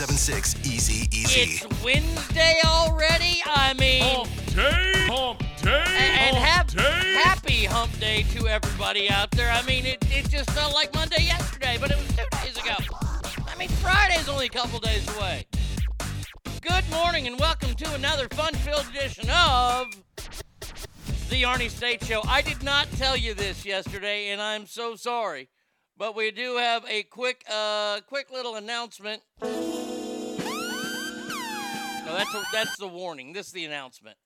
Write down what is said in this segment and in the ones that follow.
775 376 Easy Easy. It's Wednesday already. I mean, Hump day, hump day, and hump hap- day. happy hump day to everybody out there. I mean, it, it just felt like Monday yesterday, but it was two days ago. I mean, Friday's only a couple days away. Good morning and welcome to another fun-filled edition of the Arnie State Show. I did not tell you this yesterday, and I'm so sorry, but we do have a quick, uh, quick little announcement. That's a, that's the warning. This is the announcement.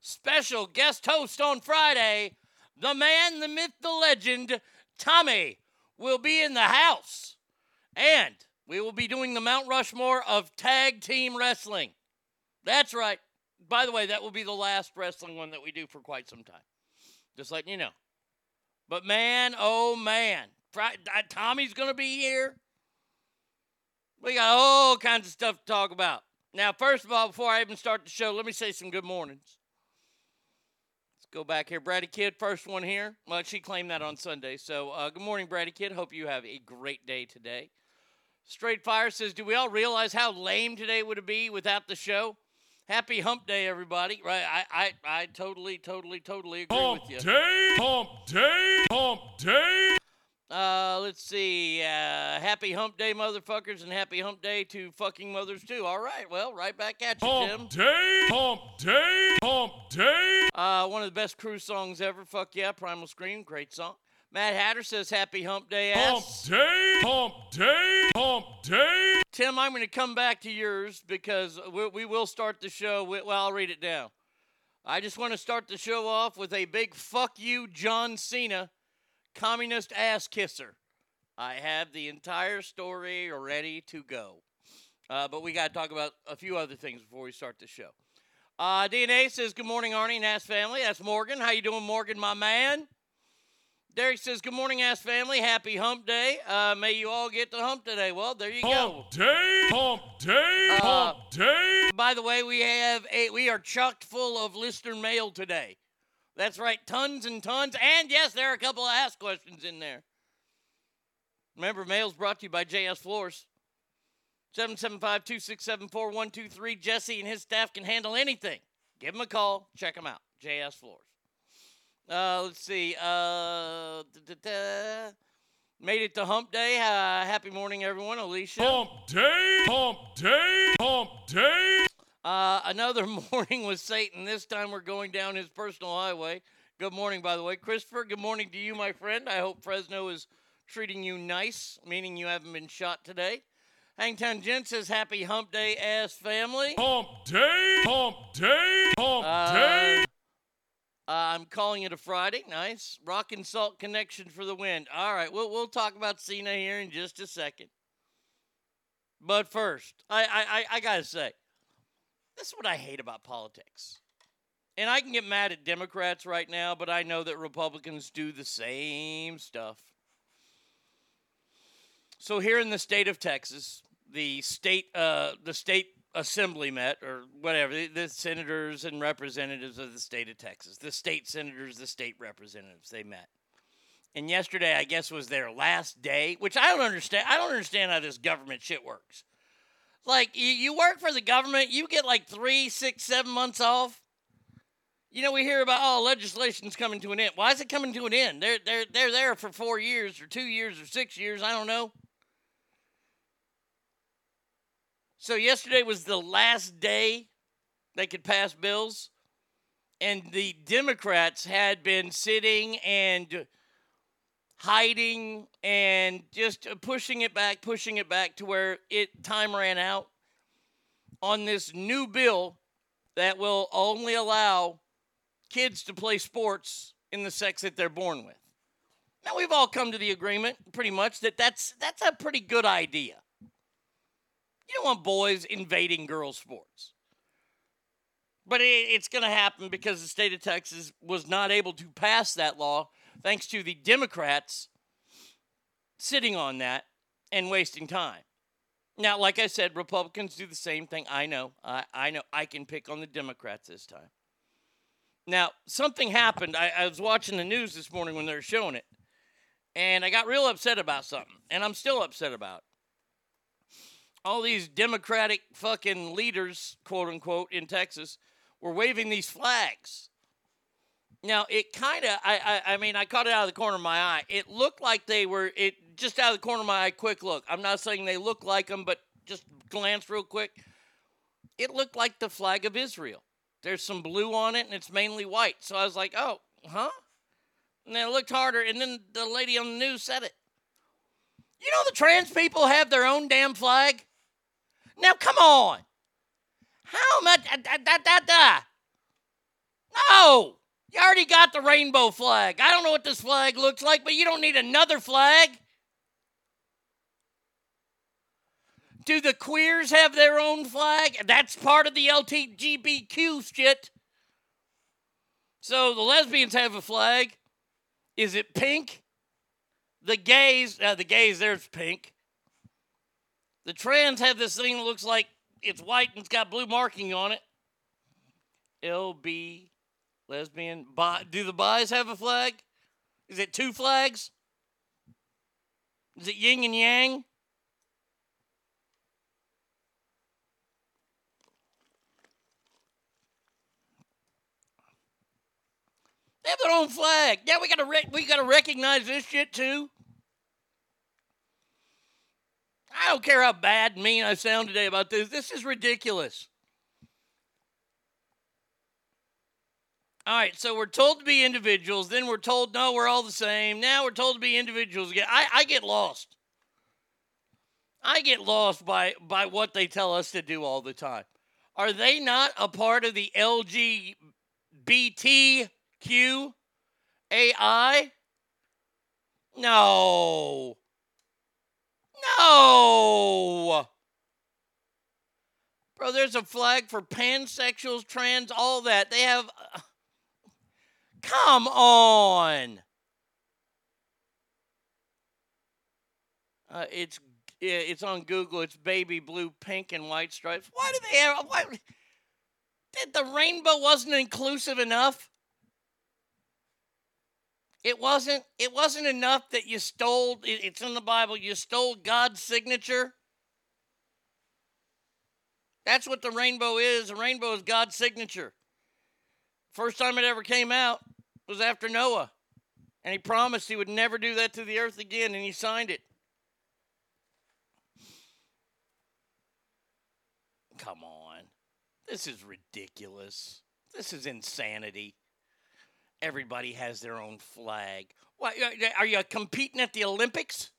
Special guest host on Friday, the man, the myth, the legend, Tommy, will be in the house. And we will be doing the Mount Rushmore of tag team wrestling. That's right. By the way, that will be the last wrestling one that we do for quite some time. Just letting you know. But man, oh man, Tommy's going to be here. We got all kinds of stuff to talk about. Now, first of all, before I even start the show, let me say some good mornings. Let's go back here. Brady Kid, first one here. Well, she claimed that on Sunday. So, uh, good morning, Brady Kid. Hope you have a great day today. Straight Fire says, Do we all realize how lame today would be without the show? Happy hump day, everybody. Right. I, I, I totally, totally, totally agree Hump with you. day, hump day, hump day. Uh, let's see. Uh, happy hump day, motherfuckers, and happy hump day to fucking mothers, too. All right. Well, right back at you, Jim. Hump day, hump day, hump day. Uh, one of the best cruise songs ever. Fuck yeah. Primal Scream. Great song. Matt Hatter says happy hump day, Ass. Hump day, hump day, hump day. Tim, I'm going to come back to yours because we, we will start the show. With, well, I'll read it down. I just want to start the show off with a big fuck you, John Cena, communist ass kisser. I have the entire story ready to go. Uh, but we got to talk about a few other things before we start the show. Uh, DNA says, good morning, Arnie and Ass family. That's Morgan. How you doing, Morgan, my man? Derek says, good morning, Ass family. Happy hump day. Uh, may you all get the hump today. Well, there you go. Hump day, hump day, Uh, hump day. By the way, we have a we are chocked full of listener mail today. That's right, tons and tons. And yes, there are a couple of ask questions in there. Remember, mail's brought to you by JS Floors. 775-267-4123. Jesse and his staff can handle anything. Give them a call. Check them out. JS Floors. Uh, let's see. Uh, da-da-da. Made it to hump day. Uh, happy morning, everyone. Alicia. Hump day, hump day, hump day. Uh, another morning with Satan. This time we're going down his personal highway. Good morning, by the way. Christopher, good morning to you, my friend. I hope Fresno is treating you nice, meaning you haven't been shot today. Hangtown Jen says, Happy hump day, ass family. Hump day, hump day, hump Uh. I'm calling it a Friday. Nice. Rock and Salt connection for the win. All right, we'll, we'll talk about Cena here in just a second. But first, I, I, I, got to say, this is what I hate about politics. And I can get mad at Democrats right now, but I know that Republicans do the same stuff. So here in the state of Texas, the state uh, the state assembly met or whatever the, the senators and representatives of the state of Texas, the state senators, the state representatives, they met. And yesterday, I guess, was their last day, which I don't understand. I don't understand how this government shit works. Like you, you work for the government, you get like three, six, seven months off. You know, we hear about oh, legislation's coming to an end. Why is it coming to an end? They're they're they're there for four years or two years or six years. I don't know. So yesterday was the last day they could pass bills, and the Democrats had been sitting and hiding and just uh, pushing it back, pushing it back to where it time ran out on this new bill that will only allow kids to play sports in the sex that they're born with. Now we've all come to the agreement pretty much that that's that's a pretty good idea. You don't want boys invading girls' sports. But it, it's going to happen because the state of Texas was not able to pass that law thanks to the Democrats sitting on that and wasting time. Now, like I said, Republicans do the same thing. I know. I, I know. I can pick on the Democrats this time. Now, something happened. I, I was watching the news this morning when they were showing it, and I got real upset about something, and I'm still upset about it. All these Democratic fucking leaders, quote unquote, in Texas were waving these flags. Now it kind of, I, I, I mean, I caught it out of the corner of my eye. It looked like they were, it just out of the corner of my eye, quick look. I'm not saying they look like them, but just glance real quick. It looked like the flag of Israel. There's some blue on it, and it's mainly white. So I was like, oh, huh? And then I looked harder, and then the lady on the news said it. You know the trans people have their own damn flag. Now come on. How much? Da, da, da, da. No. You already got the rainbow flag. I don't know what this flag looks like, but you don't need another flag. Do the queers have their own flag? That's part of the LGBTQ shit. So the lesbians have a flag. Is it pink? The gays, uh, the gays, there's pink. The trans have this thing that looks like it's white and it's got blue marking on it. LB, lesbian, bi. Do the bis have a flag? Is it two flags? Is it yin and yang? They have their own flag. Yeah, we gotta re- we gotta recognize this shit too. I don't care how bad and mean I sound today about this. This is ridiculous. All right, so we're told to be individuals. Then we're told, no, we're all the same. Now we're told to be individuals again. I, I get lost. I get lost by, by what they tell us to do all the time. Are they not a part of the LGBTQAI? No. No. Bro, there's a flag for pansexuals, trans, all that. They have. Uh, come on. Uh, it's it's on Google. It's baby blue, pink, and white stripes. Why do they have? Why, the rainbow wasn't inclusive enough. It wasn't it wasn't enough that you stole it's in the Bible, you stole God's signature. That's what the rainbow is. The rainbow is God's signature. First time it ever came out was after Noah. And he promised he would never do that to the earth again, and he signed it. Come on. This is ridiculous. This is insanity everybody has their own flag. What, uh, uh, are you competing at the Olympics?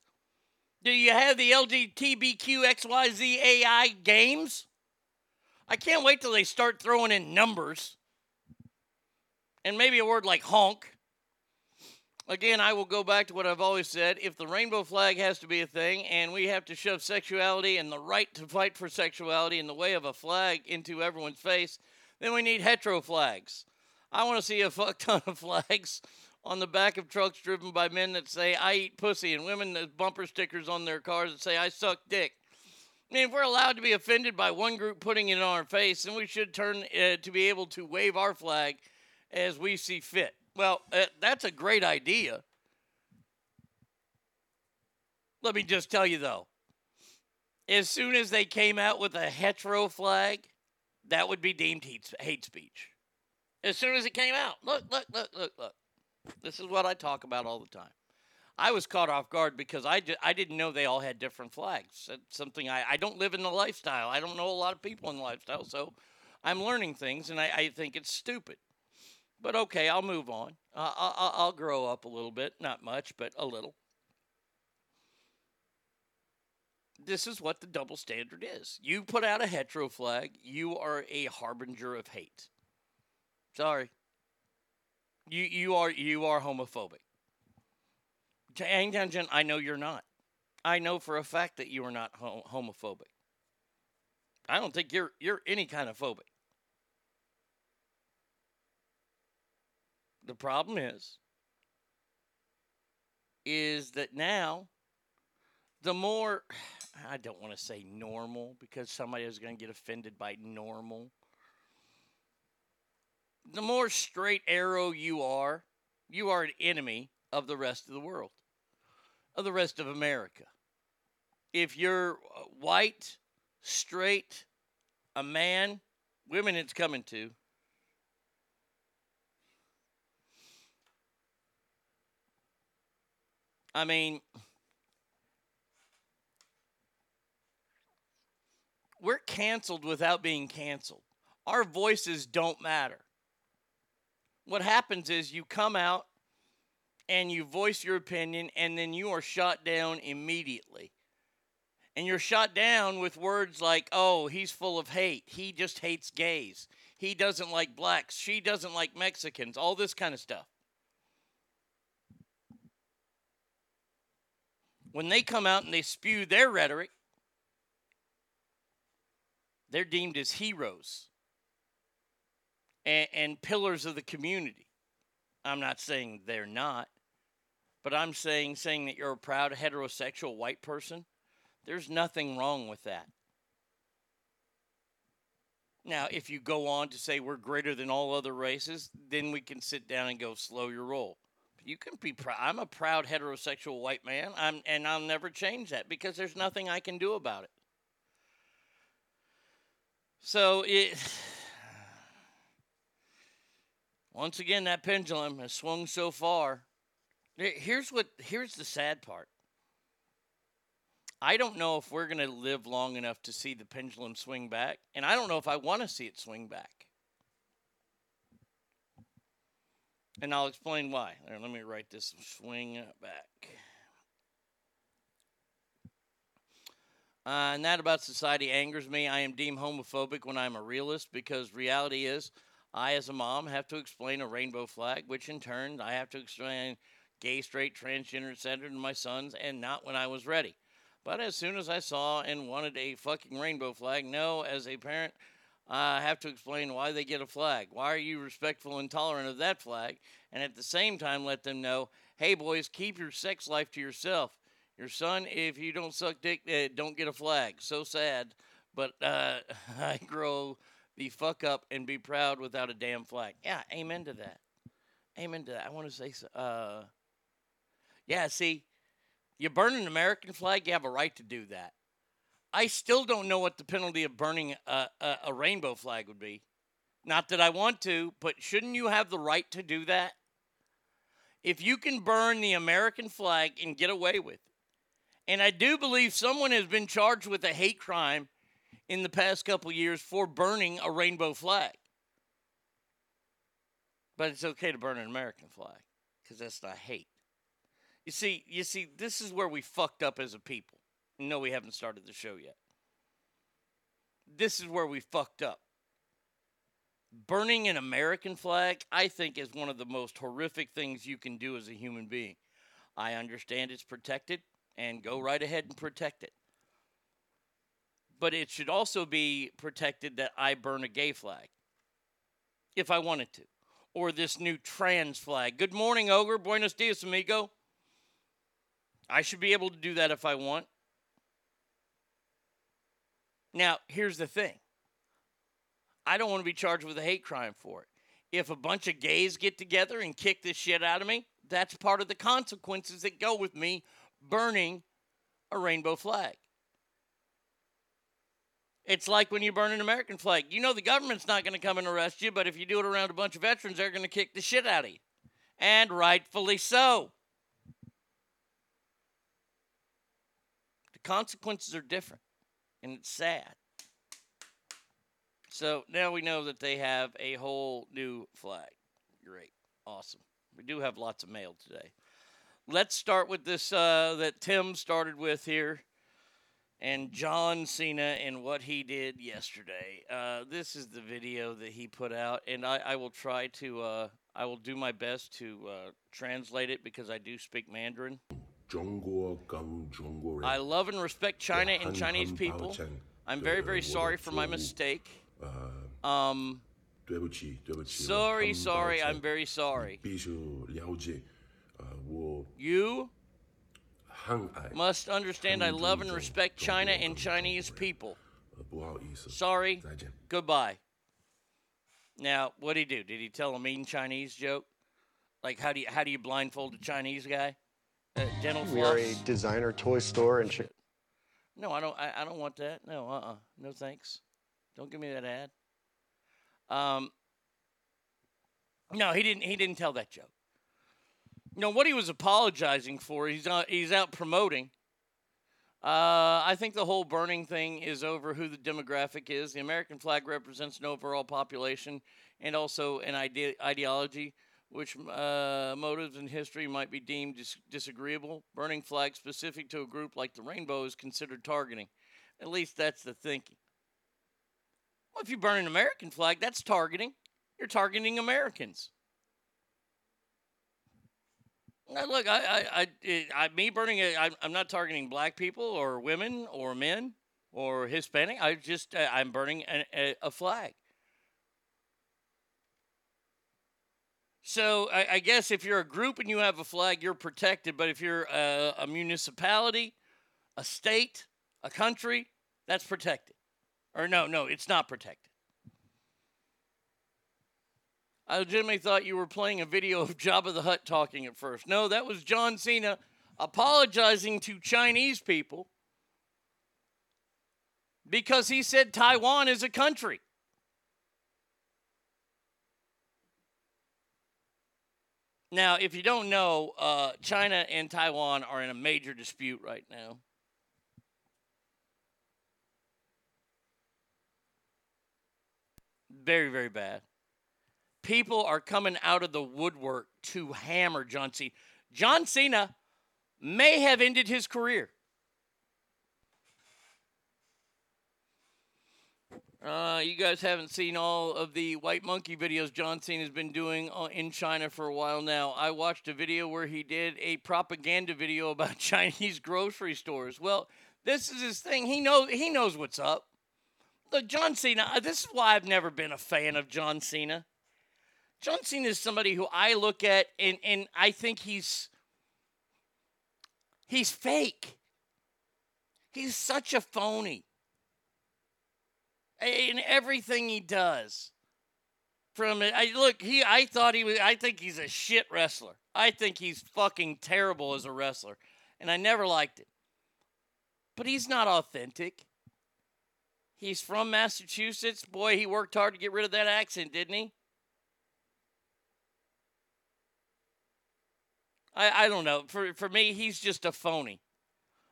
Do you have the LGBTQXYZAI games? I can't wait till they start throwing in numbers and maybe a word like honk. Again, I will go back to what I've always said. If the rainbow flag has to be a thing and we have to shove sexuality and the right to fight for sexuality in the way of a flag into everyone's face, then we need hetero flags. I want to see a fuck ton of flags on the back of trucks driven by men that say I eat pussy and women that bumper stickers on their cars that say I suck dick. I mean, if we're allowed to be offended by one group putting it on our face, then we should turn uh, to be able to wave our flag as we see fit. Well, uh, that's a great idea. Let me just tell you though, as soon as they came out with a hetero flag, that would be deemed hate speech as soon as it came out. Look, look, look, look, look. This is what I talk about all the time. I was caught off guard because I, I didn't know they all had different flags. It's something I, I don't live in the lifestyle. I don't know a lot of people in the lifestyle, so I'm learning things, and I, I think it's stupid. But okay, I'll move on. Uh, I'll, I'll grow up a little bit, not much, but a little. This is what the double standard is. You put out a hetero flag, you are a harbinger of hate. Sorry. You you are you are homophobic. Jen, I know you're not. I know for a fact that you are not homophobic. I don't think you're you're any kind of phobic. The problem is is that now the more I don't want to say normal because somebody is going to get offended by normal. The more straight arrow you are, you are an enemy of the rest of the world, of the rest of America. If you're uh, white, straight, a man, women it's coming to, I mean, we're canceled without being canceled. Our voices don't matter. What happens is you come out and you voice your opinion, and then you are shot down immediately. And you're shot down with words like, oh, he's full of hate. He just hates gays. He doesn't like blacks. She doesn't like Mexicans. All this kind of stuff. When they come out and they spew their rhetoric, they're deemed as heroes and, and pillars of the community. I'm not saying they're not, but I'm saying saying that you're a proud heterosexual white person, there's nothing wrong with that. Now, if you go on to say we're greater than all other races, then we can sit down and go slow your roll. You can be proud. I'm a proud heterosexual white man. I'm, and I'll never change that because there's nothing I can do about it. So it once again that pendulum has swung so far. Here's what here's the sad part. I don't know if we're going to live long enough to see the pendulum swing back, and I don't know if I want to see it swing back. And I'll explain why. There, let me write this swing back. Uh, and that about society angers me. I am deemed homophobic when I'm a realist because reality is I, as a mom, have to explain a rainbow flag, which in turn I have to explain gay, straight, transgender, etc. to my sons, and not when I was ready. But as soon as I saw and wanted a fucking rainbow flag, no, as a parent, I have to explain why they get a flag. Why are you respectful and tolerant of that flag? And at the same time, let them know hey, boys, keep your sex life to yourself. Your son, if you don't suck dick, uh, don't get a flag. So sad. But uh, I grow the fuck up and be proud without a damn flag. Yeah, amen to that. Amen to that. I want to say, so, uh, yeah, see, you burn an American flag, you have a right to do that. I still don't know what the penalty of burning a, a, a rainbow flag would be. Not that I want to, but shouldn't you have the right to do that? If you can burn the American flag and get away with it, and I do believe someone has been charged with a hate crime in the past couple years for burning a rainbow flag. But it's okay to burn an American flag because that's not hate. You see, you see, this is where we fucked up as a people. No, we haven't started the show yet. This is where we fucked up. Burning an American flag, I think, is one of the most horrific things you can do as a human being. I understand it's protected, and go right ahead and protect it. But it should also be protected that I burn a gay flag if I wanted to, or this new trans flag. Good morning, Ogre. Buenos dias, amigo. I should be able to do that if I want. Now, here's the thing I don't want to be charged with a hate crime for it. If a bunch of gays get together and kick this shit out of me, that's part of the consequences that go with me burning a rainbow flag. It's like when you burn an American flag. You know the government's not going to come and arrest you, but if you do it around a bunch of veterans, they're going to kick the shit out of you. And rightfully so. The consequences are different, and it's sad. So now we know that they have a whole new flag. Great. Awesome. We do have lots of mail today let's start with this uh, that Tim started with here and John Cena and what he did yesterday. Uh, this is the video that he put out, and I, I will try to, uh, I will do my best to uh, translate it because I do speak Mandarin. I love and respect China and Chinese people. I'm very, very sorry for my mistake. Um, sorry, sorry, I'm very sorry. You must understand I love and respect China and Chinese people. Sorry. Goodbye. Now, what did he do? Did he tell a mean Chinese joke? Like how do you how do you blindfold a Chinese guy? Uh, dental We are a floss? designer toy store and shit. No, I don't. I, I don't want that. No, uh, uh no thanks. Don't give me that ad. Um. No, he didn't. He didn't tell that joke. No, what he was apologizing for, he's out, he's out promoting. Uh, I think the whole burning thing is over who the demographic is. The American flag represents an overall population and also an ide- ideology, which uh, motives in history might be deemed dis- disagreeable. Burning flags specific to a group like the rainbow is considered targeting. At least that's the thinking. Well, if you burn an American flag, that's targeting. You're targeting Americans. Now, look, I, I, I, I me burning it. I'm, I'm not targeting black people or women or men or Hispanic. I just, uh, I'm burning a, a, a flag. So I, I guess if you're a group and you have a flag, you're protected. But if you're a, a municipality, a state, a country, that's protected. Or no, no, it's not protected. I legitimately thought you were playing a video of Jabba the Hutt talking at first. No, that was John Cena apologizing to Chinese people because he said Taiwan is a country. Now, if you don't know, uh, China and Taiwan are in a major dispute right now. Very, very bad. People are coming out of the woodwork to hammer John Cena. John Cena may have ended his career. Uh, you guys haven't seen all of the White Monkey videos John Cena has been doing uh, in China for a while now. I watched a video where he did a propaganda video about Chinese grocery stores. Well, this is his thing. He knows he knows what's up. Look, John Cena. uh, This is why I've never been a fan of John Cena. John Cena is somebody who I look at and and I think he's he's fake. He's such a phony in everything he does. From I look, he, I thought he was. I think he's a shit wrestler. I think he's fucking terrible as a wrestler, and I never liked it. But he's not authentic. He's from Massachusetts. Boy, he worked hard to get rid of that accent, didn't he? I, I don't know. For for me, he's just a phony.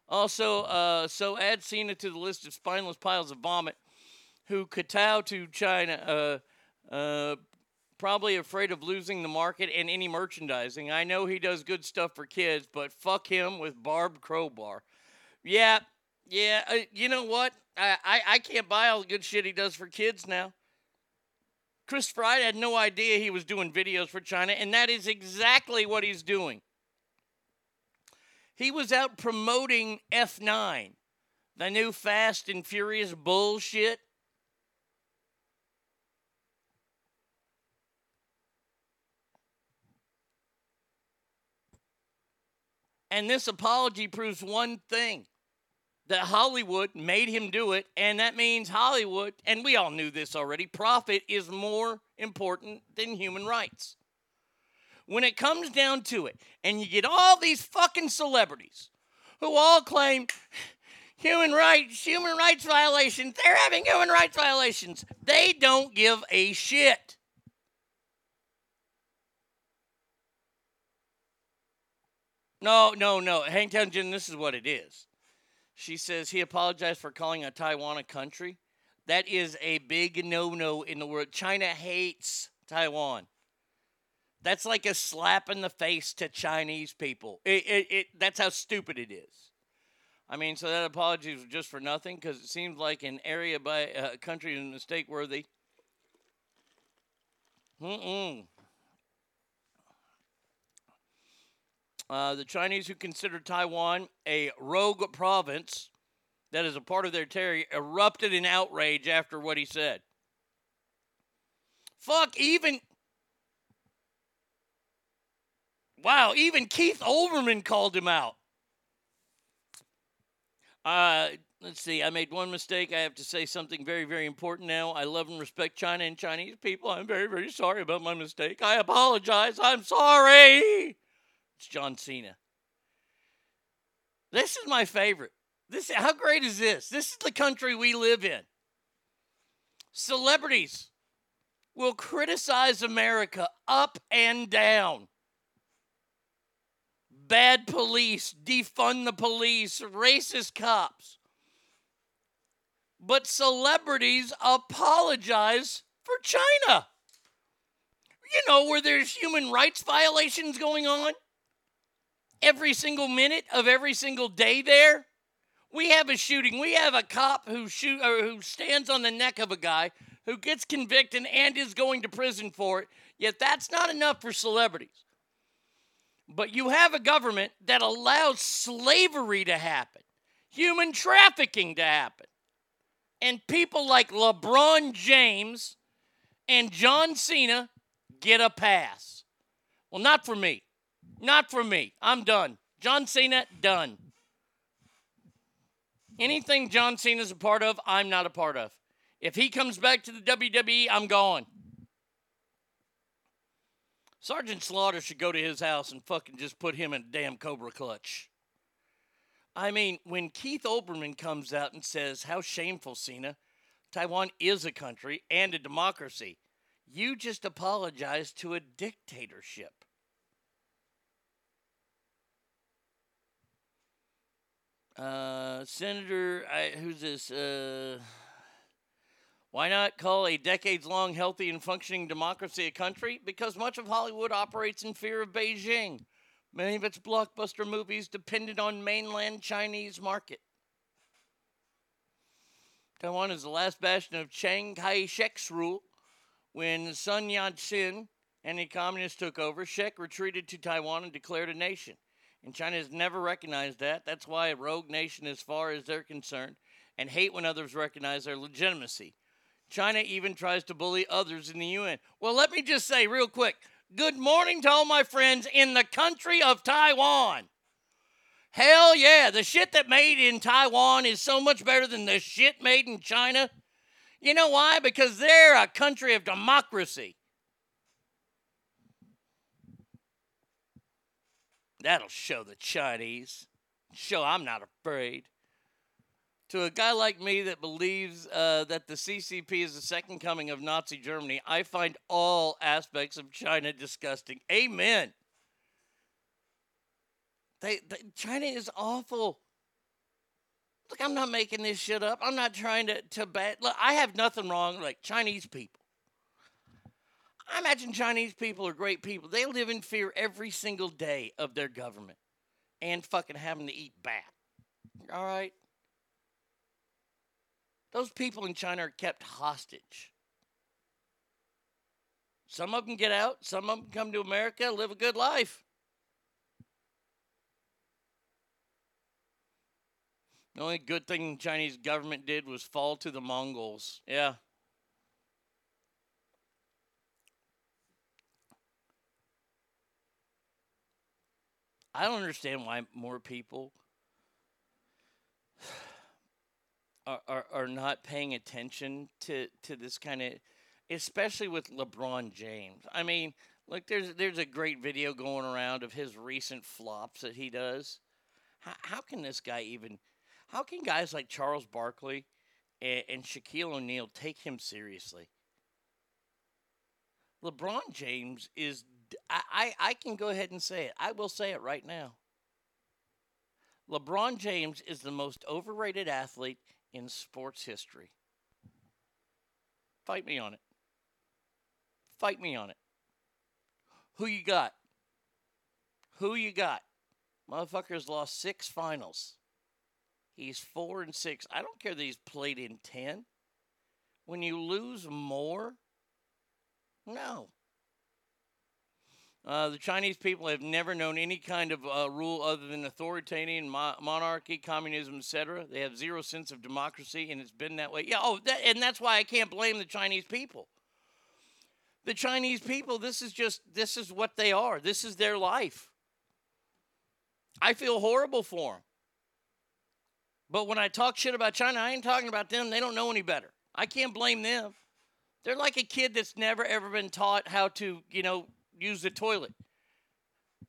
Also, uh, so add Cena to the list of spineless piles of vomit who kowtow to China, uh, uh, probably afraid of losing the market and any merchandising. I know he does good stuff for kids, but fuck him with barbed crowbar. Yeah, yeah. Uh, you know what? I, I I can't buy all the good shit he does for kids now. Chris Fry had no idea he was doing videos for China, and that is exactly what he's doing. He was out promoting F9, the new Fast and Furious bullshit. And this apology proves one thing that Hollywood made him do it, and that means Hollywood, and we all knew this already, profit is more important than human rights. When it comes down to it, and you get all these fucking celebrities who all claim human rights, human rights violations, they're having human rights violations. They don't give a shit. No, no, no. Hang Hangtown Jen, this is what it is. She says he apologized for calling a Taiwan a country. That is a big no no in the world. China hates Taiwan. That's like a slap in the face to Chinese people. It, it, it, that's how stupid it is. I mean, so that apology was just for nothing because it seems like an area by a country is mistake worthy. Mm-mm. Uh, the Chinese who consider Taiwan a rogue province that is a part of their territory erupted in outrage after what he said. Fuck, even. Wow, even Keith Olbermann called him out. Uh, let's see. I made one mistake. I have to say something very, very important now. I love and respect China and Chinese people. I'm very, very sorry about my mistake. I apologize. I'm sorry. It's John Cena. This is my favorite. This how great is this? This is the country we live in. Celebrities will criticize America up and down. Bad police, defund the police, racist cops. But celebrities apologize for China. You know, where there's human rights violations going on every single minute of every single day there. We have a shooting. We have a cop who shoot or who stands on the neck of a guy who gets convicted and is going to prison for it. Yet that's not enough for celebrities. But you have a government that allows slavery to happen, human trafficking to happen. And people like LeBron James and John Cena get a pass. Well, not for me. Not for me. I'm done. John Cena, done. Anything John Cena's a part of, I'm not a part of. If he comes back to the WWE, I'm gone. Sergeant Slaughter should go to his house and fucking just put him in a damn Cobra clutch. I mean, when Keith Olbermann comes out and says, How shameful, Cena, Taiwan is a country and a democracy, you just apologized to a dictatorship. Uh, Senator, I, who's this? Uh, why not call a decades long healthy and functioning democracy a country? Because much of Hollywood operates in fear of Beijing. Many of its blockbuster movies depended on mainland Chinese market. Taiwan is the last bastion of Chiang Kai shek's rule. When Sun Yat sen and the communists took over, Shek retreated to Taiwan and declared a nation. And China has never recognized that. That's why a rogue nation as far as they're concerned and hate when others recognize their legitimacy. China even tries to bully others in the UN. Well, let me just say real quick good morning to all my friends in the country of Taiwan. Hell yeah, the shit that made in Taiwan is so much better than the shit made in China. You know why? Because they're a country of democracy. That'll show the Chinese. Show I'm not afraid. To a guy like me that believes uh, that the CCP is the second coming of Nazi Germany, I find all aspects of China disgusting. Amen. They, they, China is awful. Look, I'm not making this shit up. I'm not trying to to. Look, I have nothing wrong like Chinese people. I imagine Chinese people are great people. They live in fear every single day of their government and fucking having to eat bat. All right? Those people in China are kept hostage. Some of them get out, some of them come to America, live a good life. The only good thing the Chinese government did was fall to the Mongols. Yeah. I don't understand why more people are, are, are not paying attention to, to this kind of, especially with LeBron James. I mean, look, there's there's a great video going around of his recent flops that he does. How, how can this guy even? How can guys like Charles Barkley and, and Shaquille O'Neal take him seriously? LeBron James is. I, I, I can go ahead and say it. I will say it right now. LeBron James is the most overrated athlete in sports history. Fight me on it. Fight me on it. Who you got? Who you got? Motherfucker's lost six finals. He's four and six. I don't care that he's played in ten. When you lose more, no. Uh, the Chinese people have never known any kind of uh, rule other than authoritarian mo- monarchy, communism, etc. They have zero sense of democracy, and it's been that way. Yeah, oh, that, and that's why I can't blame the Chinese people. The Chinese people, this is just this is what they are. This is their life. I feel horrible for them. But when I talk shit about China, I ain't talking about them. They don't know any better. I can't blame them. They're like a kid that's never ever been taught how to, you know, use the toilet.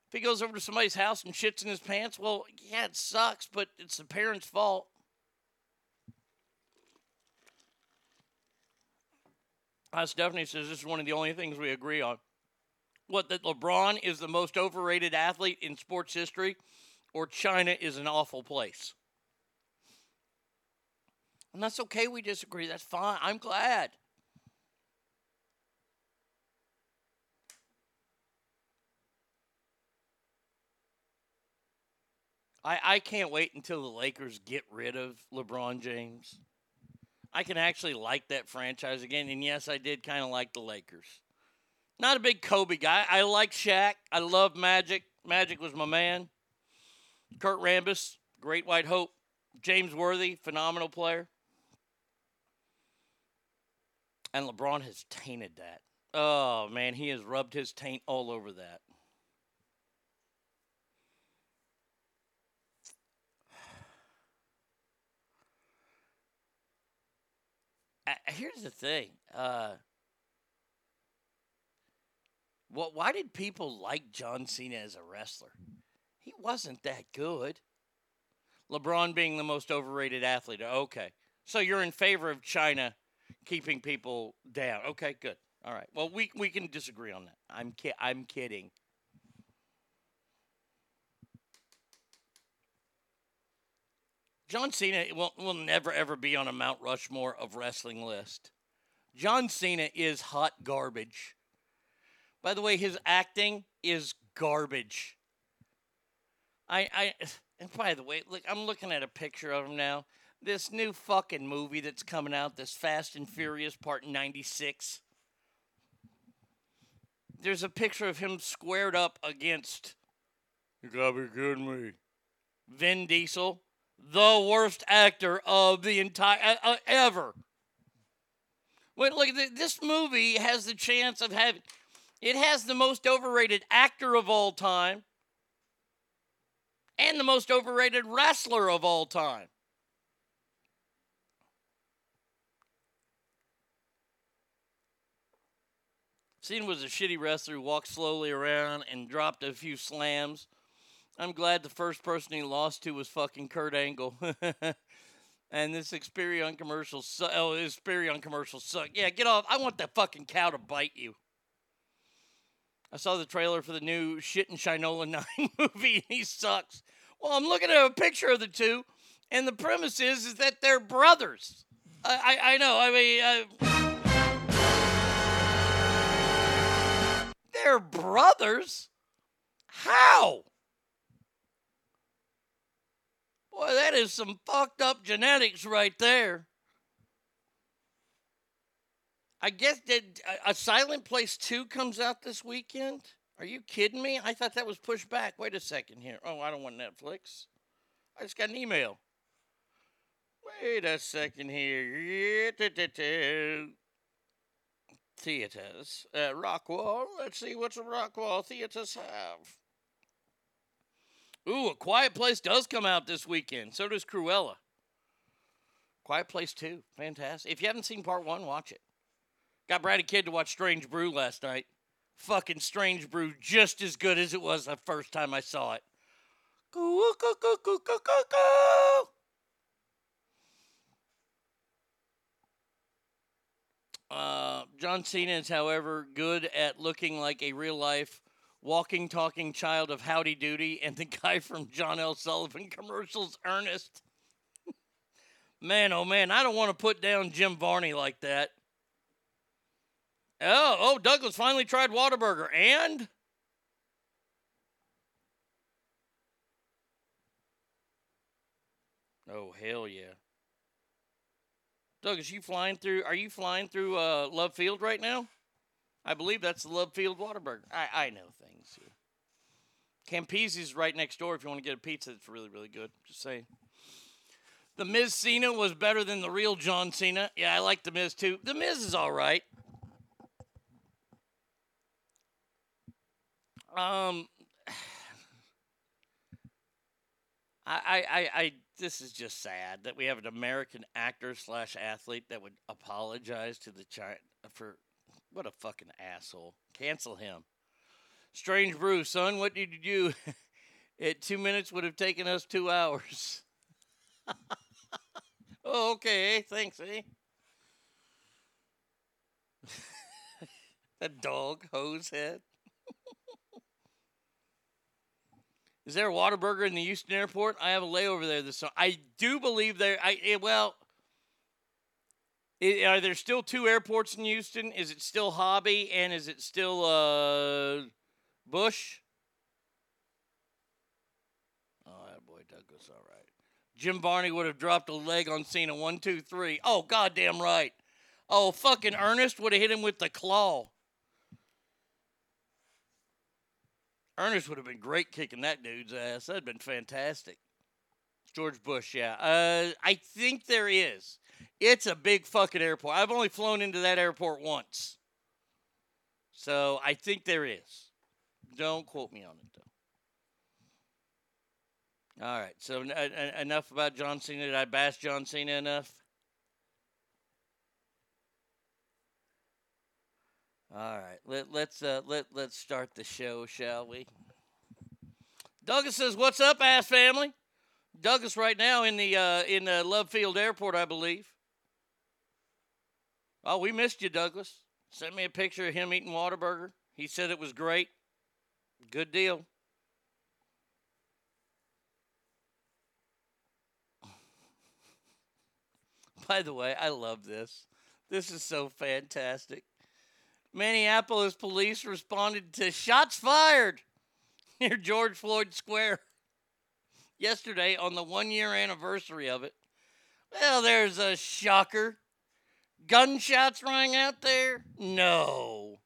If he goes over to somebody's house and shits in his pants, well, yeah, it sucks, but it's the parents' fault. Uh, Stephanie says this is one of the only things we agree on. What, that LeBron is the most overrated athlete in sports history, or China is an awful place? And that's okay, we disagree. That's fine. I'm glad. I, I can't wait until the Lakers get rid of LeBron James. I can actually like that franchise again. And yes, I did kind of like the Lakers. Not a big Kobe guy. I like Shaq. I love Magic. Magic was my man. Kurt Rambis, great white hope. James Worthy, phenomenal player. And LeBron has tainted that. Oh, man, he has rubbed his taint all over that. Uh, here's the thing. Uh, what? Why did people like John Cena as a wrestler? He wasn't that good. LeBron being the most overrated athlete. Okay, so you're in favor of China keeping people down. Okay, good. All right. Well, we we can disagree on that. I'm ki- I'm kidding. John Cena will, will never ever be on a Mount Rushmore of wrestling list. John Cena is hot garbage. By the way, his acting is garbage. I I and by the way, look, I'm looking at a picture of him now. This new fucking movie that's coming out, this Fast and Furious Part 96. There's a picture of him squared up against You gotta be kidding me. Vin Diesel the worst actor of the entire uh, uh, ever. Wait, look, this movie has the chance of having. It has the most overrated actor of all time, and the most overrated wrestler of all time. Cena was a shitty wrestler who walked slowly around and dropped a few slams. I'm glad the first person he lost to was fucking Kurt Angle. and this Experian commercial, su- oh, Experian commercial suck. Yeah, get off. I want that fucking cow to bite you. I saw the trailer for the new Shit and Shinola 9 movie, and he sucks. Well, I'm looking at a picture of the two, and the premise is, is that they're brothers. I, I, I know. I mean, I, they're brothers? How? Boy, that is some fucked up genetics right there. I guess that a Silent Place 2 comes out this weekend. Are you kidding me? I thought that was pushed back. Wait a second here. Oh, I don't want Netflix. I just got an email. Wait a second here. Theaters. Uh, Rockwall. Let's see what the Rockwall theaters have. Ooh, A Quiet Place does come out this weekend. So does Cruella. Quiet Place 2. Fantastic. If you haven't seen part one, watch it. Got Brady Kid to watch Strange Brew last night. Fucking Strange Brew, just as good as it was the first time I saw it. Uh, John Cena is, however, good at looking like a real life walking, talking child of Howdy Doody and the guy from John L. Sullivan commercials, Ernest. man, oh man, I don't want to put down Jim Varney like that. Oh, oh, Douglas finally tried Whataburger and Oh hell yeah. Doug, Douglas, you flying through are you flying through uh, Love Field right now? I believe that's the Love Field Whataburger. I, I know. Campese's right next door if you want to get a pizza that's really, really good. Just saying. The Miz Cena was better than the real John Cena. Yeah, I like The Miz too. The Miz is all right. Um, I, I, I, this is just sad that we have an American actor slash athlete that would apologize to the China for what a fucking asshole. Cancel him. Strange Brew, son, what did you do? At two minutes would have taken us two hours. oh, okay. Thanks, eh? that dog, hose head. Is there a Whataburger in the Houston airport? I have a layover there this summer. I do believe there. I eh, well, i- are there still two airports in Houston? Is it still Hobby and is it still uh Bush? Oh, that boy Douglas, all right. Jim Varney would have dropped a leg on Cena. One, two, three. Oh, goddamn right. Oh, fucking Ernest would have hit him with the claw. Ernest would have been great kicking that dude's ass. That'd been fantastic. George Bush, yeah. Uh, I think there is. It's a big fucking airport. I've only flown into that airport once. So I think there is. Don't quote me on it, though. All right. So en- en- enough about John Cena. Did I bash John Cena enough? All right, let, let's uh, let let's start the show, shall we? Douglas says, "What's up, ass family?" Douglas right now in the uh, in the Love Field Airport, I believe. Oh, we missed you, Douglas. Sent me a picture of him eating Whataburger. He said it was great. Good deal. By the way, I love this. This is so fantastic. Minneapolis police responded to shots fired near George Floyd Square yesterday on the one year anniversary of it. Well, there's a shocker. Gunshots rang out there? No.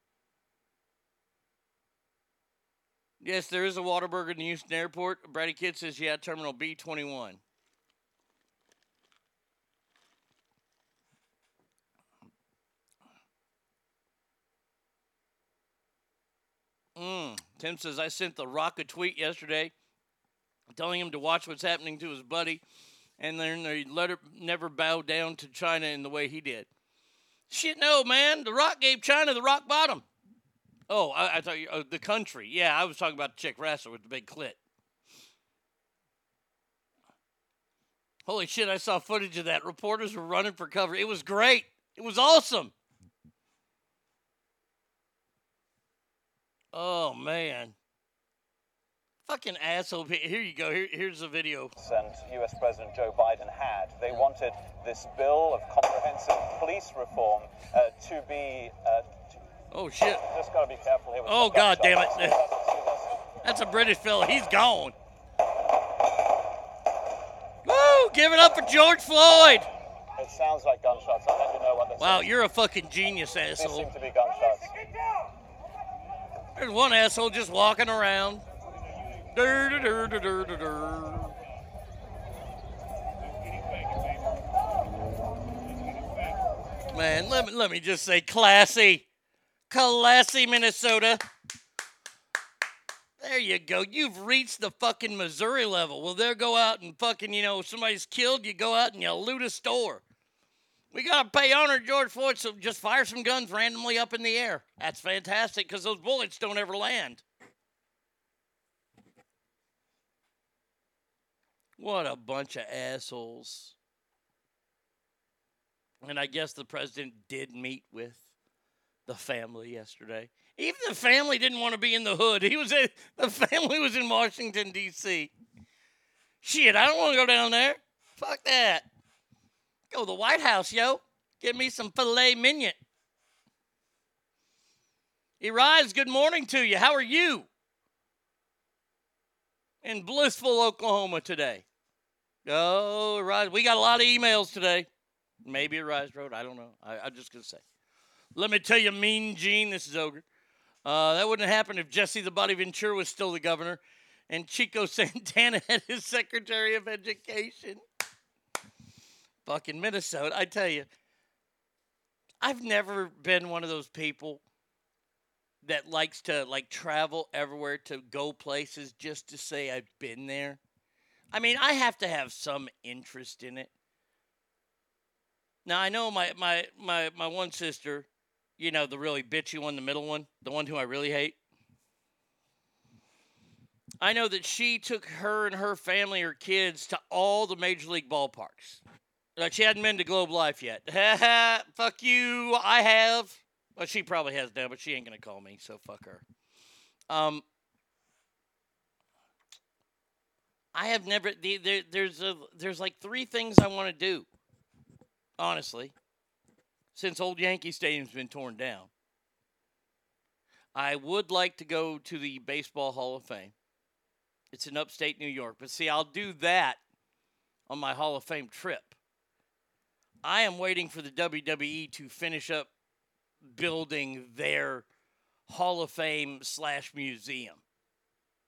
Yes, there is a Whataburger in the Houston airport. Brady Kidd says, yeah, Terminal B21. Mm. Tim says, I sent The Rock a tweet yesterday telling him to watch what's happening to his buddy and then they let her never bow down to China in the way he did. Shit, no, man. The Rock gave China the rock bottom. Oh, I, I thought you, oh, the country. Yeah, I was talking about the chick wrestler with the big clit. Holy shit, I saw footage of that. Reporters were running for cover. It was great. It was awesome. Oh, man. Fucking asshole. Here you go. Here, here's the video. and US President Joe Biden had. They wanted this bill of comprehensive police reform uh, to be. Uh, Oh, shit. just got to be careful here. With Oh, God damn it. That's a British fella. He's gone. Woo! Give it up for George Floyd. It sounds like gunshots. I'll let you know what this Wow, is. you're a fucking genius, asshole. seem to be gunshots. There's one asshole just walking around. Dur, dur, dur, dur, dur, dur, dur. Man, let me let me just say classy. Classy Minnesota. There you go. You've reached the fucking Missouri level. Well, they'll go out and fucking, you know, somebody's killed, you go out and you loot a store. We got to pay honor to George Floyd, so just fire some guns randomly up in the air. That's fantastic because those bullets don't ever land. What a bunch of assholes. And I guess the president did meet with the family yesterday. Even the family didn't want to be in the hood. He was in, the family was in Washington D.C. Shit, I don't want to go down there. Fuck that. Go to the White House, yo. Get me some filet mignon. Erise, good morning to you. How are you? In blissful Oklahoma today. Oh, Arise. We got a lot of emails today. Maybe Arise wrote. I don't know. I, I'm just to say. Let me tell you, Mean Gene, this is Ogre. Uh, that wouldn't happen if Jesse the Body Ventura was still the governor and Chico Santana had his Secretary of Education. Fucking Minnesota. I tell you, I've never been one of those people that likes to like travel everywhere to go places just to say I've been there. I mean, I have to have some interest in it. Now I know my my my my one sister, you know, the really bitchy one, the middle one, the one who I really hate. I know that she took her and her family, her kids, to all the major league ballparks. Like she hadn't been to Globe Life yet. fuck you, I have. Well, she probably has now, but she ain't gonna call me, so fuck her. Um, I have never. The, there, there's a, there's like three things I want to do. Honestly, since old Yankee Stadium's been torn down, I would like to go to the Baseball Hall of Fame. It's in upstate New York, but see, I'll do that on my Hall of Fame trip. I am waiting for the WWE to finish up building their Hall of Fame slash museum.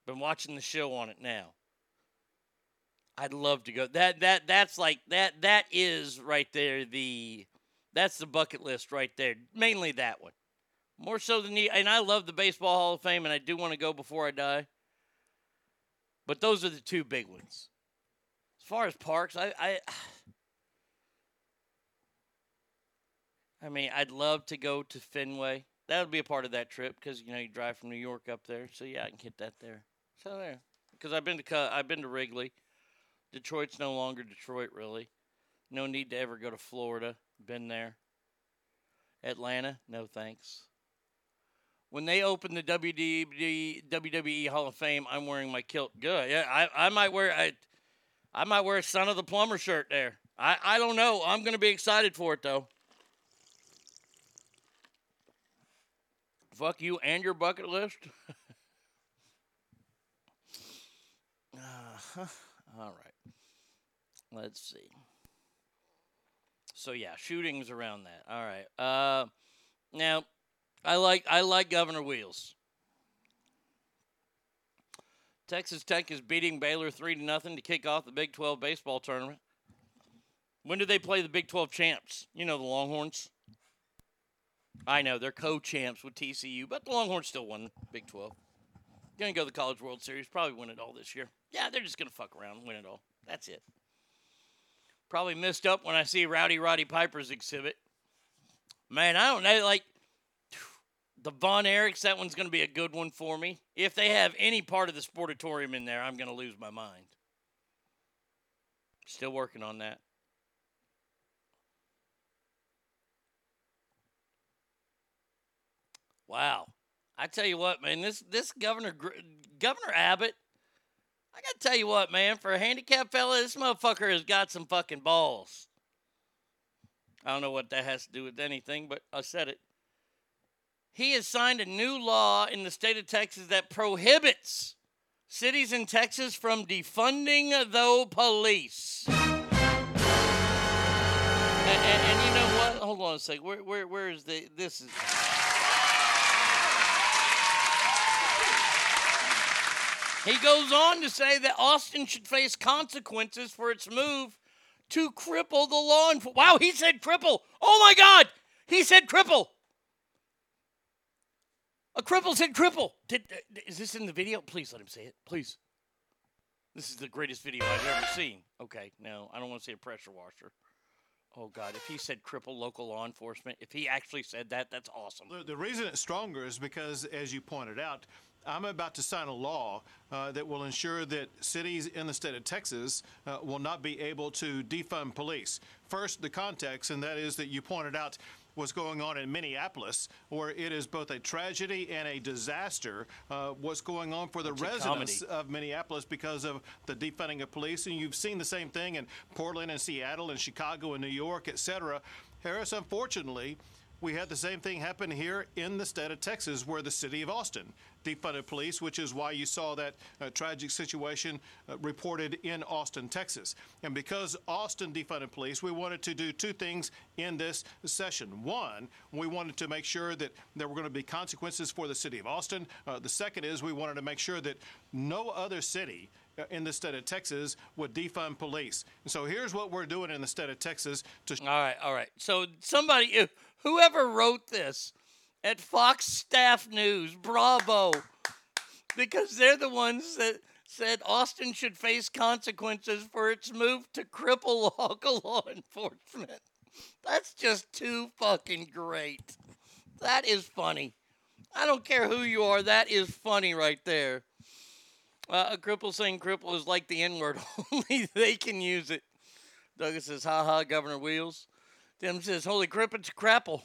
Been watching the show on it now. I'd love to go. That that that's like that that is right there the that's the bucket list right there. Mainly that one. More so than the and I love the baseball Hall of Fame and I do want to go before I die. But those are the two big ones. As far as parks, I I I mean, I'd love to go to Fenway. That would be a part of that trip because you know you drive from New York up there. So yeah, I can hit that there. So there, because I've been to I've been to Wrigley. Detroit's no longer Detroit, really. No need to ever go to Florida. Been there. Atlanta, no thanks. When they open the WWE, Hall of Fame, I'm wearing my kilt. Good. Yeah, I, I might wear I, I might wear a Son of the Plumber shirt there. I, I don't know. I'm gonna be excited for it though. Fuck you and your bucket list. uh, all right. Let's see. So yeah, shootings around that. All right. Uh, now, I like I like Governor Wheels. Texas Tech is beating Baylor three to nothing to kick off the Big 12 baseball tournament. When do they play the Big 12 champs? You know the Longhorns. I know they're co-champs with TCU, but the Longhorns still won Big 12. Gonna go to the College World Series, probably win it all this year. Yeah, they're just gonna fuck around win it all. That's it. Probably missed up when I see Rowdy Roddy Piper's exhibit. Man, I don't know. Like the Von Erichs, that one's gonna be a good one for me. If they have any part of the sportatorium in there, I'm gonna lose my mind. Still working on that. Wow. I tell you what, man, this this Governor Governor Abbott, I got to tell you what, man, for a handicapped fella, this motherfucker has got some fucking balls. I don't know what that has to do with anything, but I said it. He has signed a new law in the state of Texas that prohibits cities in Texas from defunding the police. And, and, and you know what? Hold on a second. Where, where, where is the this is? He goes on to say that Austin should face consequences for its move to cripple the law enforcement. Wow, he said cripple. Oh my God, he said cripple. A cripple said cripple. Did, uh, is this in the video? Please let him say it. Please. This is the greatest video I've ever seen. Okay, no, I don't want to see a pressure washer. Oh God, if he said cripple local law enforcement, if he actually said that, that's awesome. The, the reason it's stronger is because, as you pointed out, I'm about to sign a law uh, that will ensure that cities in the state of Texas uh, will not be able to defund police. First, the context, and that is that you pointed out what's going on in Minneapolis, where it is both a tragedy and a disaster. Uh, what's going on for the It's residents of Minneapolis because of the defunding of police, and you've seen the same thing in Portland and Seattle and Chicago and New York, et cetera. Harris, unfortunately, we had the same thing happen here in the state of Texas, where the city of Austin defunded police, which is why you saw that uh, tragic situation uh, reported in Austin, Texas. And because Austin defunded police, we wanted to do two things in this session. One, we wanted to make sure that there were going to be consequences for the city of Austin. Uh, the second is we wanted to make sure that no other city uh, in the state of Texas would defund police. And so here's what we're doing in the state of Texas to All right, all right. So somebody, whoever wrote this at Fox Staff News, bravo, because they're the ones that said Austin should face consequences for its move to cripple local law enforcement. That's just too fucking great. That is funny. I don't care who you are. That is funny right there. Uh, a cripple saying cripple is like the N word. Only they can use it. Douglas says, ha ha, Governor Wheels. Tim says, holy crap, it's crapple.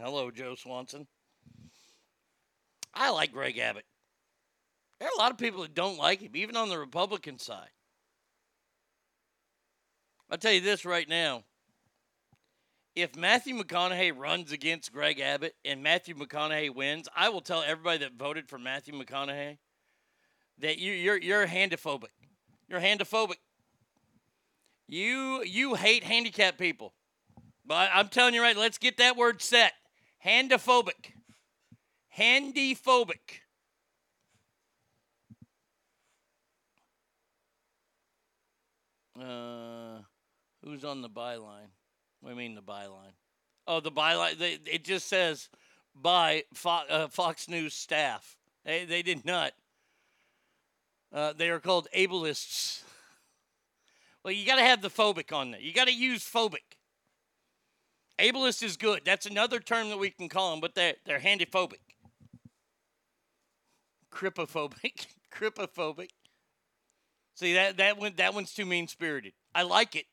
Hello, Joe Swanson. I like Greg Abbott. There are a lot of people that don't like him, even on the Republican side. I'll tell you this right now. If Matthew McConaughey runs against Greg Abbott and Matthew McConaughey wins, I will tell everybody that voted for Matthew McConaughey that you, you're you're handophobic. You're handophobic. You you hate handicapped people. But I'm telling you right, let's get that word set. Handophobic. Handiphobic. Uh, who's on the byline? What do mean the byline? Oh, the byline. They, it just says by Fox, uh, Fox News staff. They, they did not. Uh, they are called ableists. Well, you got to have the phobic on there. You got to use phobic. Ableist is good. That's another term that we can call them, but they're, they're handiphobic. Cripophobic. Cripophobic. See that that one that one's too mean spirited. I like it,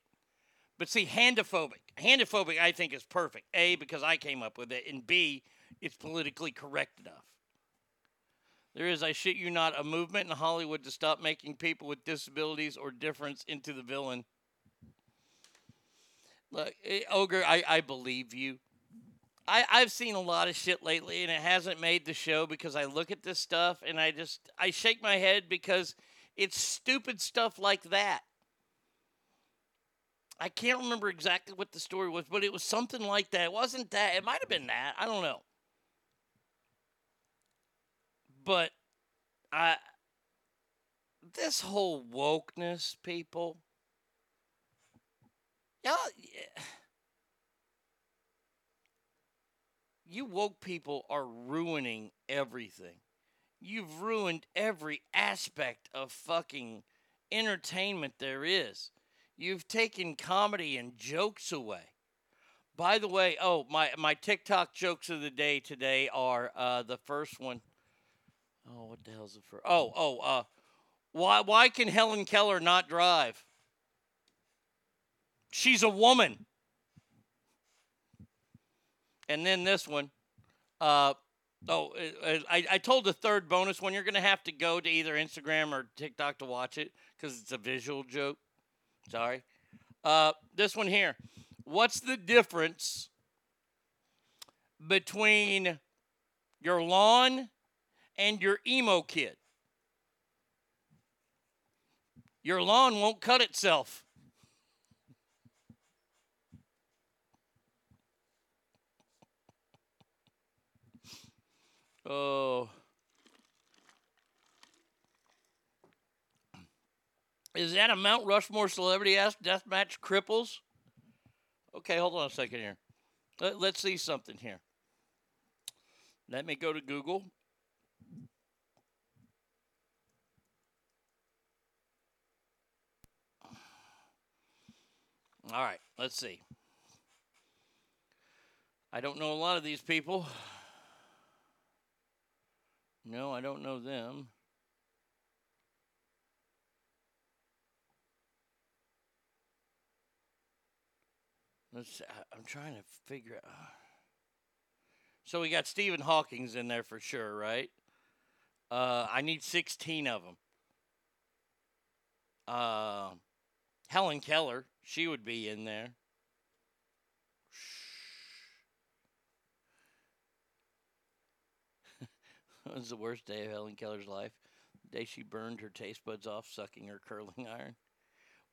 but see handophobic. Handophobic I think is perfect. A because I came up with it, and B it's politically correct enough. There is, I shit you not, a movement in Hollywood to stop making people with disabilities or difference into the villain. Look, eh, Ogre, I, I believe you. I, I've seen a lot of shit lately and it hasn't made the show because I look at this stuff and I just I shake my head because it's stupid stuff like that. I can't remember exactly what the story was, but it was something like that. It wasn't that. It might have been that. I don't know. But I this whole wokeness, people. Y'all, you woke people are ruining everything. You've ruined every aspect of fucking entertainment there is. You've taken comedy and jokes away. By the way, oh my my TikTok jokes of the day today are uh, the first one. Oh, what the hell's the first? Oh, oh, uh, why why can Helen Keller not drive? She's a woman. And then this one. Uh, oh, uh, I, I told the third bonus one you're going to have to go to either Instagram or TikTok to watch it because it's a visual joke. Sorry. Uh, this one here. What's the difference between your lawn and your emo kid? Your lawn won't cut itself. Oh. Is that a Mount Rushmore celebrity ass deathmatch cripples? Okay, hold on a second here. Let, let's see something here. Let me go to Google. All right, let's see. I don't know a lot of these people. No, I don't know them. Let's. I'm trying to figure out. So we got Stephen Hawking's in there for sure, right? Uh, I need 16 of them. Uh, Helen Keller, she would be in there. It was the worst day of Helen Keller's life. The day she burned her taste buds off sucking her curling iron.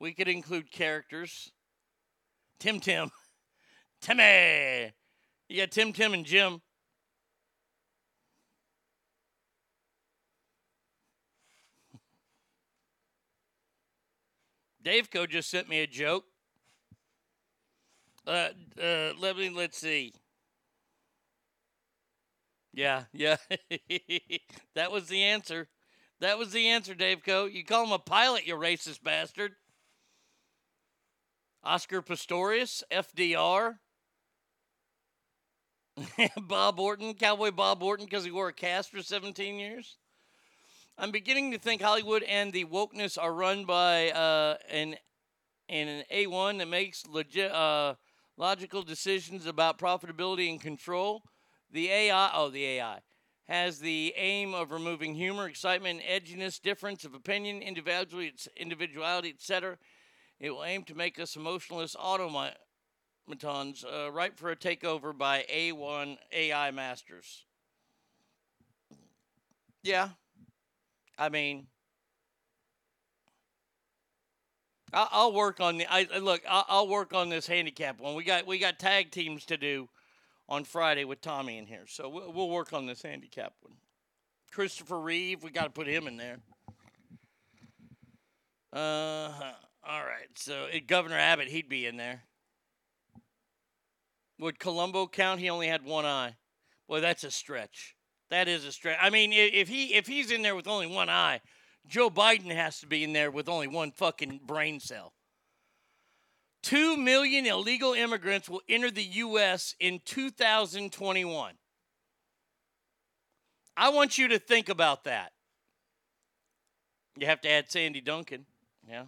We could include characters. Tim Tim. Timmy. You got Tim Tim and Jim. Daveco just sent me a joke. Uh, uh, let me let's see. Yeah, yeah. that was the answer. That was the answer, Dave Coe. You call him a pilot, you racist bastard. Oscar Pistorius, FDR. Bob Orton, Cowboy Bob Orton, because he wore a cast for 17 years. I'm beginning to think Hollywood and the wokeness are run by uh, an an A1 that makes legit uh, logical decisions about profitability and control. The AI, oh, the AI has the aim of removing humor, excitement, edginess, difference of opinion, individuality, etc. It will aim to make us emotionless automatons uh, ripe for a takeover by A1 AI masters. Yeah. I mean, I'll, work on the. I look. I'll, I'll work on this handicap one. We got we got tag teams to do on Friday with Tommy in here, so we'll, we'll work on this handicap one. Christopher Reeve, we got to put him in there. Uh, all right. So uh, Governor Abbott, he'd be in there. Would Columbo count? He only had one eye. Boy, that's a stretch. That is a stretch. I mean, if he if he's in there with only one eye, Joe Biden has to be in there with only one fucking brain cell. Two million illegal immigrants will enter the U.S. in 2021. I want you to think about that. You have to add Sandy Duncan. Yeah.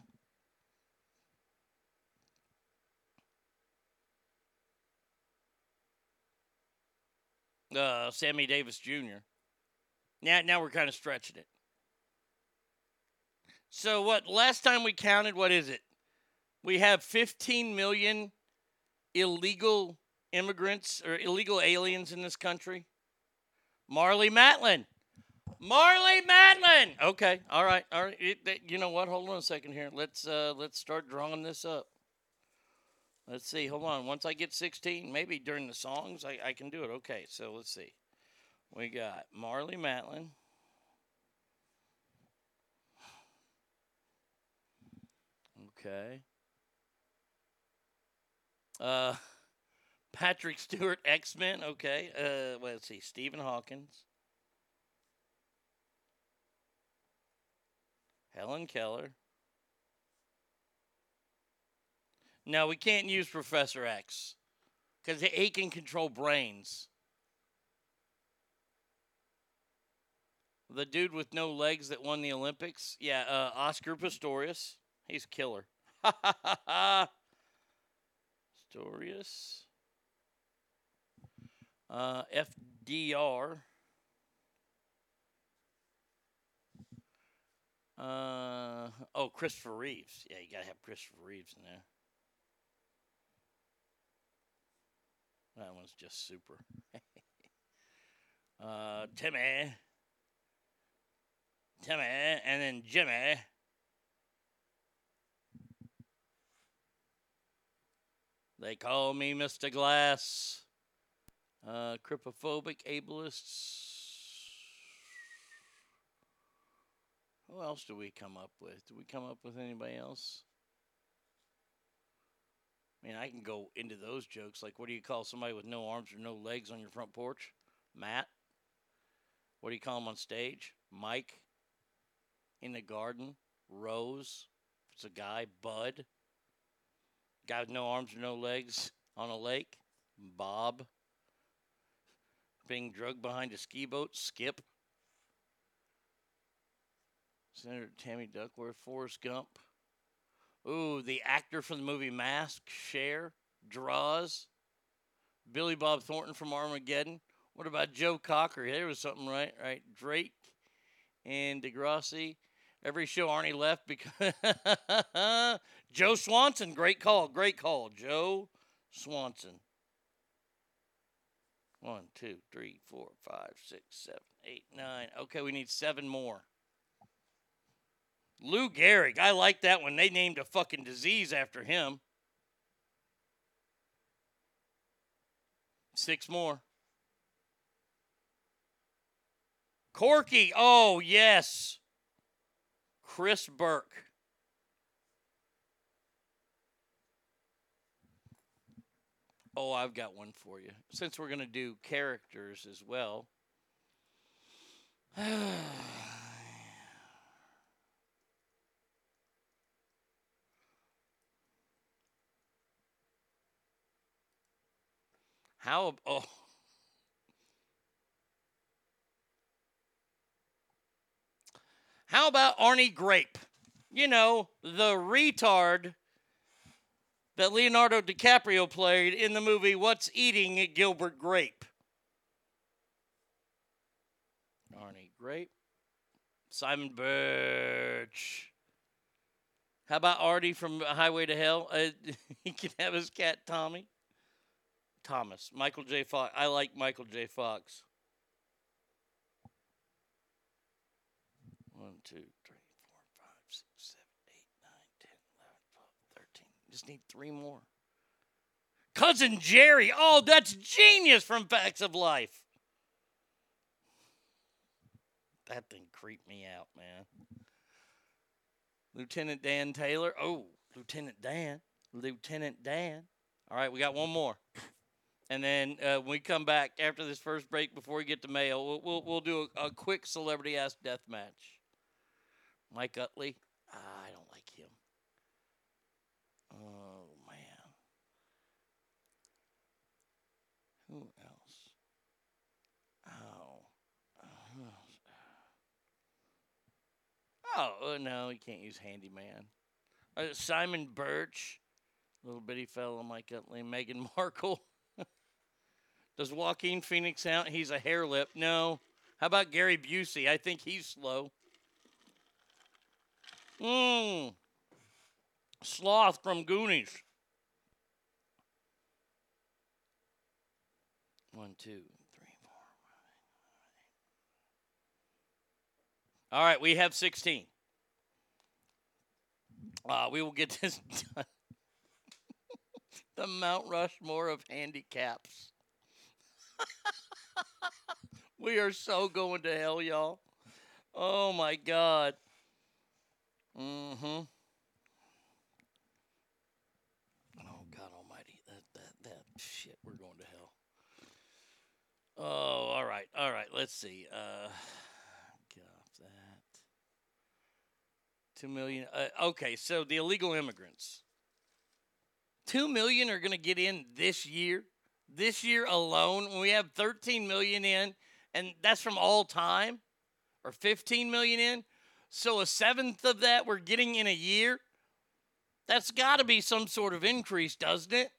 Uh, Sammy Davis Jr. Now, now we're kind of stretching it. So what? Last time we counted, what is it? We have 15 million illegal immigrants or illegal aliens in this country. Marlee Matlin. Marlee Matlin. Okay. All right. All right. It, it, you know what? Hold on a second here. Let's uh, let's start drawing this up. Let's see. Hold on. Once I get 16, maybe during the songs, I, I can do it. Okay. So let's see. We got Marlee Matlin. Okay. Uh, Patrick Stewart, X Men. Okay. Uh, let's see. Stephen Hawkins. Helen Keller. No, we can't use Professor X because he can control brains. The dude with no legs that won the Olympics. Yeah, uh, Oscar Pistorius. He's a killer. Pistorius. Uh, FDR. Uh, oh, Christopher Reeves. Yeah, you got to have Christopher Reeves in there. That one's just super. uh, Timmy. Timmy. And then Jimmy. They call me Mr. Glass. Uh, cryptophobic ableists. Who else do we come up with? Do we come up with anybody else? I mean, I can go into those jokes. Like, what do you call somebody with no arms or no legs on your front porch? Matt. What do you call him on stage? Mike. In the garden. Rose. If it's a guy. Bud. Guy with no arms or no legs on a lake. Bob. Being drugged behind a ski boat. Skip. Senator Tammy Duckworth. Forrest Gump. Ooh, the actor from the movie Mask, Cher, Draws, Billy Bob Thornton from Armageddon. What about Joe Cocker? There was something right, right? Drake and Degrassi. Every show Arnie left because Joe Swanson. Great call, great call, Joe Swanson. One, two, three, four, five, six, seven, eight, nine. Okay, we need seven more. Lou Gehrig. I like that one. They named a fucking disease after him. Six more. Corky. Oh, yes. Chris Burke. Oh, I've got one for you. Since we're going to do characters as well. How oh How about Arnie Grape? You know, the retard that Leonardo DiCaprio played in the movie What's Eating Gilbert Grape. Arnie Grape. Simon Birch. How about Artie from Highway to Hell? Uh, he can have his cat Tommy. Thomas. Michael J. Fox. I like Michael J. Fox. One, two, three, four, five, six, seven, eight, nine. Just need three more. Cousin Geri. Oh, that's genius from Facts of Life. That thing creeped me out, man. Lieutenant Dan Taylor. Oh, Lieutenant Dan. Lieutenant Dan. All right, we got one more. And then uh, when we come back after this first break, before we get to mail, we'll, we'll, we'll do a, a quick celebrity ass death match. Mike Utley. Ah, I don't like him. Oh, man. Who else? Oh. Oh, uh, no, you can't use handyman. Uh, Simon Birch, little bitty fellow Mike Utley, Meghan Markle. Does Joaquin Phoenix out? He's a hair lip. No. How about Gary Busey? I think he's slow. Mmm. Sloth from Goonies. One, two, three, four. All right, we have 16. Uh, we will get this done. the Mount Rushmore of handicaps. we are so going to hell, y'all. Oh my God. Mm-hmm. Oh God Almighty, that that that shit. We're going to hell. Oh, all right, all right. Let's see. Uh, get off that. Two million. Uh, okay, so the illegal immigrants. Two million are going to get in this year. This year alone, we have 13 million in, and that's from all time, or 15 million in. So a seventh of that we're getting in a year. That's got to be some sort of increase, doesn't it?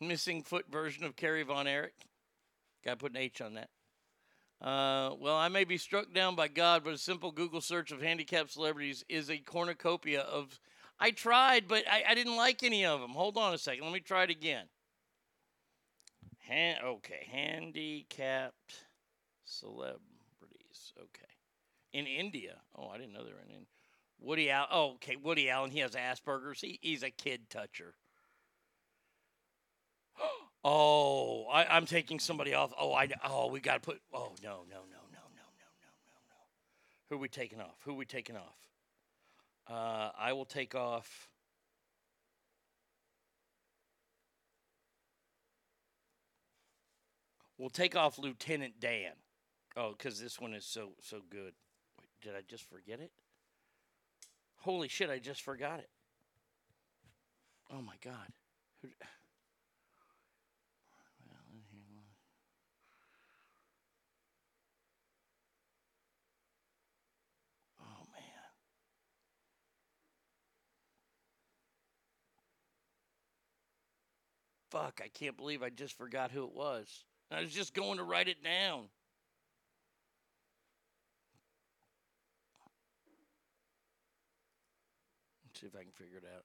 Missing foot version of Kerry Von Erich. Got to put an H on that. Uh, well, I may be struck down by God, but a simple Google search of handicapped celebrities is a cornucopia of. I tried, but I, I didn't like any of them. Hold on a second. Let me try it again. Han- okay, handicapped celebrities. Okay, in India. Oh, I didn't know they were in India. Woody Allen. Oh, okay, Woody Allen. He has Asperger's. He, he's a kid toucher. Oh, I, I'm taking somebody off. Oh, I. Oh, we got to put. Oh no, no, no, no, no, no, no, no, no. Who are we taking off? Who are we taking off? Uh, I will take off. We'll take off Lieutenant Dan. Oh, because this one is so so good. Did I just forget it? Holy shit! I just forgot it. Oh my god. Oh man. Fuck, I can't believe I just forgot who it was. I was just going to write it down. See if I can figure it out.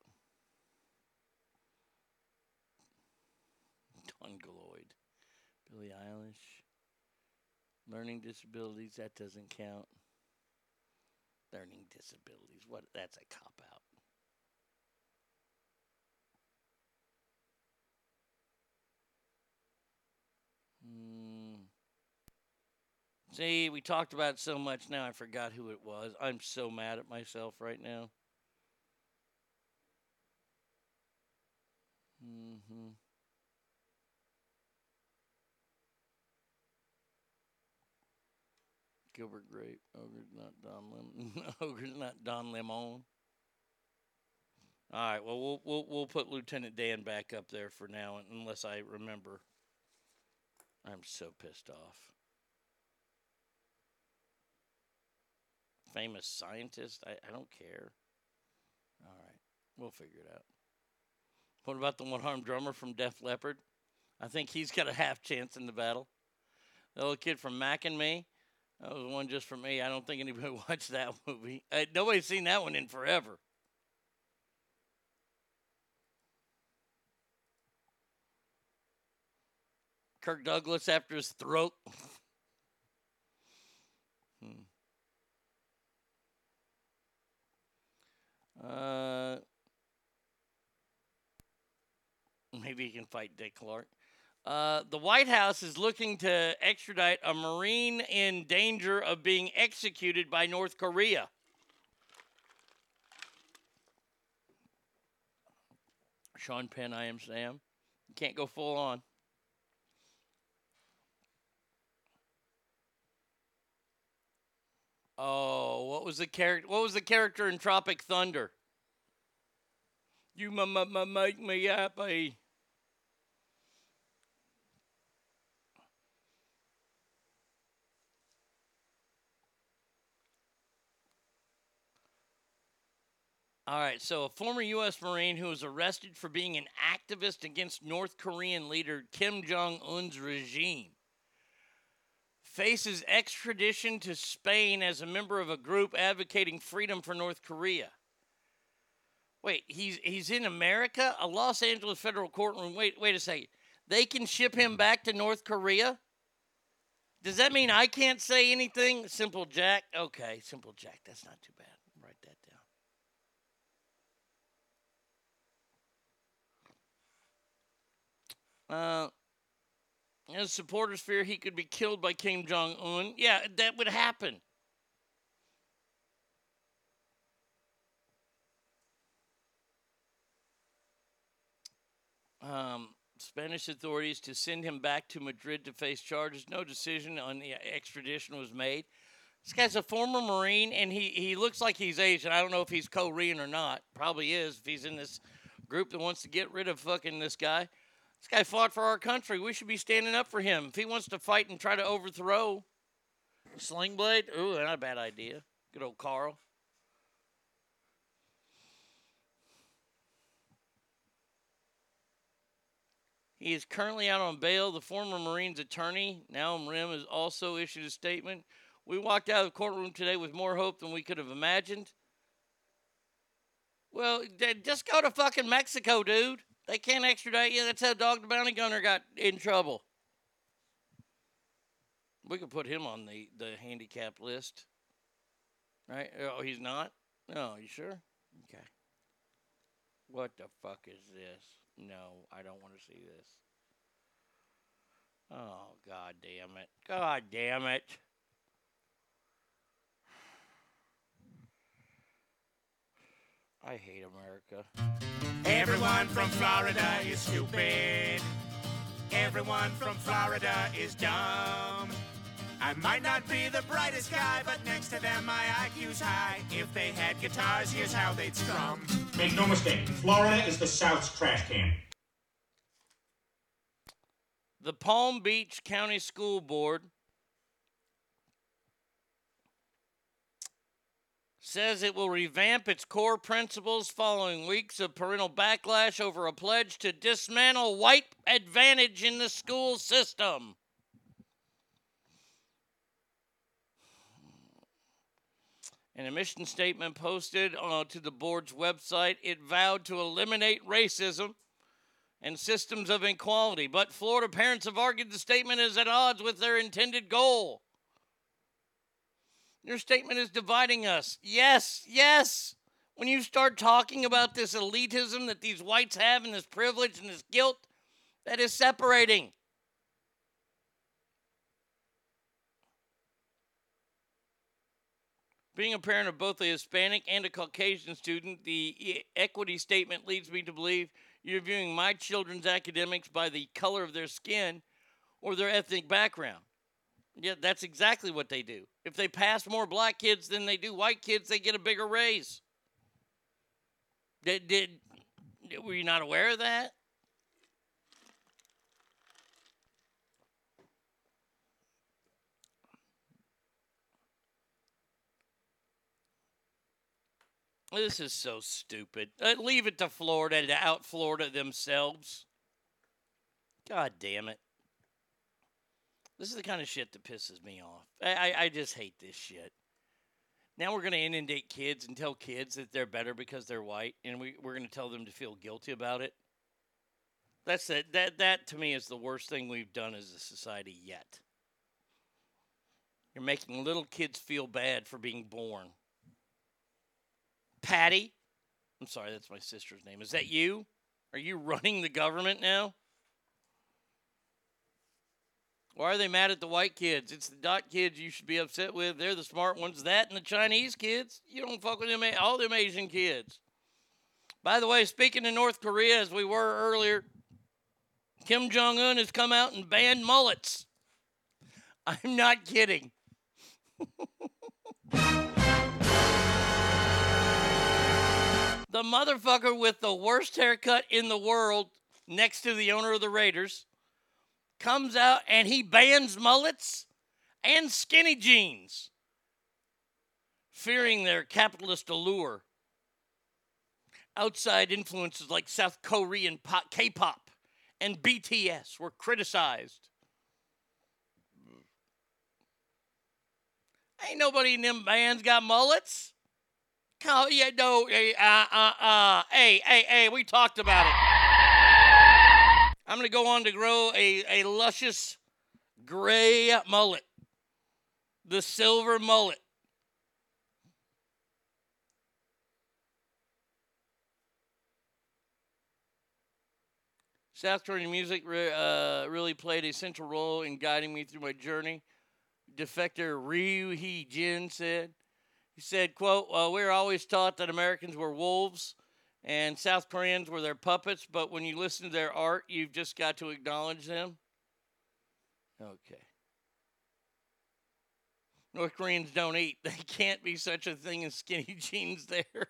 Don Gloyd. Billie Eilish. Learning disabilities, that doesn't count. Learning disabilities, what that's a cop out. Hmm. See, we talked about so much now I forgot who it was. I'm so mad at myself right now. Mm-hmm. Gilbert Grape. Ogre's not Don Lemon. Ogre's not Don Lemon. All right. Well, we'll we'll we'll put Lieutenant Dan back up there for now, unless I remember. I'm so pissed off. Famous scientist? I, I don't care. All right. We'll figure it out. What about the one armed drummer from Def Leppard? I think he's got a half chance in the battle. The little kid from Mac and Me. That was one just for me. I don't think anybody watched that movie. Uh, nobody's seen that one in forever. Kirk Douglas after his throat. hmm. Uh, maybe he can fight Dick Clark. Uh, the White House is looking to extradite a Marine in danger of being executed by North Korea. Sean Penn, I am Sam. You can't go full on. Oh, what was the character? What was the character in Tropic Thunder? You m- m- make me happy. All right, so a former U.S. Marine who was arrested for being an activist against North Korean leader Kim Jong un's regime faces extradition to Spain as a member of a group advocating freedom for North Korea. Wait, he's he's in America, a Los Angeles federal courtroom. Wait, wait a second. They can ship him back to North Korea? Does that mean I can't say anything? Simple Jack? Okay, Simple Jack. That's not too bad. Write that down. Uh his supporters fear he could be killed by Kim Jong un. Yeah, that would happen. Um, Spanish authorities to send him back to Madrid to face charges. No decision on the extradition was made. This guy's a former Marine, and he, he looks like he's Asian. I don't know if he's Korean or not. Probably is if he's in this group that wants to get rid of fucking this guy. This guy fought for our country. We should be standing up for him. If he wants to fight and try to overthrow Sling Blade, ooh, not a bad idea. Good old Carl. He is currently out on bail. The former Marines attorney, now Rim, has also issued a statement. We walked out of the courtroom today with more hope than we could have imagined. Well, just go to fucking Mexico, dude. They can't extradite you. That's how Dog the Bounty Gunner got in trouble. We could put him on the, the handicap list. Right? Oh, he's not? No, you sure? Okay. What the fuck is this? No, I don't want to see this. Oh, god damn it. God damn it. I hate America. Everyone from Florida is stupid. Everyone from Florida is dumb. I might not be the brightest guy, but next to them my IQ's high. If they had guitars, here's how they'd strum. Make no mistake, Florida is the South's trash can. The Palm Beach County School Board says it will revamp its core principles following weeks of parental backlash over a pledge to dismantle white advantage in the school system. In a mission statement posted uh, to the board's website, it vowed to eliminate racism and systems of inequality. But Florida parents have argued the statement is at odds with their intended goal. Your statement is dividing us. Yes, yes. When you start talking about this elitism that these whites have and this privilege and this guilt, that is separating. Being a parent of both a Hispanic and a Caucasian student, the equity statement leads me to believe you're viewing my children's academics by the color of their skin or their ethnic background. Yeah, that's exactly what they do. If they pass more black kids than they do white kids, they get a bigger raise. Did, did were you not aware of that? This is so stupid. Uh, leave it to Florida to out Florida themselves. God damn it. This is the kind of shit that pisses me off. I, I, I just hate this shit. Now we're going to inundate kids and tell kids that they're better because they're white, and we, we're going to tell them to feel guilty about it. That's it. That, that to me is the worst thing we've done as a society yet. You're making little kids feel bad for being born. Patty, I'm sorry, that's my sister's name. Is that you? Are you running the government now? Why are they mad at the white kids? It's the dot kids you should be upset with. They're the smart ones. That and the Chinese kids. You don't fuck with them, all them Asian kids. By the way, speaking of North Korea, as we were earlier, Kim Jong un has come out and banned mullets. I'm not kidding. the motherfucker with the worst haircut in the world, next to the owner of the Raiders, comes out and he bans mullets and skinny jeans, fearing their capitalist allure. Outside influences like South Korean K pop and BTS were criticized. Ain't nobody in them bands got mullets. Oh, yeah, no, uh, uh, uh. Hey, hey, hey, we talked about it. I'm going to go on to grow a, a luscious gray mullet, the silver mullet. South Korean music uh, really played a central role in guiding me through my journey. Defector Ryu Hee Jin said, he said, quote, well, we were always taught that Americans were wolves and South Koreans were their puppets, but when you listen to their art, you've just got to acknowledge them. Okay. North Koreans don't eat. They can't be such a thing as skinny jeans there.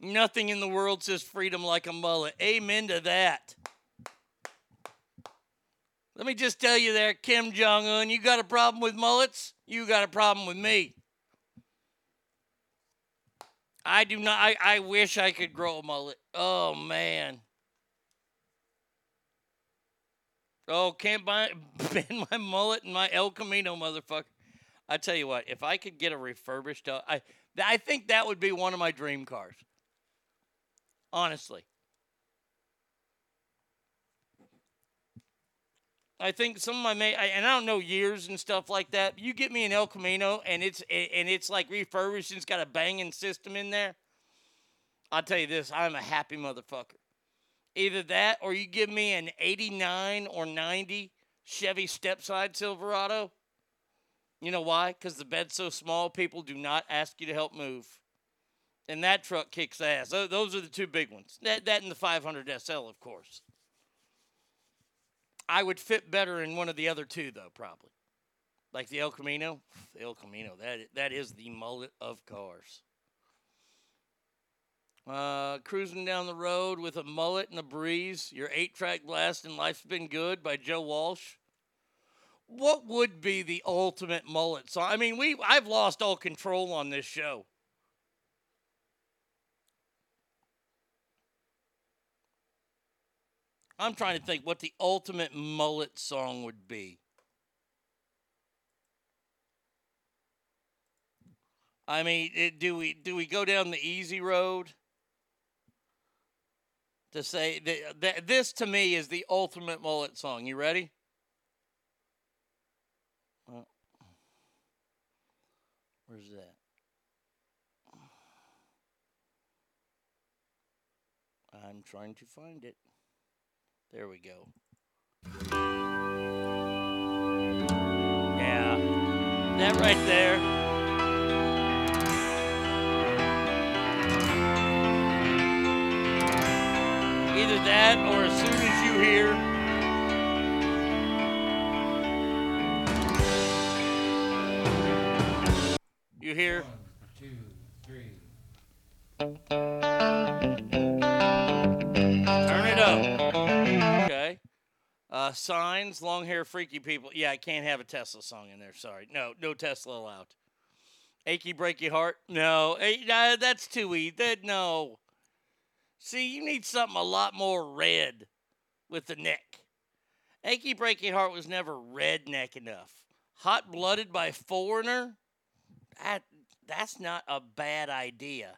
Nothing in the world says freedom like a mullet. Amen to that. Let me just tell you there, Kim Jong un, you got a problem with mullets? You got a problem with me. I do not, I, I wish I could grow a mullet. Oh, man. Oh, can't buy, bend my mullet and my El Camino, motherfucker. I tell you what, if I could get a refurbished, uh, I, I think that would be one of my dream cars. Honestly. I think some of my mate, and I don't know years and stuff like that. You get me an El Camino, and it's and it's like refurbished. And it's got a banging system in there. I'll tell you this: I'm a happy motherfucker. Either that, or you give me an '89 or '90 Chevy Stepside Silverado. You know why? Because the bed's so small, people do not ask you to help move. And that truck kicks ass. Those are the two big ones. That, that and the 500 SL, of course. I would fit better in one of the other two, though, probably. Like the El Camino. The El Camino, that, that is the mullet of cars. Uh, cruising down the road with a mullet and a breeze. Your eight track blast and Life's Been Good by Joe Walsh. What would be the ultimate mullet song? I mean, we I've lost all control on this show. I'm trying to think what the ultimate mullet song would be. I mean, it, do we do we go down the easy road to say that, that this to me is the ultimate mullet song? You ready? Where's that? I'm trying to find it. There we go. Yeah. That right there. Either that or as soon as you hear you hear One, two, three. Uh, signs, long hair, freaky people. Yeah, I can't have a Tesla song in there. Sorry. No, no Tesla allowed. Achy, breaky heart. No, nah, that's too easy. That no. See, you need something a lot more red with the neck. Achy, breaky heart was never redneck enough. Hot blooded by foreigner. That that's not a bad idea.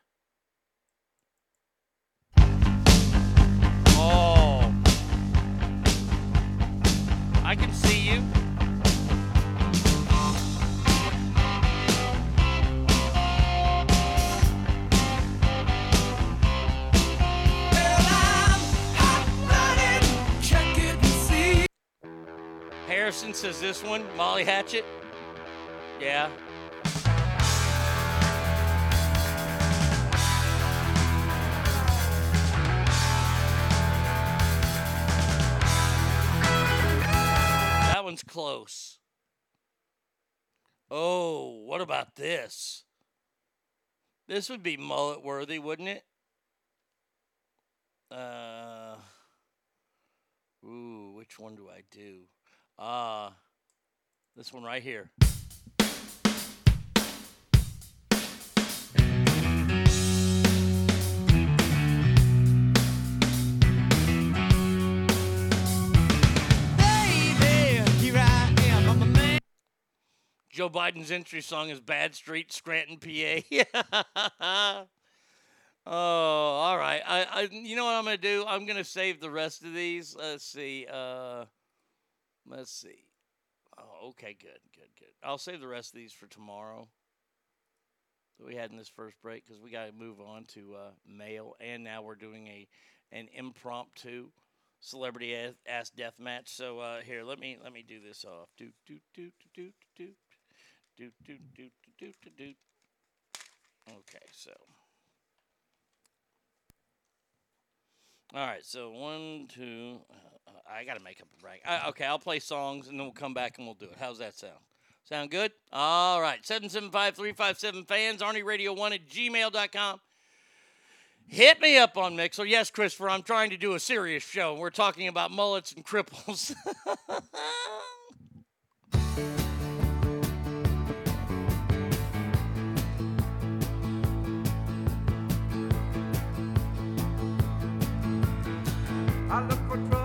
Oh. See you. Harrison says this one, Molly Hatchet. Yeah. One's close. Oh, what about this? This would be mullet worthy, wouldn't it? Uh, ooh, which one do I do? Ah, this one right here. Joe Biden's entry song is Bad Street, Scranton, PA. oh, all right. I, I, you know what I'm gonna do? I'm gonna save the rest of these. Let's see. Uh, let's see. Oh, okay, good, good, good. I'll save the rest of these for tomorrow. That we had in this first break because we got to move on to uh, mail, and now we're doing a an impromptu celebrity ass, ass death match. So uh, here, let me let me do this off. Do do do do do do do do do do do do. Okay, so. All right, so one, two. Uh, I got to make up a break. Uh, okay, I'll play songs and then we'll come back and we'll do it. How's that sound? Sound good? All right, 775 357 fans, ArnieRadio1 at gmail.com. Hit me up on Mixer. Yes, Christopher, I'm trying to do a serious show. We're talking about mullets and cripples. I looked for trouble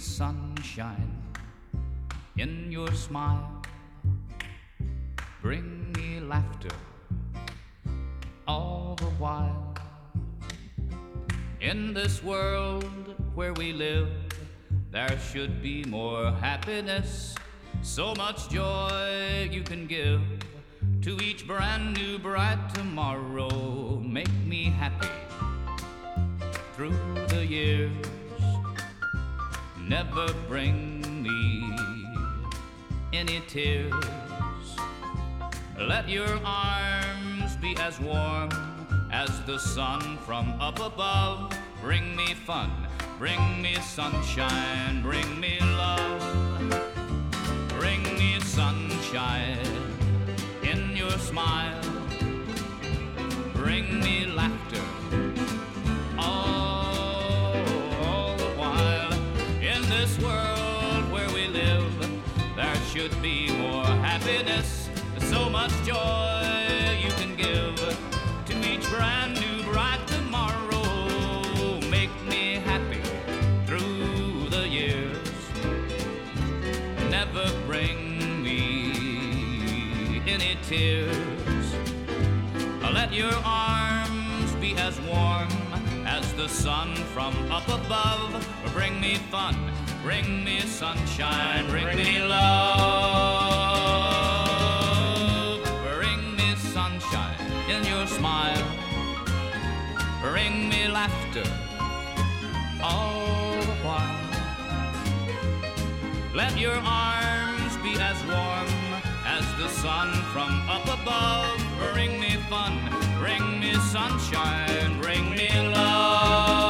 sunshine in your smile. Bring me laughter all the while. In this world where we live, there should be more happiness. So much joy you can give to each brand new bright tomorrow. The sun from up above. Bring me fun, bring me sunshine, bring me love. Bring me sunshine in your smile. Bring me laughter all, all the while. In this world where we live, there should be more happiness. So much joy from up above. Bring me fun, bring me sunshine, bring, me love. Bring me sunshine in your smile. Bring me laughter all the while. Let your arms be as warm as the sun from up above. Bring me fun, bring me sunshine, bring me love.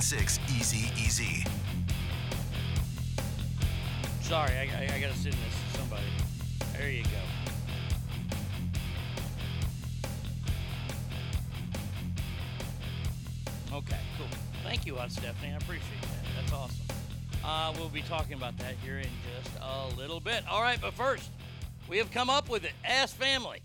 376 Easy Easy. Sorry, I, I, I gotta send this to somebody. There you go. Okay, cool. Thank you, Aunt Stephanie. I appreciate that. That's awesome. Uh, we'll be talking about that here in just a little bit. All right, but first, we have come up with it. Ask Family.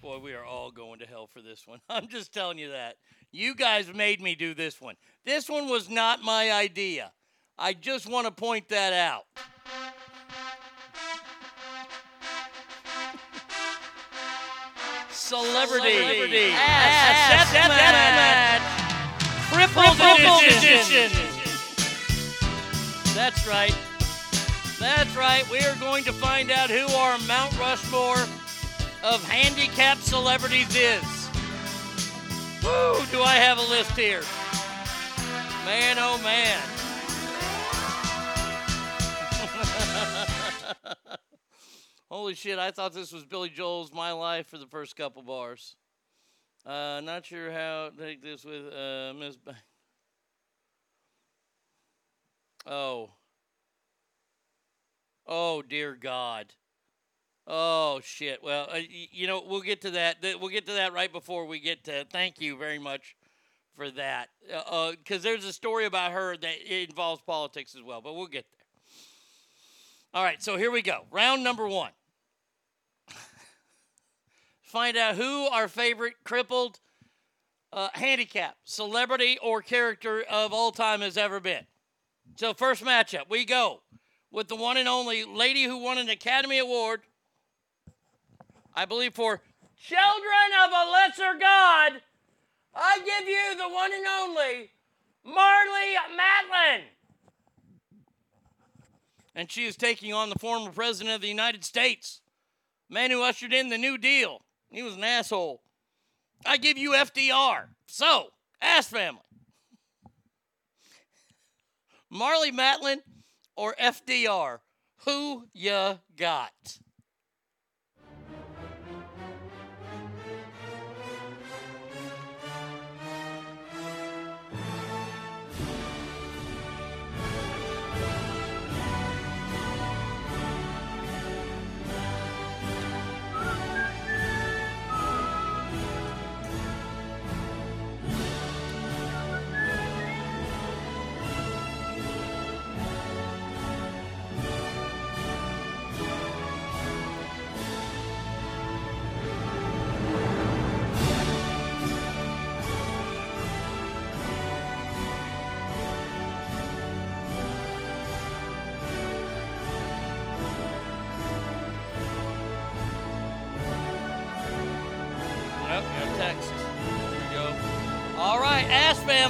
Boy, we are all going to hell for this one. I'm just telling you that. You guys made me do this one. This one was not my idea. I just want to point that out. Celebrity, Celebrity Ass Death Crippled, edition. That's right. That's right. We are going to find out who our Mount Rushmore of handicapped celebrities is. Woo! Do I have a list here? Man, oh man. Holy shit, I thought this was Billy Joel's My Life for the first couple bars. Uh, not sure how to take this with uh, Miss. Ba- oh. Oh, dear God. Oh, shit. Well, uh, you know, we'll get to that. We'll get to that right before we get to. Thank you very much for that. Because there's a story about her that involves politics as well, but we'll get there. All right, so here we go. Round number one. Find out who our favorite crippled, uh, handicap, celebrity, or character of all time has ever been. So, first matchup, we go with the one and only lady who won an Academy Award, I believe, for Children of a Lesser God. I give you the one and only Marlee Matlin. And she is taking on the former president of the United States, man who ushered in the New Deal. He was an asshole. I give you FDR. So, ass family. Marlee Matlin or FDR? Who ya got?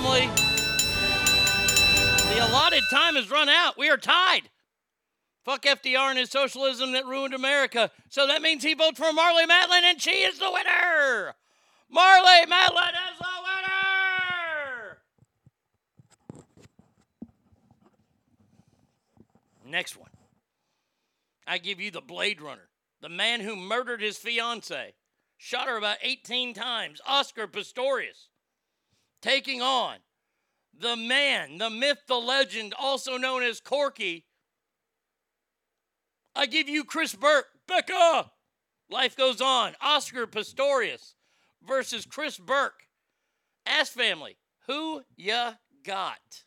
Family. The allotted time has run out. We are tied. Fuck FDR and his socialism that ruined America. So that means he votes for Marlee Matlin, and she is the winner. Marlee Matlin is the winner. Next one. I give you the Blade Runner, the man who murdered his fiance, shot her about 18 times, Oscar Pistorius, taking on the man, the myth, the legend, also known as Corky. I give you Chris Burke, Becca. Life goes on. Oscar Pistorius versus Chris Burke. Ass family, who ya got?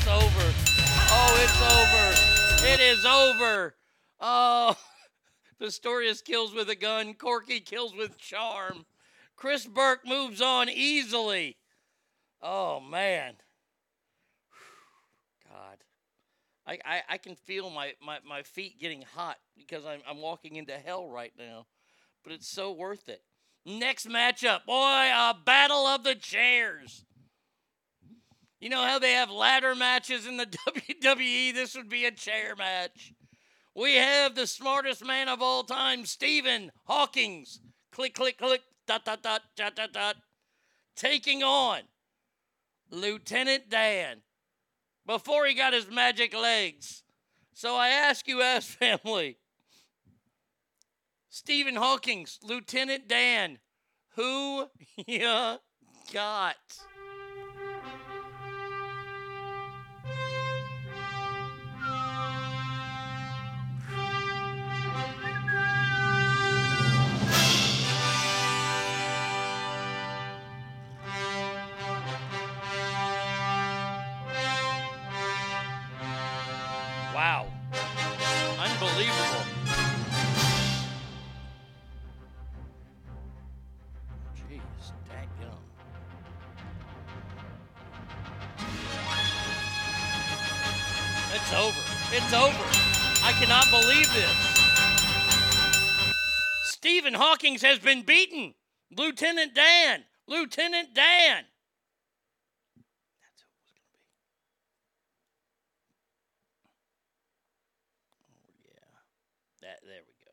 It's over. Oh, it's over. It is over. Oh, Pistorius kills with a gun. Corky kills with charm. Chris Burke moves on easily. Oh man. God. I, I, I can feel my, my, my feet getting hot because I'm, I'm walking into hell right now. But it's so worth it. Next matchup, boy, a battle of the chairs. You know how they have ladder matches in the WWE? This would be a chair match. We have the smartest man of all time, Stephen Hawkins. Click, click, click, dot, dot, dot, dot, dot, dot. Taking on Lieutenant Dan before he got his magic legs. So I ask you, as family, Stephen Hawking's Lieutenant Dan, who ya got? Hawkins has been beaten. Lieutenant Dan. Lieutenant Dan. That's who it was going to be. Oh, yeah. That, there we go.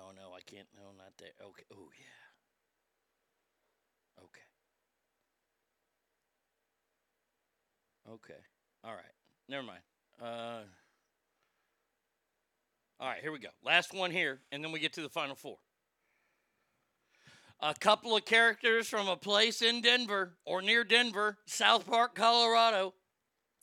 Oh, no, I can't. No, not there. Okay. Oh, yeah. Okay. Okay. All right. Never mind. Uh, all right, here we go. Last one here, and then we get to the final four. A couple of characters from a place in Denver or near Denver, South Park, Colorado.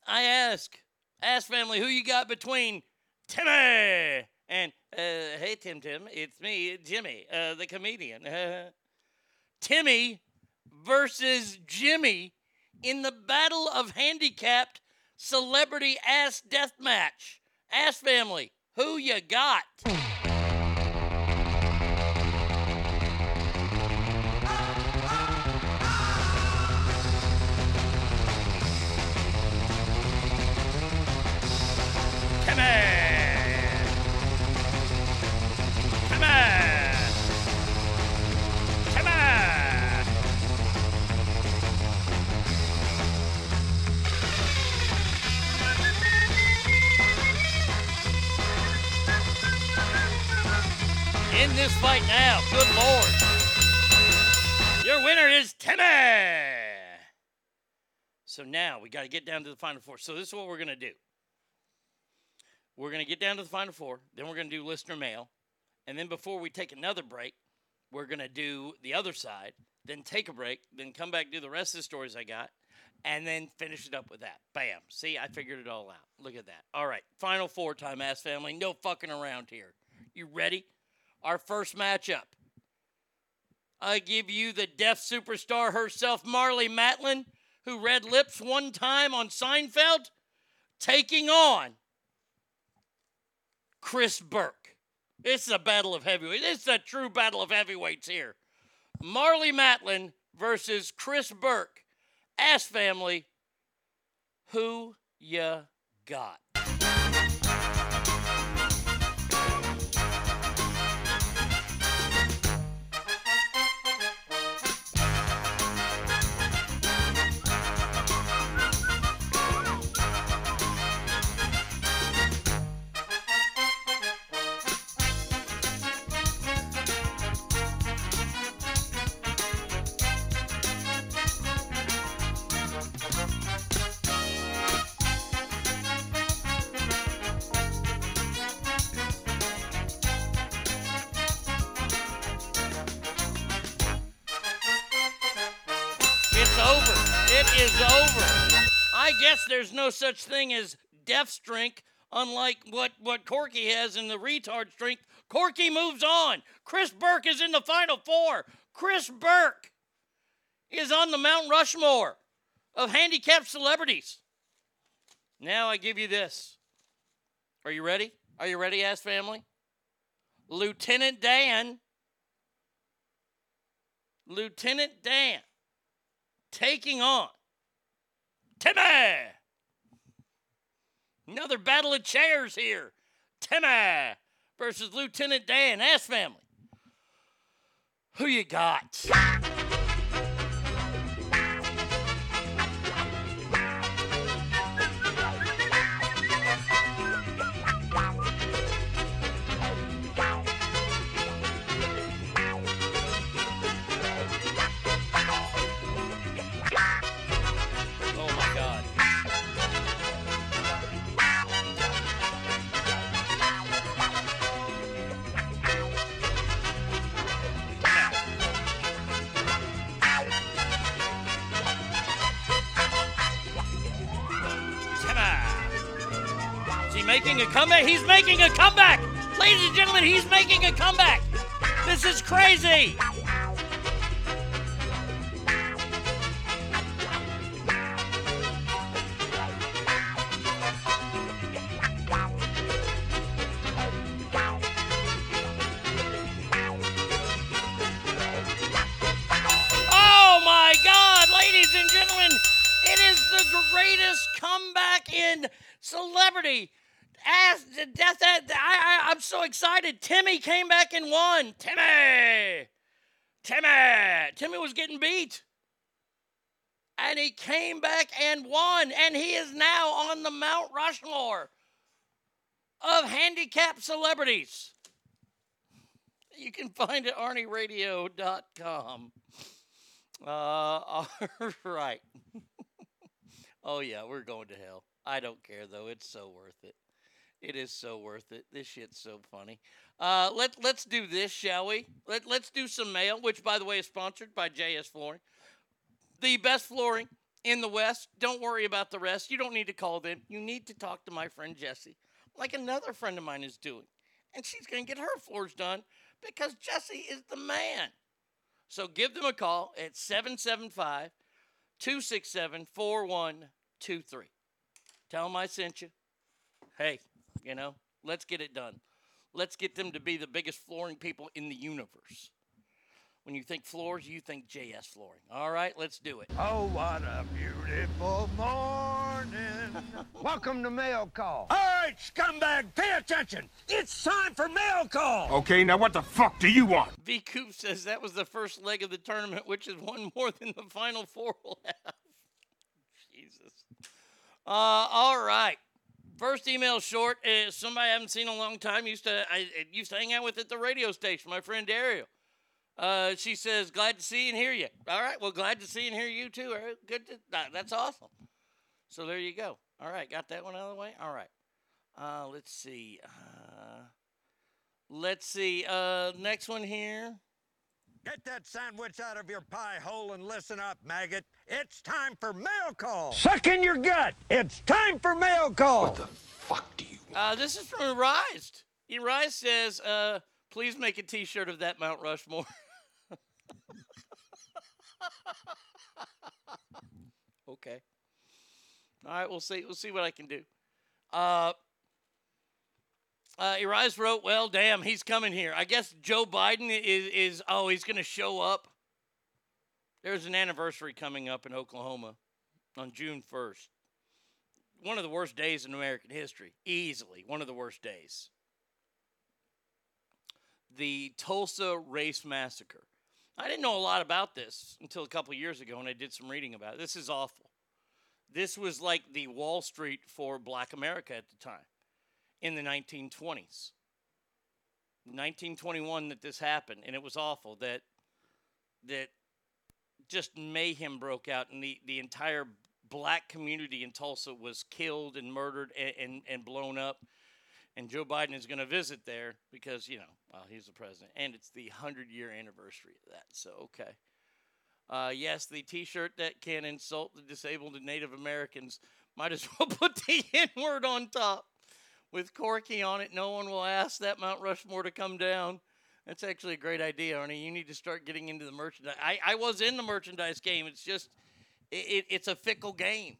I ask, ask family, who you got between Timmy and, uh, hey, Tim Tim, it's me, Jimmy, uh, the comedian. Timmy versus Jimmy in the Battle of Handicapped Celebrity Ass Death Match. Ass family, who you got? Now we got to get down to the final four. So this is what we're going to do. We're going to get down to the final four. Then we're going to do listener mail. And then before we take another break, we're going to do the other side. Then take a break. Then come back, do the rest of the stories I got. And then finish it up with that. Bam. See, I figured it all out. Look at that. All right. Final four time, ass family. No fucking around here. You ready? Our first matchup. I give you the deaf superstar herself, Marlee Matlin, who read lips one time on Seinfeld, taking on Chris Burke. Is a battle of heavyweights. Is a true battle of heavyweights here. Marlee Matlin versus Chris Burke. Ass family, who ya got? There's no such thing as death strength, unlike what, what Corky has in the retard strength. Corky moves on. Chris Burke is in the final four. Chris Burke is on the Mount Rushmore of handicapped celebrities. Now I give you this. Are you ready? Are you ready, ass family? Lieutenant Dan. Lieutenant Dan taking on Timmy. Another battle of chairs here. Timmy versus Lieutenant Dan. Ass family. Who you got? Making a comeback. Ladies and gentlemen, he's making a comeback. This is crazy. Timmy came back and won. Timmy, Timmy, Timmy was getting beat, and he came back and won, and he is now on the Mount Rushmore of handicapped celebrities. You can find it at arnieradio.com. Uh, all right. oh yeah, we're going to hell. I don't care though. It's so worth it. It is so worth it. This shit's so funny. Uh, let let's do this, shall we? Let let's do some mail, which by the way is sponsored by JS Flooring, the best flooring in the West. Don't worry about the rest. You don't need to call them. You need to talk to my friend Jesse, like another friend of mine is doing, and she's gonna get her floors done because Jesse is the man. So give them a call at 775 267 4123. Tell them I sent you. Hey, you know, let's get it done. Let's get them to be the biggest flooring people in the universe. When you think floors, you think JS Flooring. All right, let's do it. Oh, what a beautiful morning. Welcome to Mail Call. All right, scumbag, pay attention. It's time for mail call. Okay, now what the fuck do you want? V Coop says that was the first leg of the tournament, which is one more than the final four will have. Jesus. Uh, all right. First email short is somebody I haven't seen in a long time. Used to I, I used to hang out with at the radio station. My friend Dario. Uh, she says, "Glad to see and hear you." All right. Well, glad to see and hear you too. Right, Good. To, that, that's awesome. So there you go. All right, got that one out of the way. All right. Uh, let's see. Uh, let's see. Uh, next one here. Get that sandwich out of your pie hole and listen up, maggot. It's time for mail call. Suck in your gut. It's time for Mail Call. What the fuck do you Uh, this is from Arised. Arised says, uh, please make a t shirt of that Mount Rushmore. okay. All right, we'll see. We'll see what I can do. Uh, uh, Arise wrote, "Well, damn, he's coming here. I guess Joe Biden is is oh, he's going to show up. There's an anniversary coming up in Oklahoma on June 1st. One of the worst days in American history, easily one of the worst days. The Tulsa Race Massacre. I didn't know a lot about this until a couple years ago when I did some reading about it. This is awful. This was like the Wall Street for black America at the time in the 1920s. 1921 that this happened and it was awful that that just mayhem broke out and the, the entire black community in Tulsa was killed and murdered and, and, and blown up. And Joe Biden is going to visit there because, you know, well, he's the president. And it's the 100 year anniversary of that. So, okay. Uh, yes, the t shirt that can insult the disabled and Native Americans might as well put the N word on top. With Corky on it, no one will ask that Mount Rushmore to come down. That's actually a great idea, Arnie. You need to start getting into the merchandise. I, I was in the merchandise game. It's just, it, it, it's a fickle game.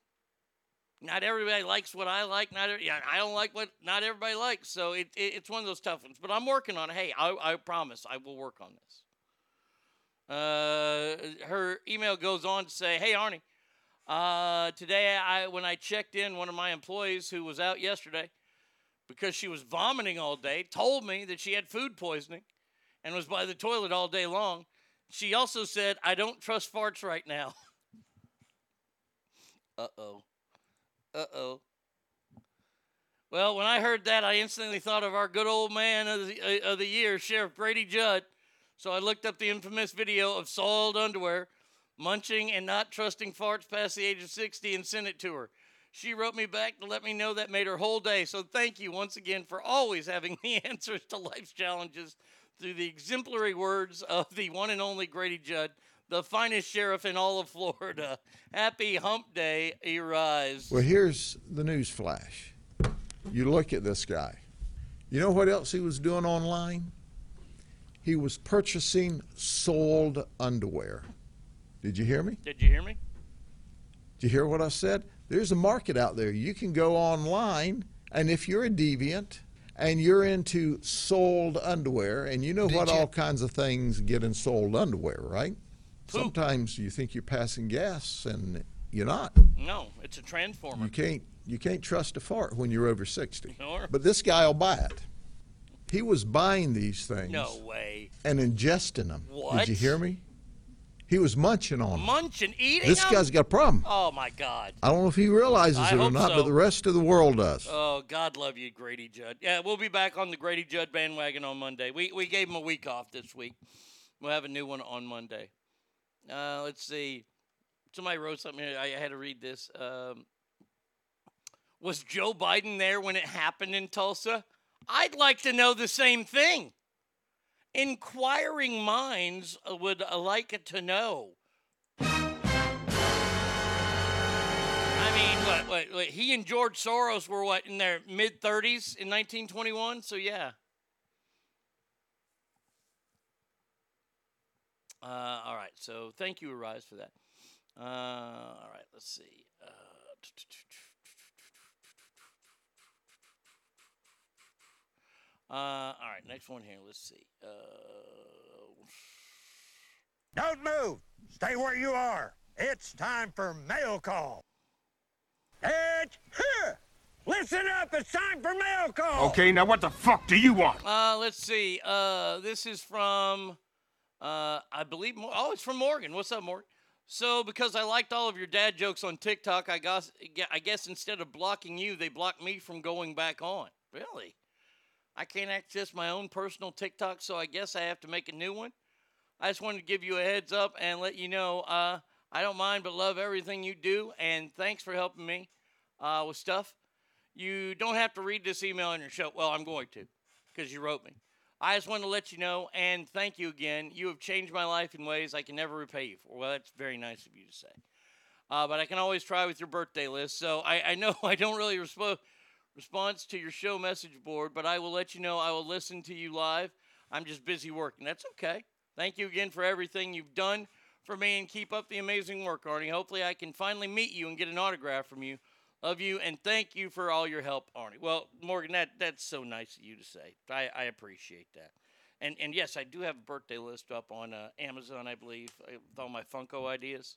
Not everybody likes what I like. Not every, I don't like what not everybody likes. So it, it, it's one of those tough ones. But I'm working on it. Hey, I, I promise I will work on this. Uh, her email goes on to say, "Hey Arnie, uh, today I when I checked in, one of my employees who was out yesterday because she was vomiting all day told me that she had food poisoning and was by the toilet all day long. She also said, "I don't trust farts right now." uh oh. Uh oh. Well, when I heard that, I instantly thought of our good old man of the, uh, of the year, Sheriff Grady Judd. So I looked up the infamous video of soiled underwear, munching and not trusting farts past the age of 60 and sent it to her. She wrote me back to let me know that made her whole day. So thank you once again for always having the answers to life's challenges through the exemplary words of the one and only Grady Judd, the finest sheriff in all of Florida. Happy hump day, arise. Well, here's the news flash. You look at this guy. You know what else he was doing online? He was purchasing sold underwear. Did you hear me? Did you hear me? Did you hear what I said? There's a market out there. You can go online, and if you're a deviant and you're into sold underwear, and you know Did what you- all kinds of things get in sold underwear, right? Sometimes you think you're passing gas, and you're not. No, it's a transformer. You can't you can't trust a fart when you're over 60. Sure. But this guy will buy it. He was buying these things No way. and ingesting them. What? Did you hear me? He was munching on them. Munching, eating. This them? guy's got a problem. Oh my God. I don't know if he realizes I it or hope not, so. but the rest of the world does. Oh, God love you, Grady Judd. Yeah, we'll be back on the Grady Judd bandwagon on Monday. We we gave him a week off this week. We'll have a new one on Monday. Uh, let's see. Somebody wrote something here. I had to read this. Um, was Joe Biden there when it happened in Tulsa? I'd like to know the same thing. Inquiring minds uh, would like to know. I mean, what, what, what? He and George Soros were what in their mid 30s in 1921. So yeah. Uh, all right. So thank you, Arise, for that. Uh, all right. Let's see. Uh, uh, all right. Next one here. Let's see. Uh, Don't move. Stay where you are. It's time for mail call. It's here. Listen up. It's time for mail call. Okay, now what the fuck do you want? Uh, let's see. Uh, this is from, uh, I believe. Oh, it's from Morgan. What's up, Morgan? So, because I liked all of your dad jokes on TikTok, I guess, I guess instead of blocking you, they blocked me from going back on. Really? I can't access my own personal TikTok, so I guess I have to make a new one. I just wanted to give you a heads up and let you know uh, I don't mind but love everything you do, and thanks for helping me uh, with stuff. You don't have to read this email on your show. Well, I'm going to because you wrote me. I just wanted to let you know and thank you again. You have changed my life in ways I can never repay you for. Well, that's very nice of you to say. Uh, but I can always try with your birthday list. So I, I know I don't really respo- response to your show message board, but I will let you know I will listen to you live. I'm just busy working. That's okay. Thank you again for everything you've done for me and keep up the amazing work, Arnie. Hopefully, I can finally meet you and get an autograph from you. Love you and thank you for all your help, Arnie. Well, Morgan, that that's so nice of you to say. I, I appreciate that. And and yes, I do have a birthday list up on uh, Amazon, I believe, with all my Funko ideas.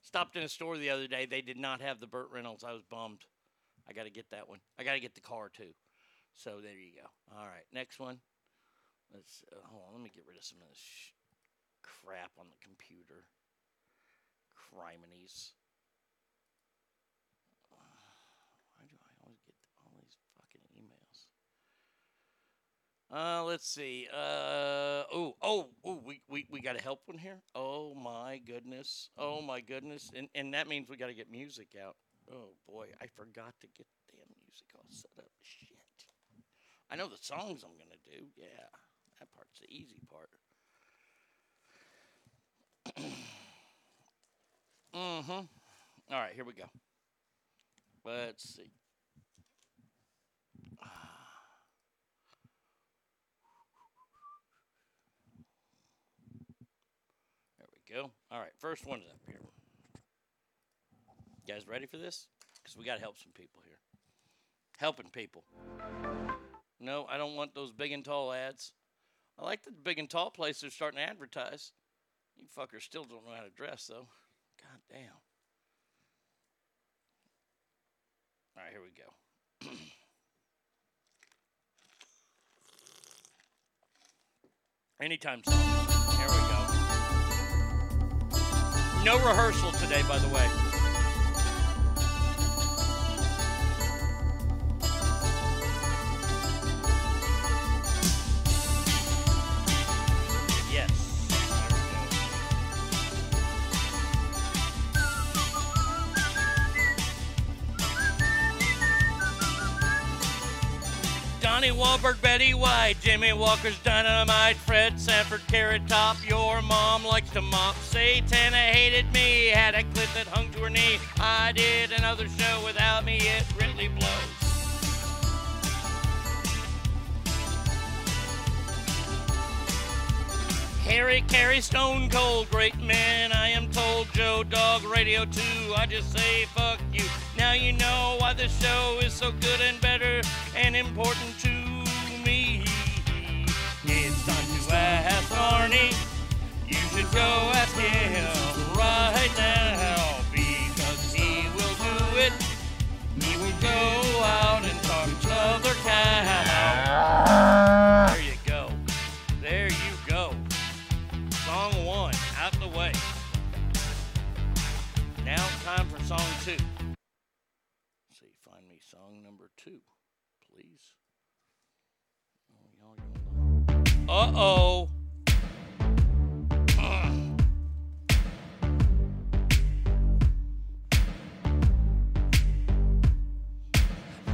Stopped in a store the other day. They did not have the Burt Reynolds. I was bummed. I got to get that one. I got to get the car too. So there you go. All right, next one. Let's uh, hold on. Let me get rid of some of this sh- crap on the computer. Criminies. Why do I always get all these fucking emails? Uh, let's see. Uh, oh, oh, oh, we, we, we got a help one here. Oh my goodness. Oh my goodness. And, and that means we got to get music out. Oh boy, I forgot to get the damn music all set up. Shit. I know the songs I'm gonna do. Yeah, that part's the easy part. mm-hmm. All right, here we go. Let's see. There we go. All right, first one's up here. You guys ready for this? Because we got to help some people here. Helping people. No, I don't want those big and tall ads. I like the big and tall places are starting to advertise. You fuckers still don't know how to dress, though. God damn. All right, here we go. Anytime soon. Here we go. No rehearsal today, by the way. Donnie Wahlberg, Betty White, Jimmy Walker's Dynamite, Fred Sanford, Carrot Top, your mom likes to mop. Satana hated me, had a clip that hung to her knee. I did another show without me, it really blows. Harry, Carey, Stone Cold, great man, I am told, Joe Dog Radio 2. I just say fuck you. Now you know why the show is so good and better and important to me. It's time to ask Arnie. You should go ask him right now because he will do it. He will go out and talk to other cow. There you go. There you go. Song one out the way. Now time for song two. Uh oh.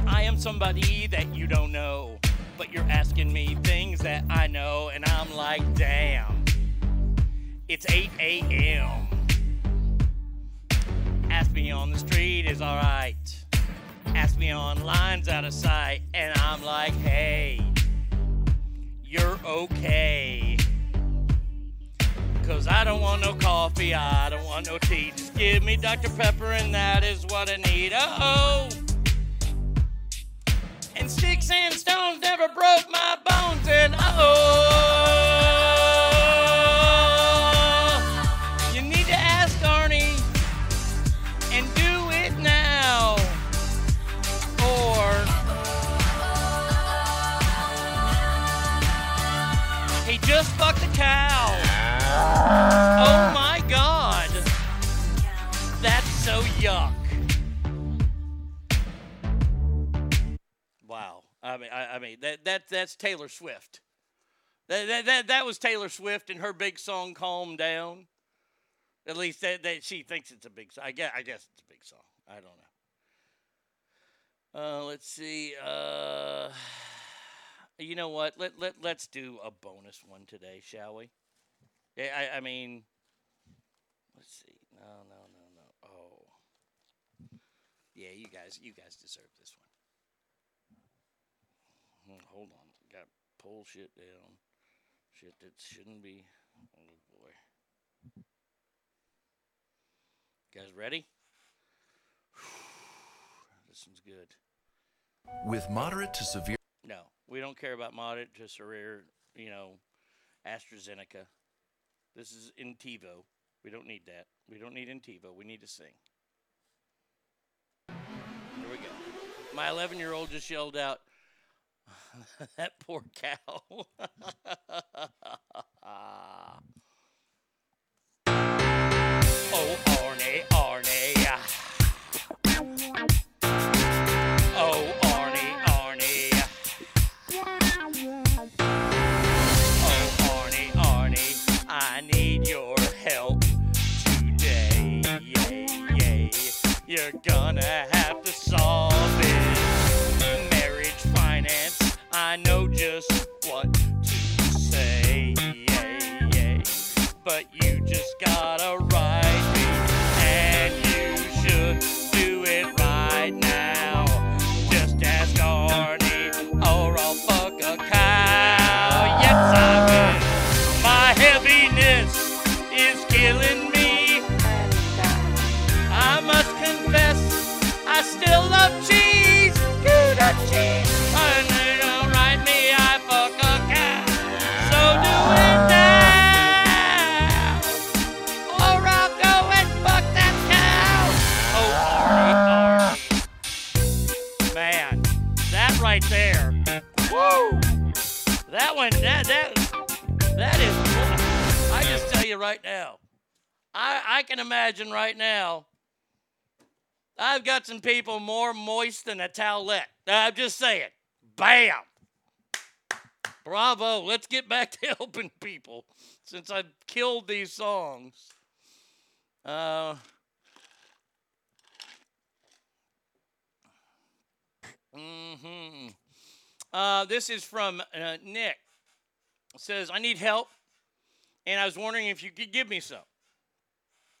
I am somebody that you don't know, but you're asking me things that I know, and I'm like, damn. It's 8 a.m. Ask me on the street is alright. Ask me on lines out of sight, and I'm like, hey, you're okay. Cause I don't want no coffee, I don't want no tea. Just give me Dr. Pepper, and that is what I need. Uh oh. And sticks and stones never broke my bones, and uh oh. Just fucked a cow. Oh my god. That's so yuck. Wow. I mean, I, I mean that that that's Taylor Swift. That, that that that was Taylor Swift and her big song "Calm Down." At least that, that she thinks it's a big song. I guess I guess it's a big song. I don't know. Uh, let's see. Uh, you know what? Let let let's do a bonus one today, shall we? I I mean, let's see. No, no, no, no. Oh, yeah. You guys, you guys deserve this one. Hmm, Hold on. Got pull shit down. Shit that shouldn't be. Oh boy. Guys ready? This one's good. With moderate to severe. No, we don't care about to severe, you know, AstraZeneca. This is Entyvio. We don't need that. We don't need Entyvio. We need to sing. Here we go. My 11 year old just yelled out, that poor cow. oh, Arnie, Arnie. You're gonna have to solve it. Marriage finance, I know just you right now. I, I can imagine right now. I've got some people more moist than a towelette. I'm just saying. Bam! Bravo. Let's get back to helping people since I've killed these songs. Uh, mm-hmm. Uh, this is from uh, Nick. It says, I need help, and I was wondering if you could give me some.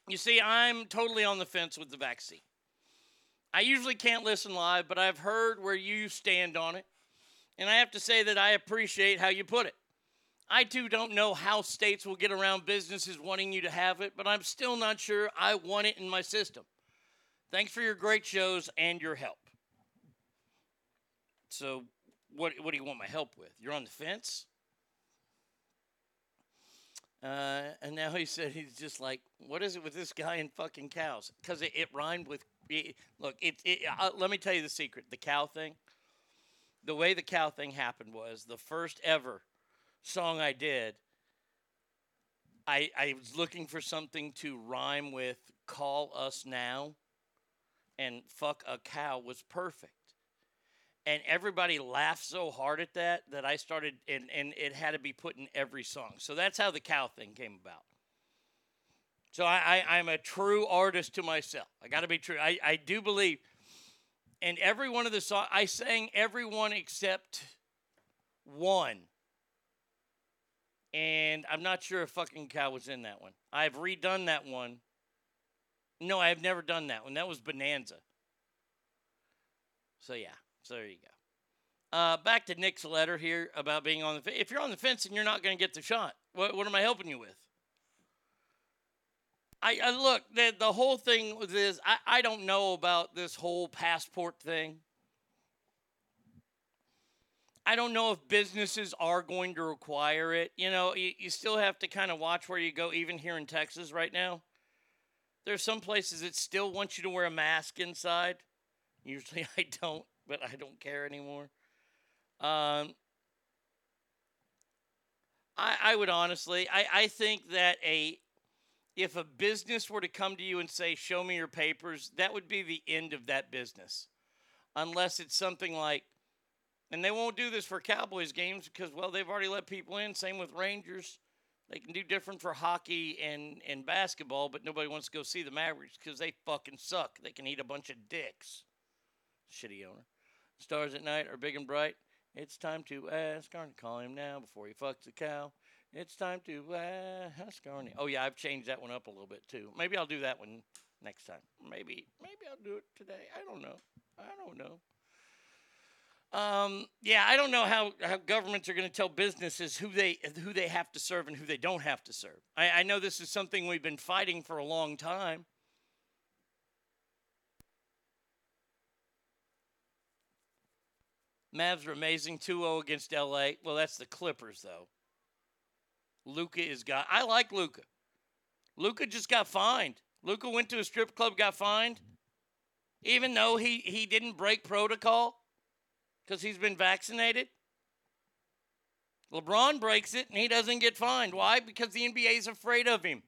You see, I'm totally on the fence with the vaccine. I usually can't listen live, but I've heard where you stand on it, and I have to say that I appreciate how you put it. I too don't know how states will get around businesses wanting you to have it, but I'm still not sure I want it in my system. Thanks for your great shows and your help. So, what, what do you want my help with? You're on the fence? Uh, and now he said he's just like, what is it with this guy and fucking cows? Because it, it rhymed with. It, look, it. it uh, let me tell you the secret. The cow thing. The way the cow thing happened was the first ever song I did. I I was looking for something to rhyme with "Call Us Now," and "Fuck a Cow" was perfect and everybody laughed so hard at that that I started, and, and it had to be put in every song. So that's how the cow thing came about. So I, I, am a true artist to myself. I got to be true. I, I do believe, and every one of the songs, I sang every one except one. And I'm not sure if fucking cow was in that one. I've redone that one. No, I have never done that one. That was Bonanza. So yeah. So there you go. Uh, back to Nick's letter here about being on the fence. If you're on the fence and you're not going to get the shot, what, what am I helping you with? I, I look the the whole thing with this. I, I don't know about this whole passport thing. I don't know if businesses are going to require it. You know, you, you still have to kind of watch where you go, even here in Texas right now. There's some places that still want you to wear a mask inside. Usually I don't but I don't care anymore. Um, I, I would honestly, I, I think that a if a business were to come to you and say, "Show me your papers," that would be the end of that business, unless it's something like, and they won't do this for Cowboys games because well, they've already let people in. Same with Rangers. They can do different for hockey and, and basketball, but nobody wants to go see the Mavericks because they fucking suck. They can eat a bunch of dicks. Shitty owner. Stars at night are big and bright. It's time to ask Arnie. Call him now before he fucks the cow. It's time to ask Arnie. Oh yeah, I've changed that one up a little bit too. Maybe I'll do that one next time. Maybe maybe I'll do it today. I don't know. I don't know. Um, yeah, I don't know how, how governments are going to tell businesses who they who they have to serve and who they don't have to serve. I, I know this is something we've been fighting for a long time. Mavs are amazing 2 0 against LA. Well, that's the Clippers, though. Luka is got. I like Luka. Luka just got fined. Luka went to a strip club, got fined, even though he, he didn't break protocol because he's been vaccinated. LeBron breaks it and he doesn't get fined. Why? Because the NBA is afraid of him.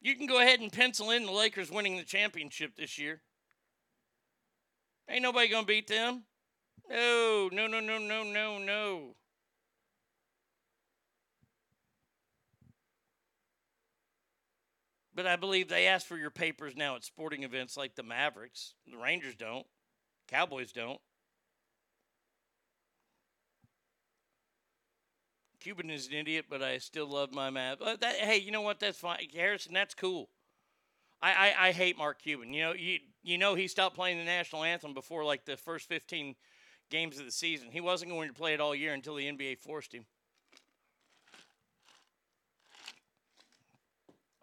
You can go ahead and pencil in the Lakers winning the championship this year. Ain't nobody gonna beat them. No, no, no, no, no, no, no. But I believe they ask for your papers now at sporting events like the Mavericks. The Rangers don't. Cowboys don't. Cuban is an idiot, but I still love my Mavs. Uh, that, hey, you know what? That's fine, Harrison. That's cool. I, I, I hate Mark Cuban. You know, you you know he stopped playing the national anthem before like the first 15 games of the season. He wasn't going to play it all year until the NBA forced him.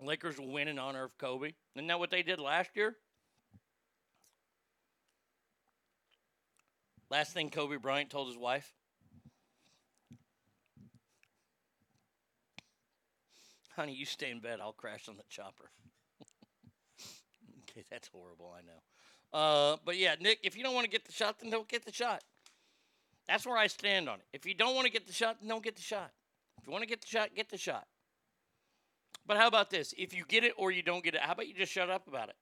Lakers will win in honor of Kobe. Isn't that what they did last year? Last thing Kobe Bryant told his wife. Honey, you stay in bed. I'll crash on the chopper. Okay, that's horrible. I know. Uh, but yeah, Nick, if you don't want to get the shot, then don't get the shot. That's where I stand on it. If you don't want to get the shot, then don't get the shot. If you want to get the shot, get the shot. But how about this? If you get it or you don't get it, how about you just shut up about it?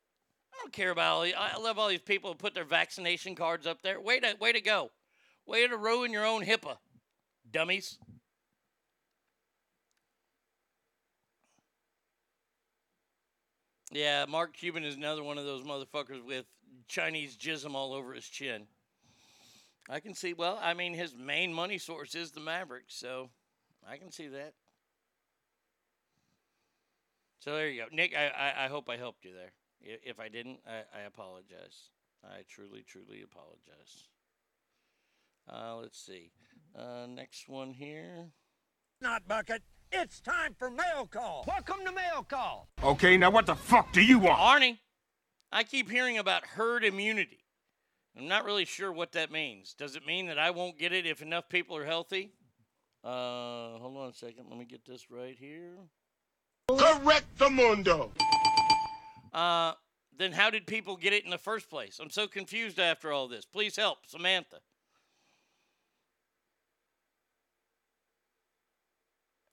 I don't care about all these. I love all these people who put their vaccination cards up there. Way to, way to go. Way to ruin your own HIPAA, dummies. Yeah, Mark Cuban is another one of those motherfuckers with Chinese jism all over his chin. I can see. Well, I mean, his main money source is the Mavericks, so I can see that. So there you go, Nick. I, I, I hope I helped you there. If I didn't, I, I apologize. I truly, truly apologize. Uh, let's see. Uh, next one here. Not bucket. It's time for mail call. Welcome to mail call. Okay, now what the fuck do you want? Arnie, I keep hearing about herd immunity. I'm not really sure what that means. Does it mean that I won't get it if enough people are healthy? Uh, hold on a second. Let me get this right here. Correct the mundo. Uh, then how did people get it in the first place? I'm so confused after all this. Please help, Samantha.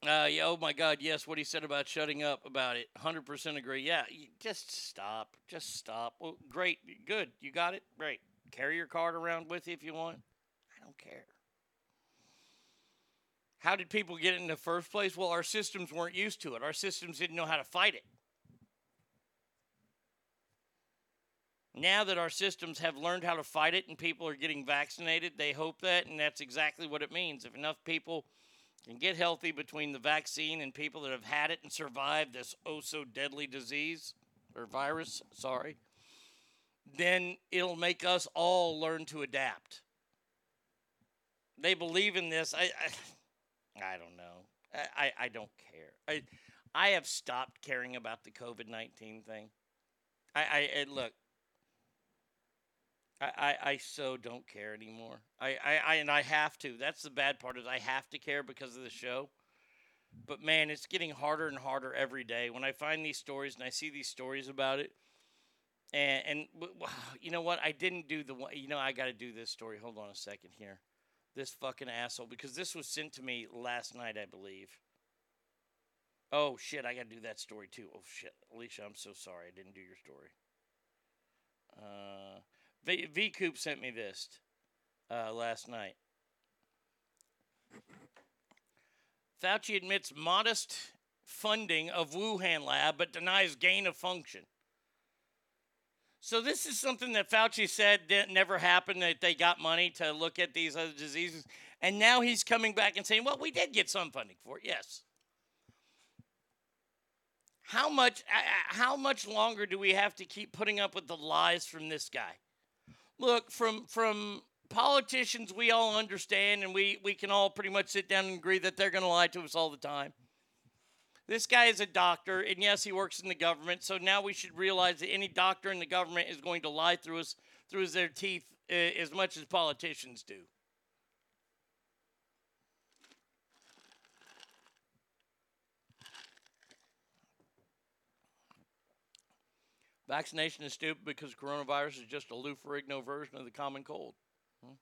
Uh, yeah, oh my God, yes, what he said about shutting up about it. 100% agree. Yeah, just stop. Just stop. Well, great. Good. You got it? Great. Carry your card around with you if you want. I don't care. How did people get it in the first place? Well, our systems weren't used to it. Our systems didn't know how to fight it. Now that our systems have learned how to fight it and people are getting vaccinated, they hope that, and that's exactly what it means. If enough people can get healthy between the vaccine and people that have had it and survived this oh so deadly disease or virus, sorry, then it'll make us all learn to adapt. They believe in this. I, I, I don't know. I, I, don't care. I, I have stopped caring about the COVID 19 thing. I, I look, I, I, I so don't care anymore. I, I, I and I have to. That's the bad part is I have to care because of the show. But man, it's getting harder and harder every day. When I find these stories and I see these stories about it, and and you know what? I didn't do the one. You know, I got to do this story. Hold on a second here. This fucking asshole because this was sent to me last night, I believe. Oh shit! I got to do that story too. Oh shit, Alicia, I'm so sorry. I didn't do your story. Uh. V, v Coop sent me this uh, last night. Fauci admits modest funding of Wuhan lab, but denies gain of function. So this is something that Fauci said that never happened. That they got money to look at these other diseases, and now he's coming back and saying, "Well, we did get some funding for it." Yes. How much? How much longer do we have to keep putting up with the lies from this guy? Look from from politicians we all understand and we we can all pretty much sit down and agree that they're going to lie to us all the time. This guy is a doctor and yes he works in the government so now we should realize that any doctor in the government is going to lie through us through their teeth uh, as much as politicians do Vaccination is stupid because coronavirus is just a Lou Ferrigno version of the common cold. Hmm?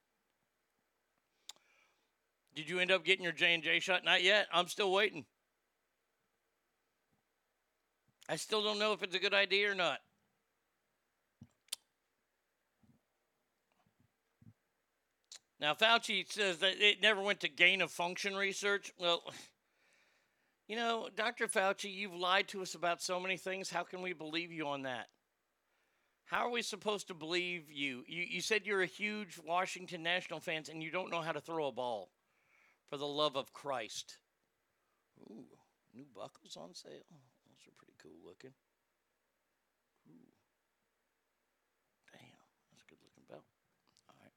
Did you end up getting your J and J shot? Not yet. I'm still waiting. I still don't know if it's a good idea or not. Now Fauci says that it never went to gain of function research. Well, you know, Dr. Fauci, you've lied to us about so many things. How can we believe you on that? How are we supposed to believe you? You, you said you're a huge Washington National fan and you don't know how to throw a ball. For the love of Christ. Ooh, new buckles on sale. Those are pretty cool looking. Ooh. Damn, that's a good looking belt. All right.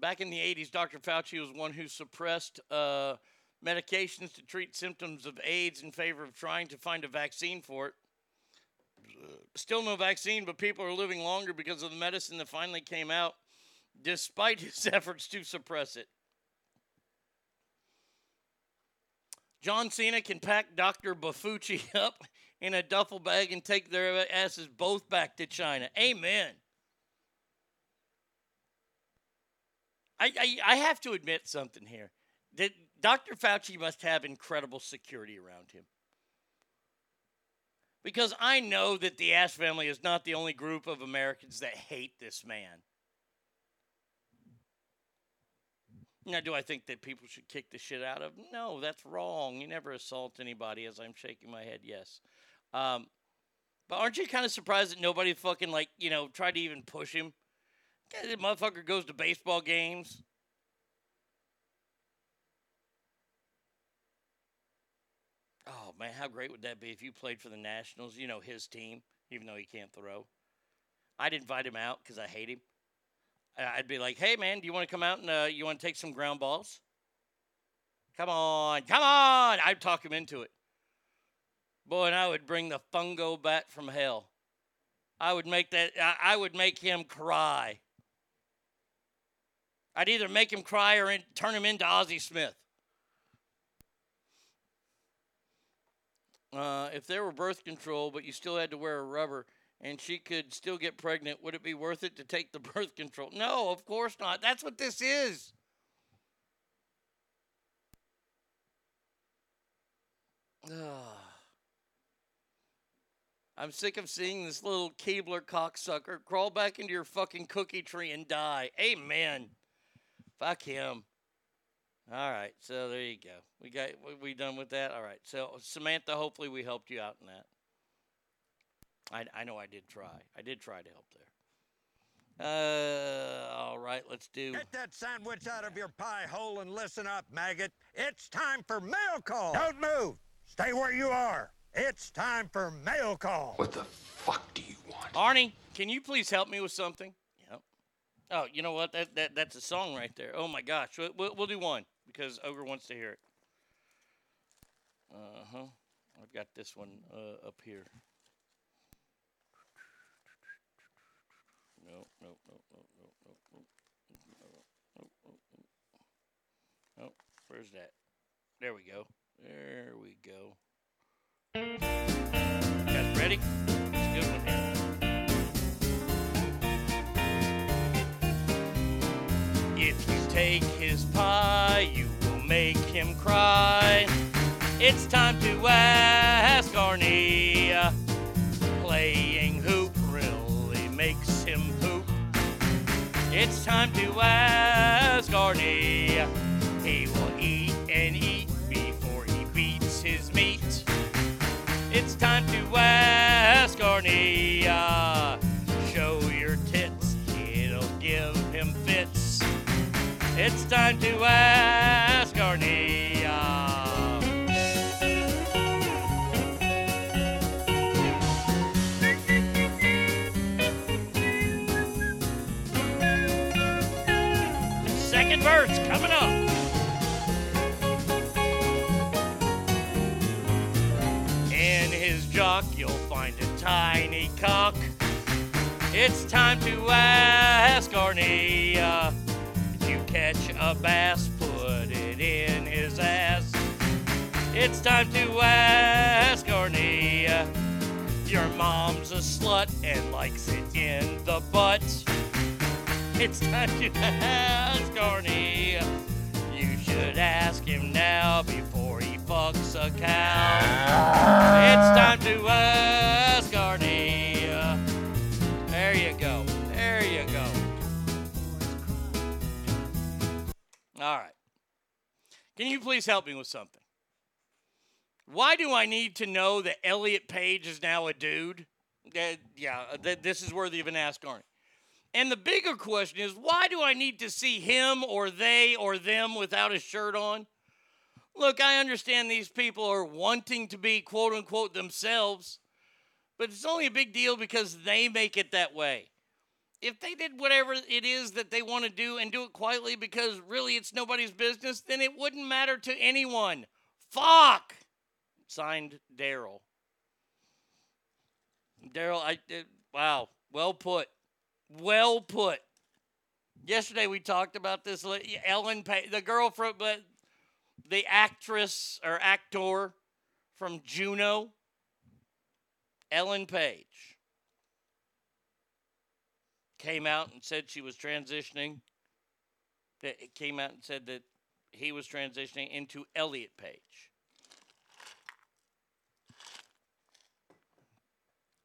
Back in the 80s, Dr. Fauci was one who suppressed uh, medications to treat symptoms of AIDS in favor of trying to find a vaccine for it still no vaccine, but people are living longer because of the medicine that finally came out, despite his efforts to suppress it. John Cena can pack Dr. Bafucci up in a duffel bag and take their asses both back to China. Amen. I, I, I have to admit something here. That Dr. Fauci must have incredible security around him because I know that the Ash family is not the only group of Americans that hate this man. Now, do I think that people should kick the shit out of him? No, that's wrong. You never assault anybody, as I'm shaking my head, yes. Um, but aren't you kind of surprised that nobody fucking, like, you know, tried to even push him? The motherfucker goes to baseball games. Oh man, how great would that be if you played for the Nationals? You know his team, even though he can't throw. I'd invite him out because I hate him. I'd be like, "Hey, man, do you want to come out and uh, you want to take some ground balls? Come on, come on!" I'd talk him into it. Boy, and I would bring the fungo bat from hell. I would make that. I, would make him cry. I'd either make him cry or in, turn him into Ozzie Smith. Uh, if there were birth control, but you still had to wear a rubber, and she could still get pregnant, would it be worth it to take the birth control? No, of course not. That's what this is. I'm sick of seeing this little Keebler cocksucker crawl back into your fucking cookie tree and die. Amen. Fuck him. All right, so there you go. We got we, we done with that. All right, so Samantha, hopefully we helped you out in that. I I know I did try. I did try to help there. Uh, all right, let's do. Get that sandwich out of your pie hole and listen up, maggot. It's time for mail call. Don't move. Stay where you are. It's time for mail call. What the fuck do you want? Arnie, can you please help me with something? Yep. Oh, you know what? That, that that's a song right there. Oh my gosh, we'll, we'll, we'll do one because Ogre wants to hear it. Uh huh. I've got this one uh, up here. No, no, no, no, no, no, no, no, no, no, no. Where's that? There we go. There we go. Guys ready? It's a good one here. If you take his pie, you make him cry. It's time to ask Arnie. Playing hoop really makes him poop. It's time to ask Arnie. He will eat and eat before he beats his meat. It's time to ask Arnie. Show your tits, it'll give him fits. It's time to ask Uh, Second verse coming up. In his jock, you'll find a tiny cock. It's time to ask Arnie. Uh, if you catch a bass, it in his ass. It's time to ask Arnie. Your mom's a slut and likes it in the butt. It's time to ask Arnie. You should ask him now before he fucks a cow. It's time to ask Arnie. There you go. There you go. All right. Can you please help me with something? Why do I need to know that Elliot Page is now a dude? Uh, yeah, th- this is worthy of an ask Arnie. And the bigger question is why do I need to see him or they or them without a shirt on? Look, I understand these people are wanting to be quote unquote themselves, but it's only a big deal because they make it that way. If they did whatever it is that they want to do and do it quietly because really it's nobody's business, then it wouldn't matter to anyone. Fuck! Signed Daryl. Daryl, I uh, wow, well put, well put. Yesterday we talked about this. Ellen, Page, the girl from, but the actress or actor from Juno, Ellen Page, came out and said she was transitioning. That it came out and said that he was transitioning into Elliot Page.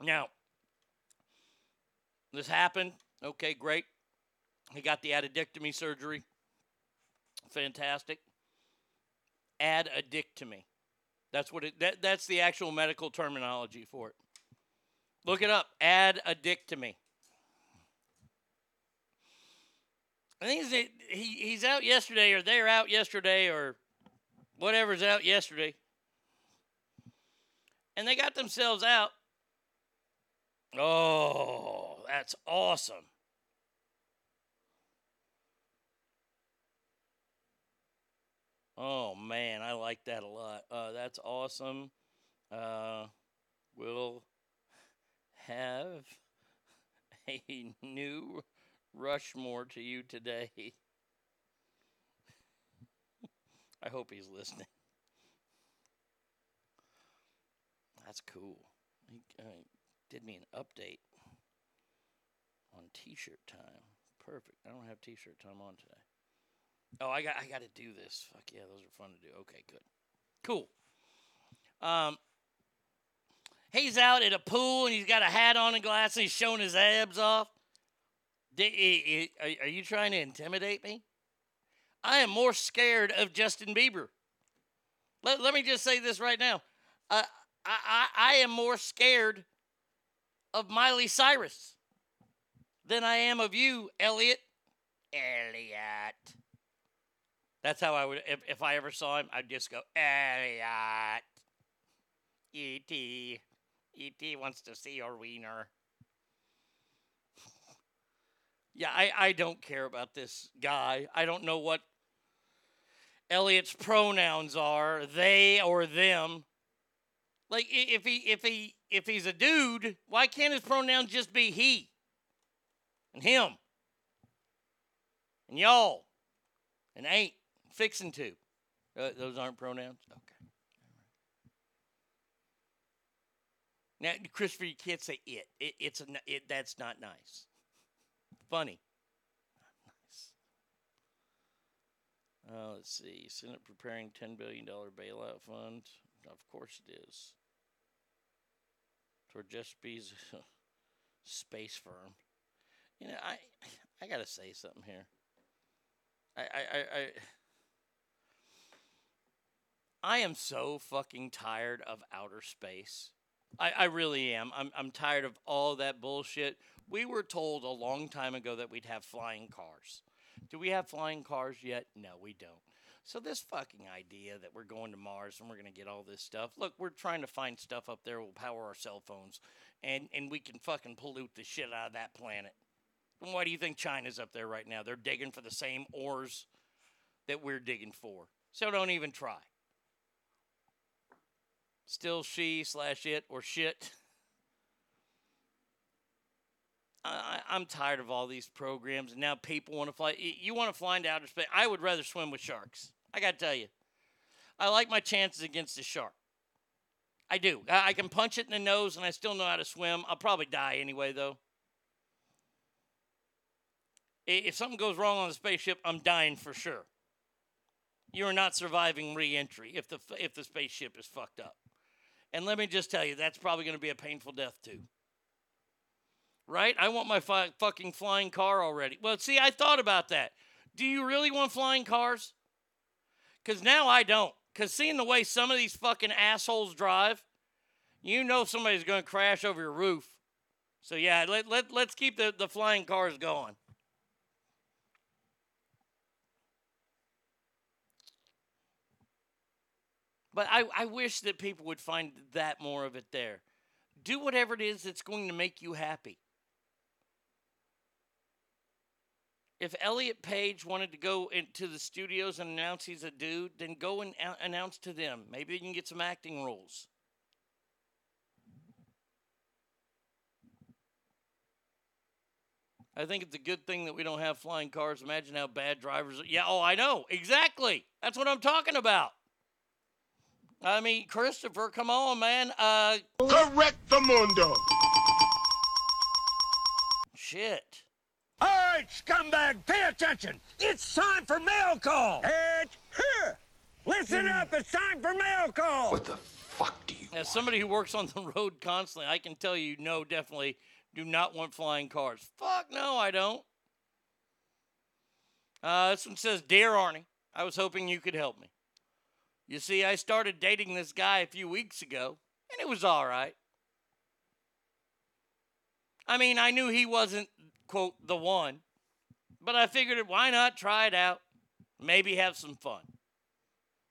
Now, this happened. Okay, great. He got the addictomy surgery. Fantastic. Addictomy. That's what it that, that's the actual medical terminology for it. Look it up. Addictomy. I think he's, he, he's out yesterday, or they're out yesterday, or whatever's out yesterday. And they got themselves out. Oh, that's awesome. Oh, man, I like that a lot. Uh, that's awesome. Uh, we'll have a new Rushmore to you today. I hope he's listening. That's cool. He uh, did me an update on T-shirt time. Perfect. I don't have T-shirt time on today. Oh, I got I got to do this. Fuck yeah, those are fun to do. Okay, good, cool. Um, he's out at a pool and he's got a hat on and glasses. And he's showing his abs off. Are are you trying to intimidate me? I am more scared of Justin Bieber. Let, let me just say this right now. Uh, I, I, I am more scared of Miley Cyrus than I am of you, Elliot. Elliot. That's how I would, if, if I ever saw him, I'd just go, Elliot. E.T. E.T. wants to see your wiener. Yeah, I, I don't care about this guy. I don't know what Elliot's pronouns are, they or them. Like if he if he if he's a dude, why can't his pronouns just be he and him and y'all and ain't fixing to? Uh, those aren't pronouns. Okay. Now, Christopher, you can't say it. it it's a, it. That's not nice. Funny. Uh, let's see. Senate preparing $10 billion bailout fund. Of course it is. Chesapeake's space firm. You know, I I gotta say something here. I I I, I I am so fucking tired of outer space. I, I really am. I'm, I'm tired of all that bullshit. We were told a long time ago that we'd have flying cars. Do we have flying cars yet? No, we don't. So this fucking idea that we're going to Mars and we're going to get all this stuff. Look, we're trying to find stuff up there will power our cell phones and and we can fucking pollute the shit out of that planet. And why do you think China's up there right now? They're digging for the same ores that we're digging for. So don't even try. Still she slash it or shit. I, I'm tired of all these programs, and now people want to fly. You want to fly into outer space? I would rather swim with sharks. I got to tell you, I like my chances against a shark. I do. I, I can punch it in the nose, and I still know how to swim. I'll probably die anyway, though. If something goes wrong on the spaceship, I'm dying for sure. You are not surviving re-entry if the if the spaceship is fucked up. And let me just tell you, that's probably going to be a painful death too. Right? I want my fi- fucking flying car already. Well, see, I thought about that. Do you really want flying cars? Because now I don't. Because seeing the way some of these fucking assholes drive, you know somebody's going to crash over your roof. So, yeah, let, let, let's keep the, the flying cars going. But I, I wish that people would find that more of it there. Do whatever it is that's going to make you happy. If Elliot Page wanted to go into the studios and announce he's a dude, then go and announce to them. Maybe you can get some acting roles. I think it's a good thing that we don't have flying cars. Imagine how bad drivers are. Yeah, oh, I know. Exactly. That's what I'm talking about. I mean, Christopher, come on, man. Uh, Correct the mundo. shit. All right, scumbag, pay attention. It's time for mail call. It's here. Listen up, it's time for mail call. What the fuck do you As somebody who works on the road constantly, I can tell you, no, definitely do not want flying cars. Fuck no, I don't. Uh, this one says, Dear Arnie, I was hoping you could help me. You see, I started dating this guy a few weeks ago, and it was all right. I mean, I knew he wasn't, quote, the one, but I figured, why not try it out? Maybe have some fun.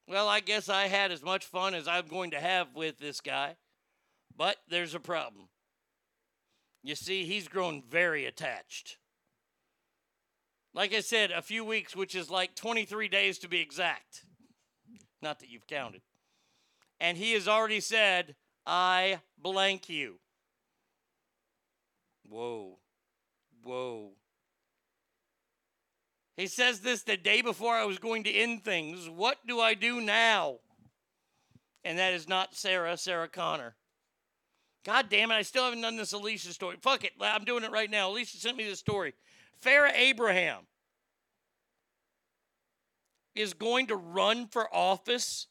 Well, I guess I had as much fun as I'm going to have with this guy, but there's a problem. You see, he's grown very attached. Like I said, a few weeks, which is like 23 days to be exact. Not that you've counted. And he has already said, I blank you. Whoa. Whoa. He says this the day before I was going to end things. What do I do now? And that is not Sarah, Sarah Connor. God damn it, I still haven't done this Alicia story. Fuck it, I'm doing it right now. Alicia sent me this story. Farrah Abraham is going to run for office.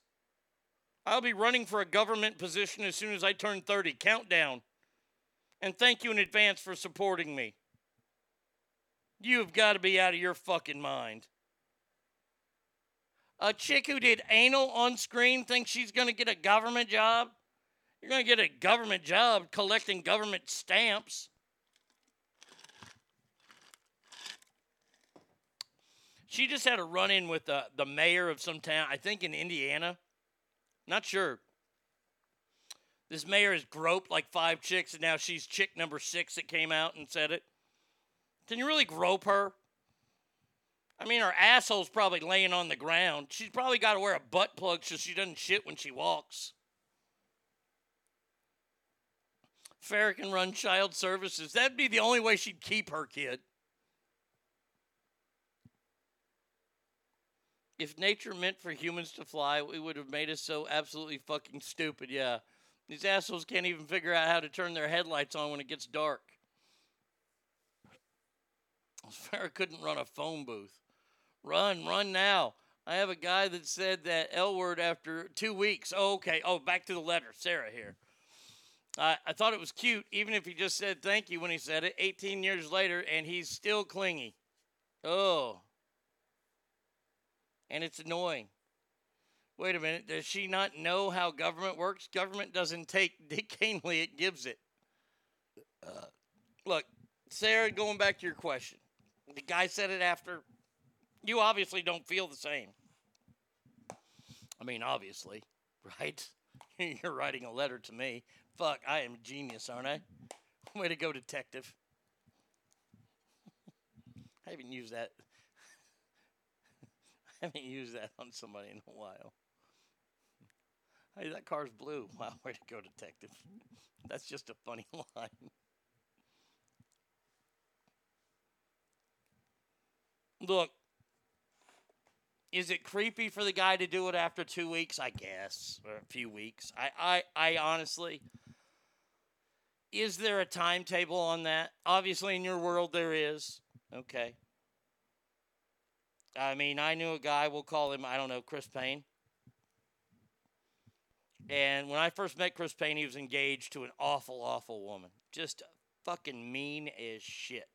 I'll be running for a government position as soon as I turn 30. Countdown. And thank you in advance for supporting me. You've got to be out of your fucking mind. A chick who did anal on screen thinks she's going to get a government job? You're going to get a government job collecting government stamps. She just had a run in with the, the mayor of some town, I think in Indiana. Not sure. This mayor has groped like five chicks, and now she's chick number six that came out and said it. Can you really grope her? I mean, her asshole's probably laying on the ground. She's probably got to wear a butt plug so she doesn't shit when she walks. Farrah can run child services. That'd be the only way she'd keep her kid. If nature meant for humans to fly, it would have made us so absolutely fucking stupid. Yeah. These assholes can't even figure out how to turn their headlights on when it gets dark. Farrah couldn't run a phone booth. Run, run now. I have a guy that said that L word after two weeks. Oh, okay. Oh, back to the letter. Sarah here. I, I thought it was cute, even if he just said thank you when he said it 18 years later, and he's still clingy. Oh. And it's annoying. Wait a minute. Does she not know how government works? Government doesn't take Dick Canely, it gives it. Uh, look, Sarah, going back to your question. The guy said it after. You obviously don't feel the same. I mean, obviously, right? You're writing a letter to me. Fuck, I am a genius, aren't I? Way to go, detective. I haven't used that. I haven't used that on somebody in a while. Hey, that car's blue. Wow, way to go, detective. That's just a funny line. Look, is it creepy for the guy to do it after two weeks? I guess, or a few weeks. I, I, I honestly, is there a timetable on that? Obviously, in your world, there is. Okay. I mean, I knew a guy, we'll call him, I don't know, Chris Payne. And when I first met Chris Payne, he was engaged to an awful, awful woman. Just fucking mean as shit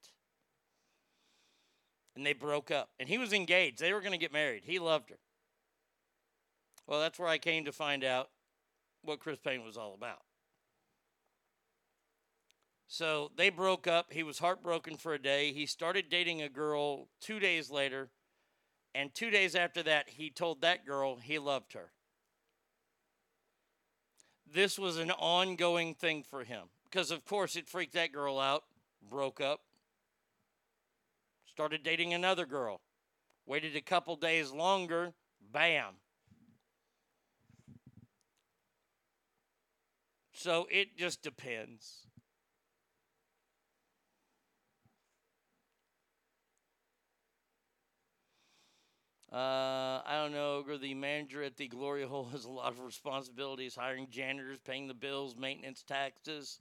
and they broke up. And he was engaged. They were going to get married. He loved her. Well, that's where I came to find out what Chris Payne was all about. So they broke up. He was heartbroken for a day. He started dating a girl two days later. And two days after that, he told that girl he loved her. This was an ongoing thing for him because, of course, it freaked that girl out, broke up. Started dating another girl. Waited a couple days longer. Bam. So it just depends. Uh, I don't know. Ogre. The manager at the Glory Hole has a lot of responsibilities hiring janitors, paying the bills, maintenance, taxes.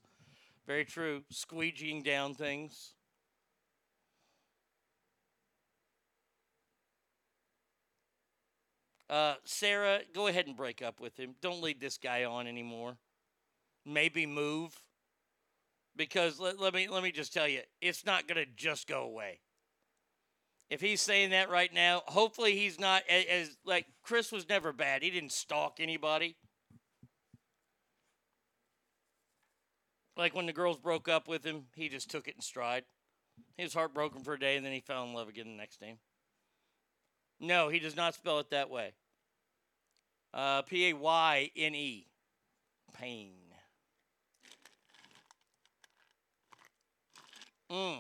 Very true. Squeegeeing down things. Uh, Sarah, go ahead and break up with him. Don't lead this guy on anymore. Maybe move. Because let, let me let me just tell you, it's not gonna just go away. If he's saying that right now, hopefully he's not as, as like Chris was never bad. He didn't stalk anybody. Like when the girls broke up with him, he just took it in stride. He was heartbroken for a day and then he fell in love again the next day. No, he does not spell it that way. Uh, P A Y N E. Pain. Mm.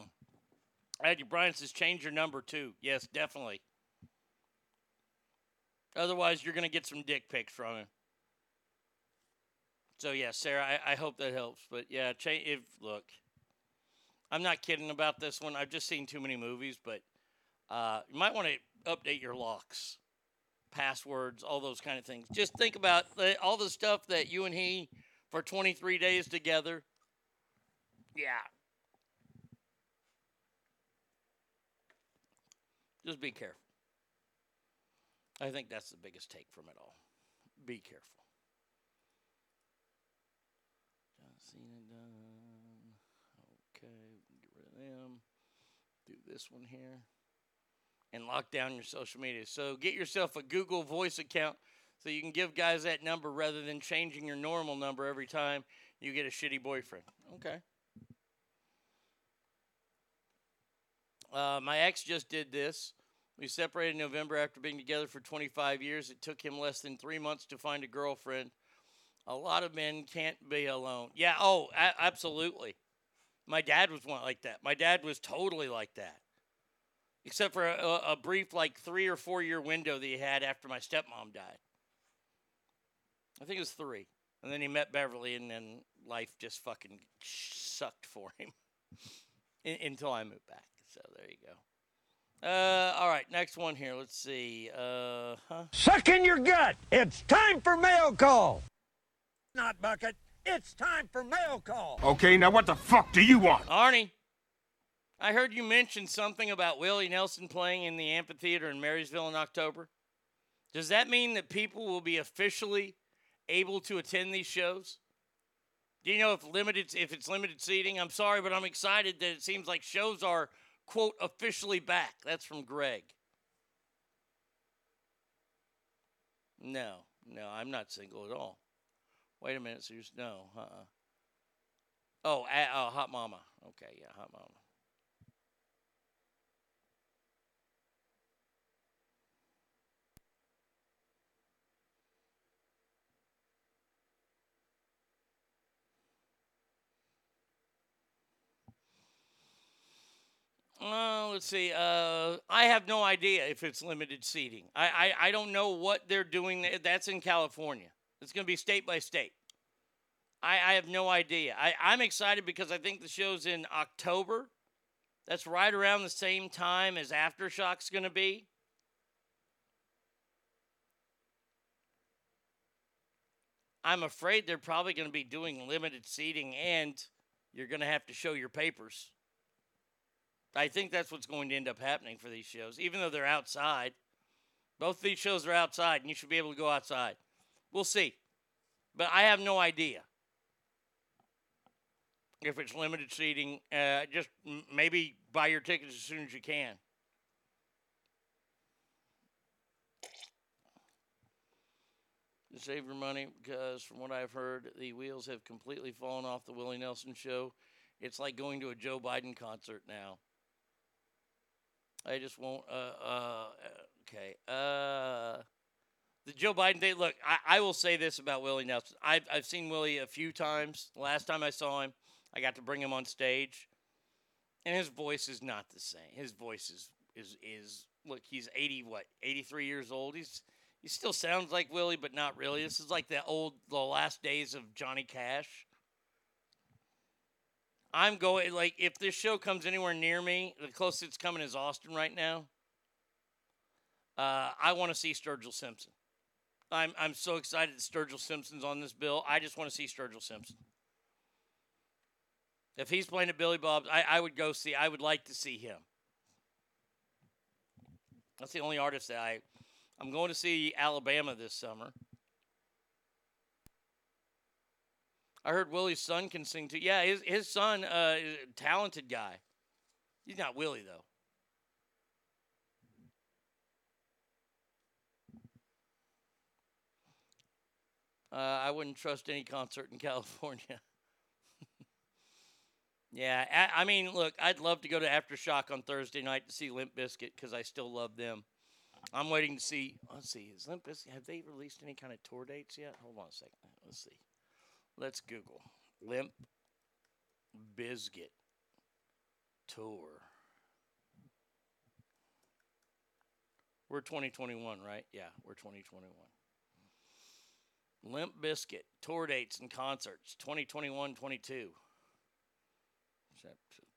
Eddie Bryan says change your number too. Yes, definitely. Otherwise, you're going to get some dick pics from him. So yeah, Sarah, I, I hope that helps. But yeah, cha- if look, I'm not kidding about this one. I've just seen too many movies, but uh, you might want to update your locks, passwords, all those kind of things. Just think about the, all the stuff that you and he for 23 days together. Yeah. Just be careful. I think that's the biggest take from it all. Be careful. John Cena done. Okay, get rid of them. Do this one here. And lock down your social media. So get yourself a Google Voice account so you can give guys that number rather than changing your normal number every time you get a shitty boyfriend. Okay. Uh, my ex just did this. We separated in November after being together for 25 years. It took him less than three months to find a girlfriend. A lot of men can't be alone. Yeah, oh, a- absolutely. My dad was one like that. My dad was totally like that. Except for a, a brief, like, three or four year window that he had after my stepmom died. I think it was three. And then he met Beverly, and then life just fucking sucked for him in, until I moved back. So there you go. Uh, all right, next one here. Let's see. Uh, huh? Suck in your gut. It's time for mail call. Not bucket. It's time for mail call. Okay, now what the fuck do you want? Arnie, I heard you mention something about Willie Nelson playing in the amphitheater in Marysville in October. Does that mean that people will be officially able to attend these shows? Do you know if limited if it's limited seating? I'm sorry, but I'm excited that it seems like shows are quote officially back. That's from Greg. No, no, I'm not single at all. Wait a minute, so you're, no, uh-uh. Oh, a, oh, Hot Mama. Okay, yeah, Hot Mama. Uh, let's see. Uh, I have no idea if it's limited seating. I, I, I don't know what they're doing. That's in California. It's going to be state by state. I, I have no idea. I, I'm excited because I think the show's in October. That's right around the same time as Aftershock's going to be. I'm afraid they're probably going to be doing limited seating and you're going to have to show your papers. I think that's what's going to end up happening for these shows, even though they're outside. Both these shows are outside, and you should be able to go outside. We'll see. But I have no idea if it's limited seating. Uh, just m- maybe buy your tickets as soon as you can. Save your money, because from what I've heard, the wheels have completely fallen off the Willie Nelson show. It's like going to a Joe Biden concert now. I just won't. Uh, uh, okay. Uh, the Joe Biden thing. Look, I, I will say this about Willie Nelson. I've I've seen Willie a few times. Last time I saw him, I got to bring him on stage, and his voice is not the same. His voice is is is look. He's eighty what eighty three years old. He's he still sounds like Willie, but not really. This is like the old the last days of Johnny Cash. I'm going like if this show comes anywhere near me, the closest it's coming is Austin right now. Uh, I want to see Sturgill Simpson. I'm I'm so excited that Sturgill Simpson's on this bill. I just want to see Sturgill Simpson. If he's playing at Billy Bob's, I, I would go see. I would like to see him. That's the only artist that I. I'm going to see Alabama this summer. I heard Willie's son can sing too. Yeah, his his son uh, is a talented guy. He's not Willie though. Uh, I wouldn't trust any concert in California. yeah, I, I mean, look, I'd love to go to Aftershock on Thursday night to see Limp Bizkit because I still love them. I'm waiting to see. Let's see, is Limp Bizkit have they released any kind of tour dates yet? Hold on a second. Let's see. Let's Google Limp Bizkit tour. We're 2021, right? Yeah, we're 2021. Limp Bizkit tour dates and concerts 2021 22.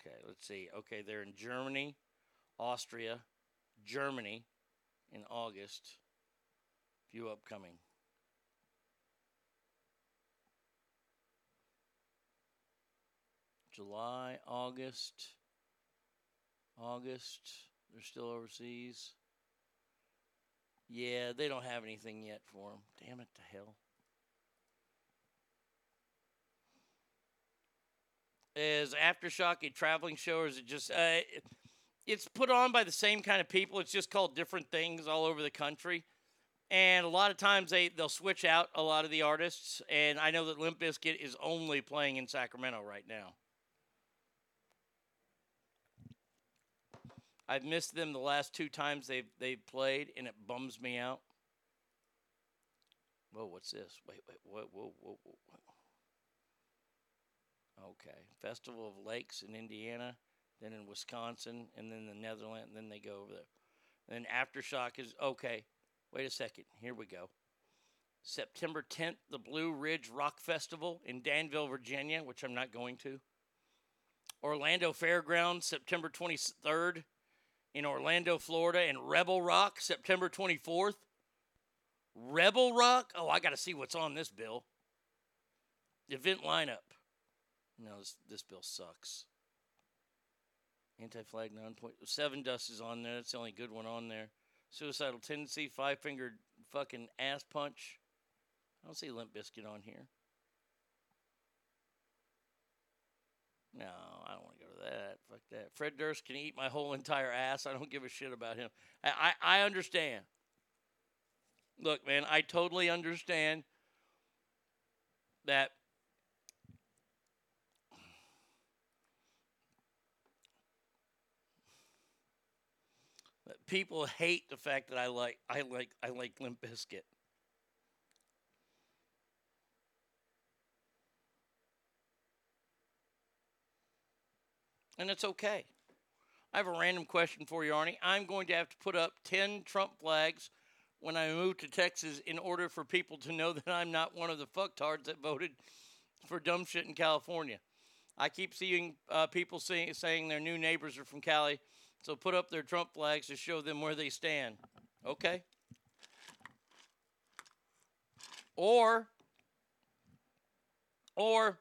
Okay, let's see. Okay, they're in Germany, Austria, Germany in August. Few upcoming. July, August, August. They're still overseas. Yeah, they don't have anything yet for them. Damn it to hell. Is Aftershock a traveling show, or is it just? Uh, it's put on by the same kind of people. It's just called different things all over the country, and a lot of times they they'll switch out a lot of the artists. And I know that Limp Bizkit is only playing in Sacramento right now. I've missed them the last two times they've they've played, and it bums me out. Whoa, what's this? Wait, wait, whoa, whoa, whoa, whoa. Okay, Festival of Lakes in Indiana, then in Wisconsin, and then the Netherlands, and then they go over there. And then Aftershock is okay. Wait a second. Here we go. September 10th, the Blue Ridge Rock Festival in Danville, Virginia, which I'm not going to. Orlando Fairgrounds, September 23rd in Orlando, Florida, and Rebel Rock, September 24th. Rebel Rock? Oh, I got to see what's on this bill. Event lineup. No, this, this bill sucks. Anti flag nine point Sevendust is on there. That's the only good one on there. Suicidal tendency, five fingered fucking ass punch. I don't see Limp Bizkit on here. No, I don't want to go to that. That. Fred Durst can eat my whole entire ass. I don't give a shit about him. I, I, I understand. Look, man, I totally understand that that people hate the fact that I like I like I like Limp Bizkit. And it's okay. I have a random question for you, Arnie. I'm going to have to put up 10 Trump flags when I move to Texas in order for people to know that I'm not one of the fucktards that voted for dumb shit in California. I keep seeing uh, people say, saying their new neighbors are from Cali, so put up their Trump flags to show them where they stand. Okay? Or, or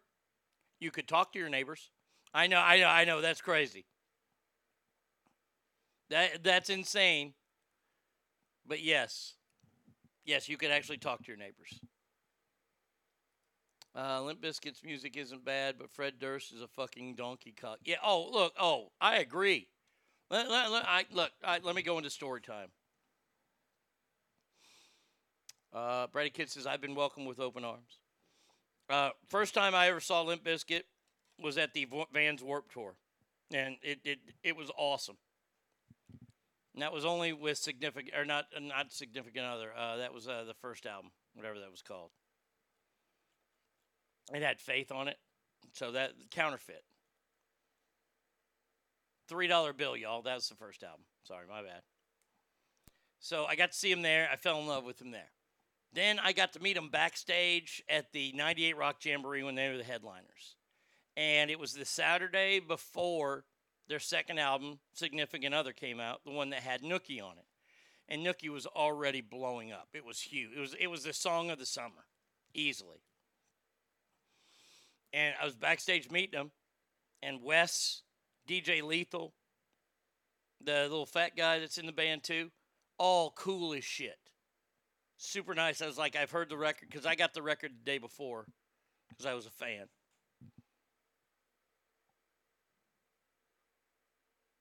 you could talk to your neighbors. I know, I know, I know. That's crazy. That that's insane. But yes, yes, you could actually talk to your neighbors. Uh, Limp Bizkit's music isn't bad, but Fred Durst is a fucking donkey cock. Yeah. Oh, look. Oh, I agree. Let, let, let, I, look, I, let me go into story time. Uh, Brady Kid says, I've been welcomed with open arms. Uh, first time I ever saw Limp Bizkit was at the Vans Warp Tour, and it, it, it was awesome. And that was only with significant, or not, not significant other. Uh, that was uh, the first album, whatever that was called. It had faith on it, so that counterfeit. Three dollar bill, y'all. That was the first album. Sorry, my bad. So I got to see him there. I fell in love with him there. Then I got to meet him backstage at the 98 Rock Jamboree when they were the headliners. And it was the Saturday before their second album, Significant Other, came out, the one that had Nookie on it. And Nookie was already blowing up. It was huge. It was it was the song of the summer, easily. And I was backstage meeting him, and Wes, DJ Lethal, the little fat guy that's in the band too, all cool as shit. Super nice. I was like, I've heard the record because I got the record the day before because I was a fan.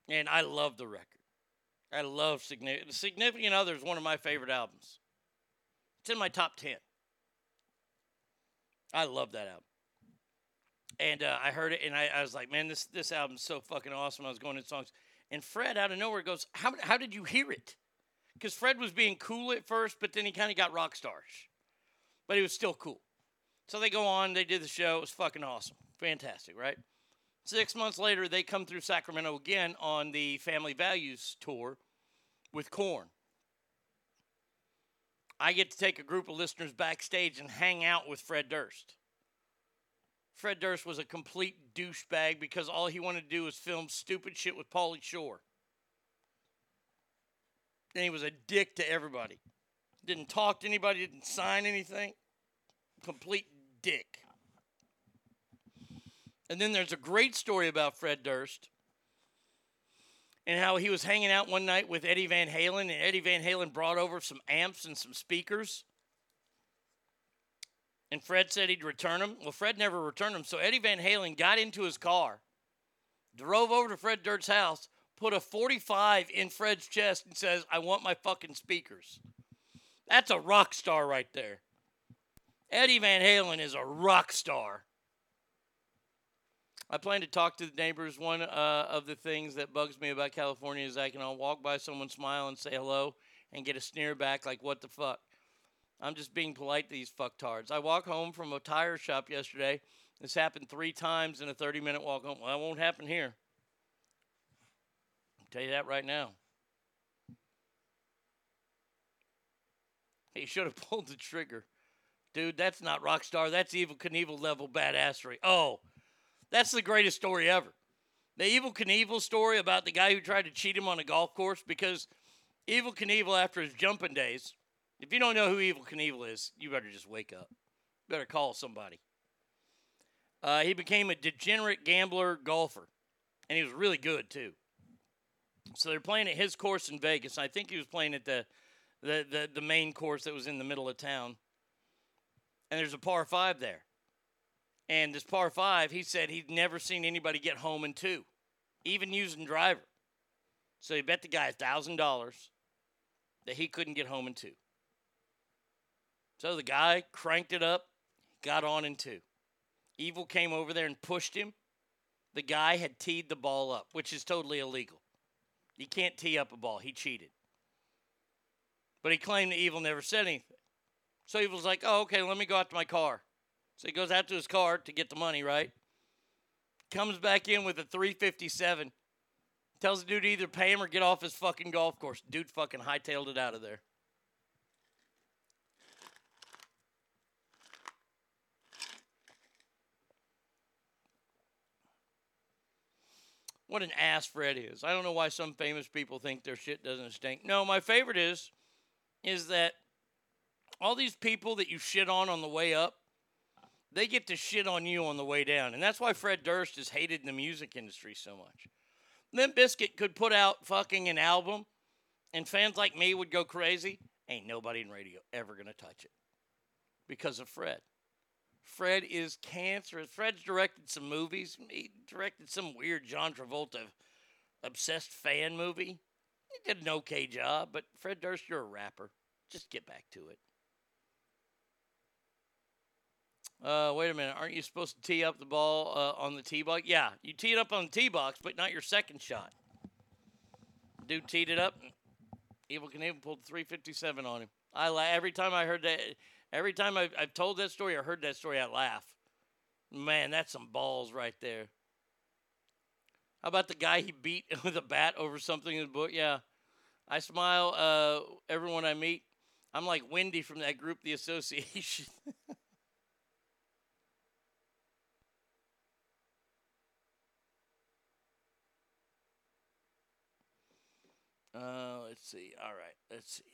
And I love the record. I love Significant. Significant Other is one of my favorite albums. It's in my top 10. I love that album. And uh, I heard it, and I, I, was like, man, this this album's so fucking awesome. I was going in songs, and Fred out of nowhere goes, how how did you hear it? Because Fred was being cool at first, but then he kind of got rock stars, but he was still cool. So they go on, they did the show. It was fucking awesome, fantastic, right? Six months later, they come through Sacramento again on the Family Values tour with Korn. I get to take a group of listeners backstage and hang out with Fred Durst. Fred Durst was a complete douchebag because all he wanted to do was film stupid shit with Pauly Shore. And he was a dick to everybody. Didn't talk to anybody, didn't sign anything. Complete dick. And then there's a great story about Fred Durst and how he was hanging out one night with Eddie Van Halen, and Eddie Van Halen brought over some amps and some speakers. And Fred said he'd return them. Well, Fred never returned them. So Eddie Van Halen got into his car, drove over to Fred Durst's house, put a 45 in Fred's chest, and says, I want my fucking speakers. That's a rock star right there. Eddie Van Halen is a rock star. I plan to talk to the neighbors. One uh, of the things that bugs me about California is I can all walk by someone, smile, and say hello, and get a sneer back like, what the fuck? I'm just being polite to these fucktards. I walk home from a tire shop yesterday. This happened three times in a 30 minute walk home. Well, that won't happen here. I'll tell you that right now. He should have pulled the trigger. Dude, that's not Rockstar. That's Evel Knievel level badassery. Oh, that's the greatest story ever. The Evel Knievel story about the guy who tried to cheat him on a golf course because Evel Knievel, after his jumping days, if you don't know who Evel Knievel is, you better just wake up. You better call somebody. Uh, he became a degenerate gambler golfer, and he was really good too. So they're playing at his course in Vegas. I think he was playing at the, the, the, the main course that was in the middle of town. And there's a par five there. And this par five, he said he'd never seen anybody get home in two, even using driver. So he bet the guy $1,000 that he couldn't get home in two. So the guy cranked it up, got on in two. Evel came over there and pushed him. The guy had teed the ball up, which is totally illegal. You can't tee up a ball. He cheated. But he claimed that Evel never said anything. So Evel's like, oh, okay, let me go out to my car. So he goes out to his car to get the money, right? Comes back in with a 357. Tells the dude either pay him or get off his fucking golf course. Dude fucking hightailed it out of there. What an ass Fred is. I don't know why some famous people think their shit doesn't stink. No, my favorite is is that all these people that you shit on on the way up, they get to shit on you on the way down. And that's why Fred Durst is hated in the music industry so much. Limp Bizkit could put out fucking an album and fans like me would go crazy. Ain't nobody in radio ever going to touch it because of Fred. Fred is cancerous. Fred's directed some movies. He directed some weird John Travolta obsessed fan movie. He did an okay job, but Fred Durst, you're a rapper. Just get back to it. Uh, wait a minute. Aren't you supposed to tee up the ball uh, on the tee box? Yeah, you tee it up on the tee box, but not your second shot. Dude teed it up. Evel Knievel pulled 357 on him. I la- every time I heard that, every time I've, I've told that story or heard that story, I laugh. Man, that's some balls right there. How about the guy he beat with a bat over something in the book? Yeah. I smile uh, everyone I meet. I'm like Windy from that group, The Association. uh, let's see. All right. Let's see.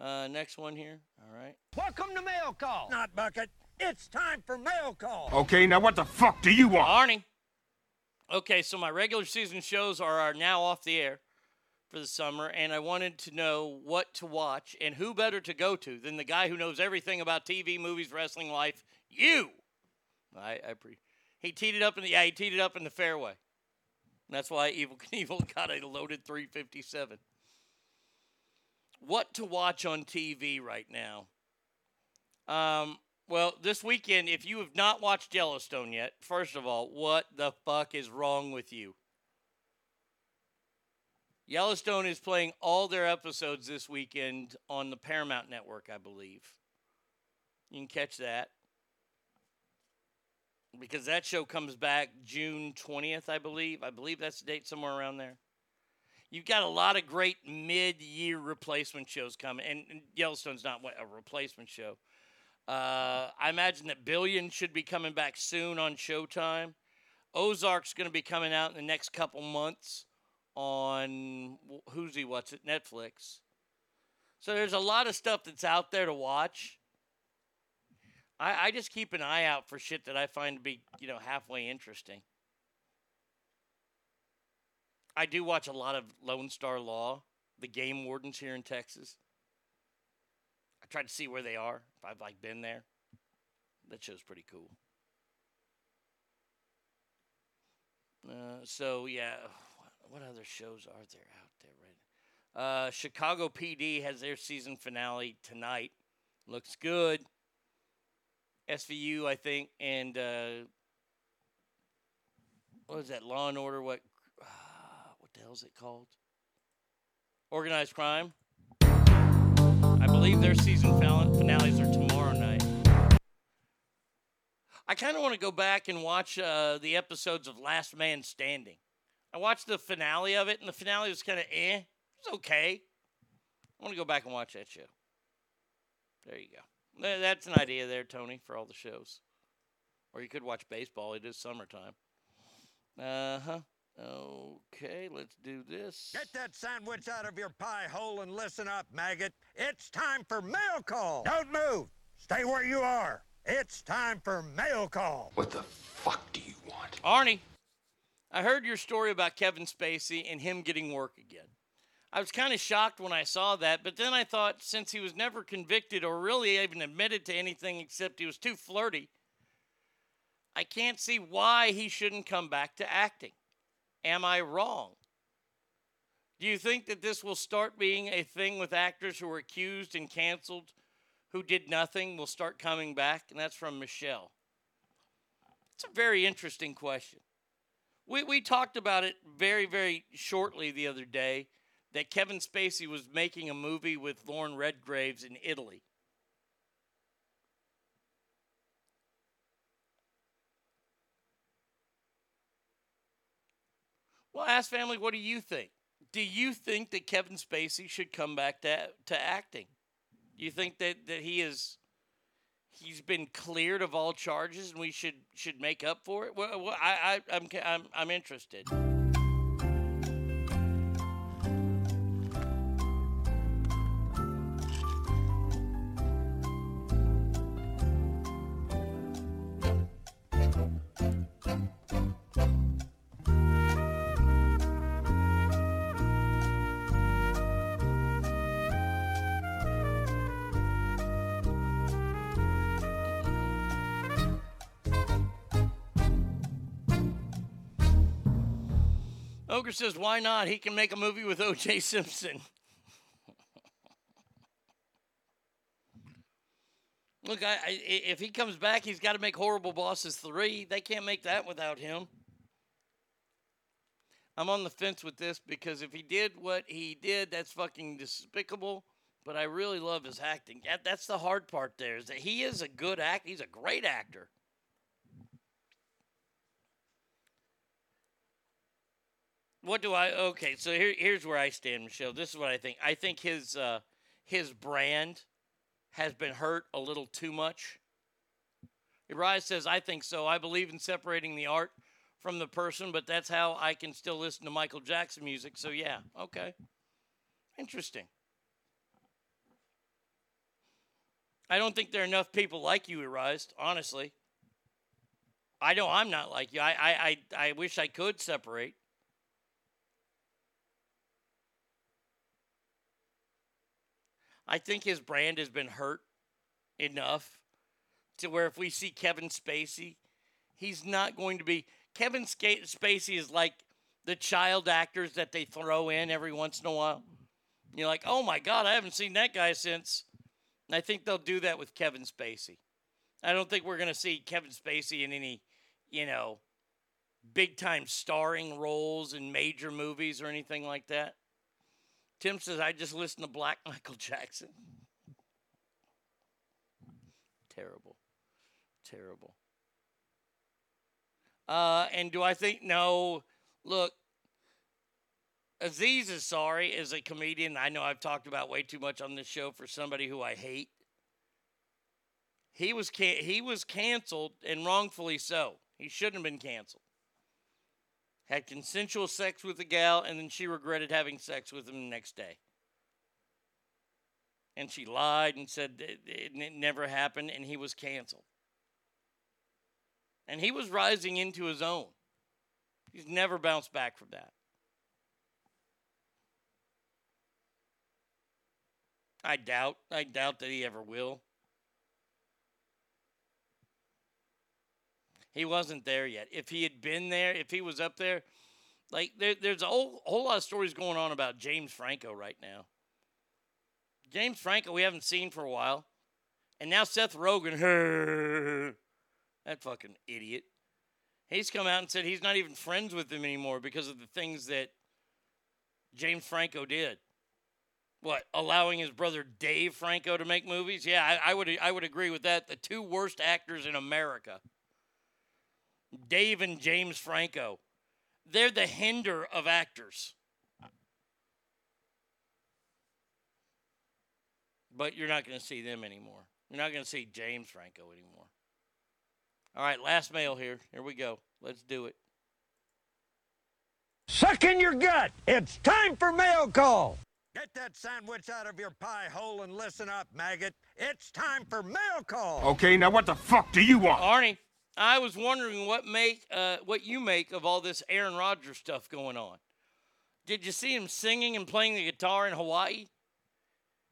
Uh, next one here. All right. Welcome to Mail Call. Not Bucket. It's time for Mail Call. Okay, now what the fuck do you want? Arnie. Okay, so my regular season shows are, are now off the air for the summer, and I wanted to know what to watch and who better to go to than the guy who knows everything about TV, movies, wrestling, life. You. I, I pre- he teed it up in the yeah he teed it up in the fairway. And that's why Evel Knievel got a loaded 357. What to watch on TV right now? Um, well, this weekend, if you have not watched Yellowstone yet, first of all, what the fuck is wrong with you? Yellowstone is playing all their episodes this weekend on the Paramount Network, I believe. You can catch that. Because that show comes back June 20th, I believe. I believe that's the date somewhere around there. You've got a lot of great mid-year replacement shows coming, and, Yellowstone's not a replacement show. Uh, I imagine that Billion should be coming back soon on Showtime. Ozark's going to be coming out in the next couple months on who's he? What's it? Netflix. So there's a lot of stuff that's out there to watch. I, I just keep an eye out for shit that I find to be, you know, halfway interesting. I do watch a lot of Lone Star Law, the game wardens here in Texas. I try to see where they are, if I've like been there. That show's pretty cool. Uh, so yeah, what other shows are there out there right uh, Chicago PD has their season finale tonight. Looks good. SVU, I think, and uh, what is that? Law and Order. What? Uh, what the hell is it called? Organized Crime. I believe their season final- finales are tomorrow night. I kind of want to go back and watch uh, the episodes of Last Man Standing. I watched the finale of it, and the finale was kind of eh. It was okay. I want to go back and watch that show. There you go. Th- That's an idea there, Tony, for all the shows. Or you could watch baseball. It is summertime. Uh huh. Okay, let's do this. Get that sandwich out of your pie hole and listen up, maggot. It's time for mail call. Don't move. Stay where you are. It's time for mail call. What the fuck do you want? Arnie, I heard your story about Kevin Spacey and him getting work again. I was kind of shocked when I saw that, but then I thought since he was never convicted or really even admitted to anything except he was too flirty, I can't see why he shouldn't come back to acting. Am I wrong? Do you think that this will start being a thing with actors who were accused and canceled who did nothing will start coming back? And that's from Michelle. It's a very interesting question. We, we talked about it very, very shortly the other day that Kevin Spacey was making a movie with Lauren Redgraves in Italy. Well, ask family, what do you think? Do you think that Kevin Spacey should come back to, to acting? Do you think that, that he is he's been cleared of all charges and we should should make up for it? Well, I, I I'm I'm I'm interested. Says, why not? He can make a movie with O.J. Simpson. Look, I, I, if he comes back, he's got to make Horrible Bosses 3. They can't make that without him. I'm on the fence with this because if he did what he did, that's fucking despicable. But I really love his acting. That, that's the hard part there is that he is a good actor. He's a great actor. What do I? Okay, so here, here's where I stand, Michelle. This is what I think. I think his uh, his brand has been hurt a little too much. Uriah says, "I think so. I believe in separating the art from the person, but that's how I can still listen to Michael Jackson music." So yeah, okay, interesting. I don't think there are enough people like you, Uriah. Honestly, I know I'm not like you. I I I, I wish I could separate. I think his brand has been hurt enough to where if we see Kevin Spacey, he's not going to be. Kevin Spacey is like the child actors that they throw in every once in a while. You're like, oh my God, I haven't seen that guy since. And I think they'll do that with Kevin Spacey. I don't think we're going to see Kevin Spacey in any, you know, big time starring roles in major movies or anything like that. Tim says, I just listened to Black Michael Jackson. Terrible. Terrible. Uh, and do I think, no, look, Aziz Ansari is a comedian I know I've talked about way too much on this show for somebody who I hate. He was can- he was canceled and wrongfully so. He shouldn't have been canceled. Had consensual sex with a gal and then she regretted having sex with him the next day. And she lied and said it, it, it never happened and he was canceled. And he was rising into his own. He's never bounced back from that. I doubt. I doubt that he ever will. He wasn't there yet. If he had been there, if he was up there, like there, there's a whole, whole lot of stories going on about James Franco right now. James Franco, we haven't seen for a while. And now Seth Rogen, that fucking idiot. He's come out and said he's not even friends with him anymore because of the things that James Franco did. What, allowing his brother Dave Franco to make movies? Yeah, I, I would I would agree with that. The two worst actors in America. Dave and James Franco. They're the hinder of actors. But you're not going to see them anymore. You're not going to see James Franco anymore. All right, last mail here. Here we go. Let's do it. Suck in your gut. It's time for mail call. Get that sandwich out of your pie hole and listen up, maggot. It's time for mail call. Okay, now what the fuck do you want? Arnie, I was wondering what make uh, what you make of all this Aaron Rodgers stuff going on. Did you see him singing and playing the guitar in Hawaii?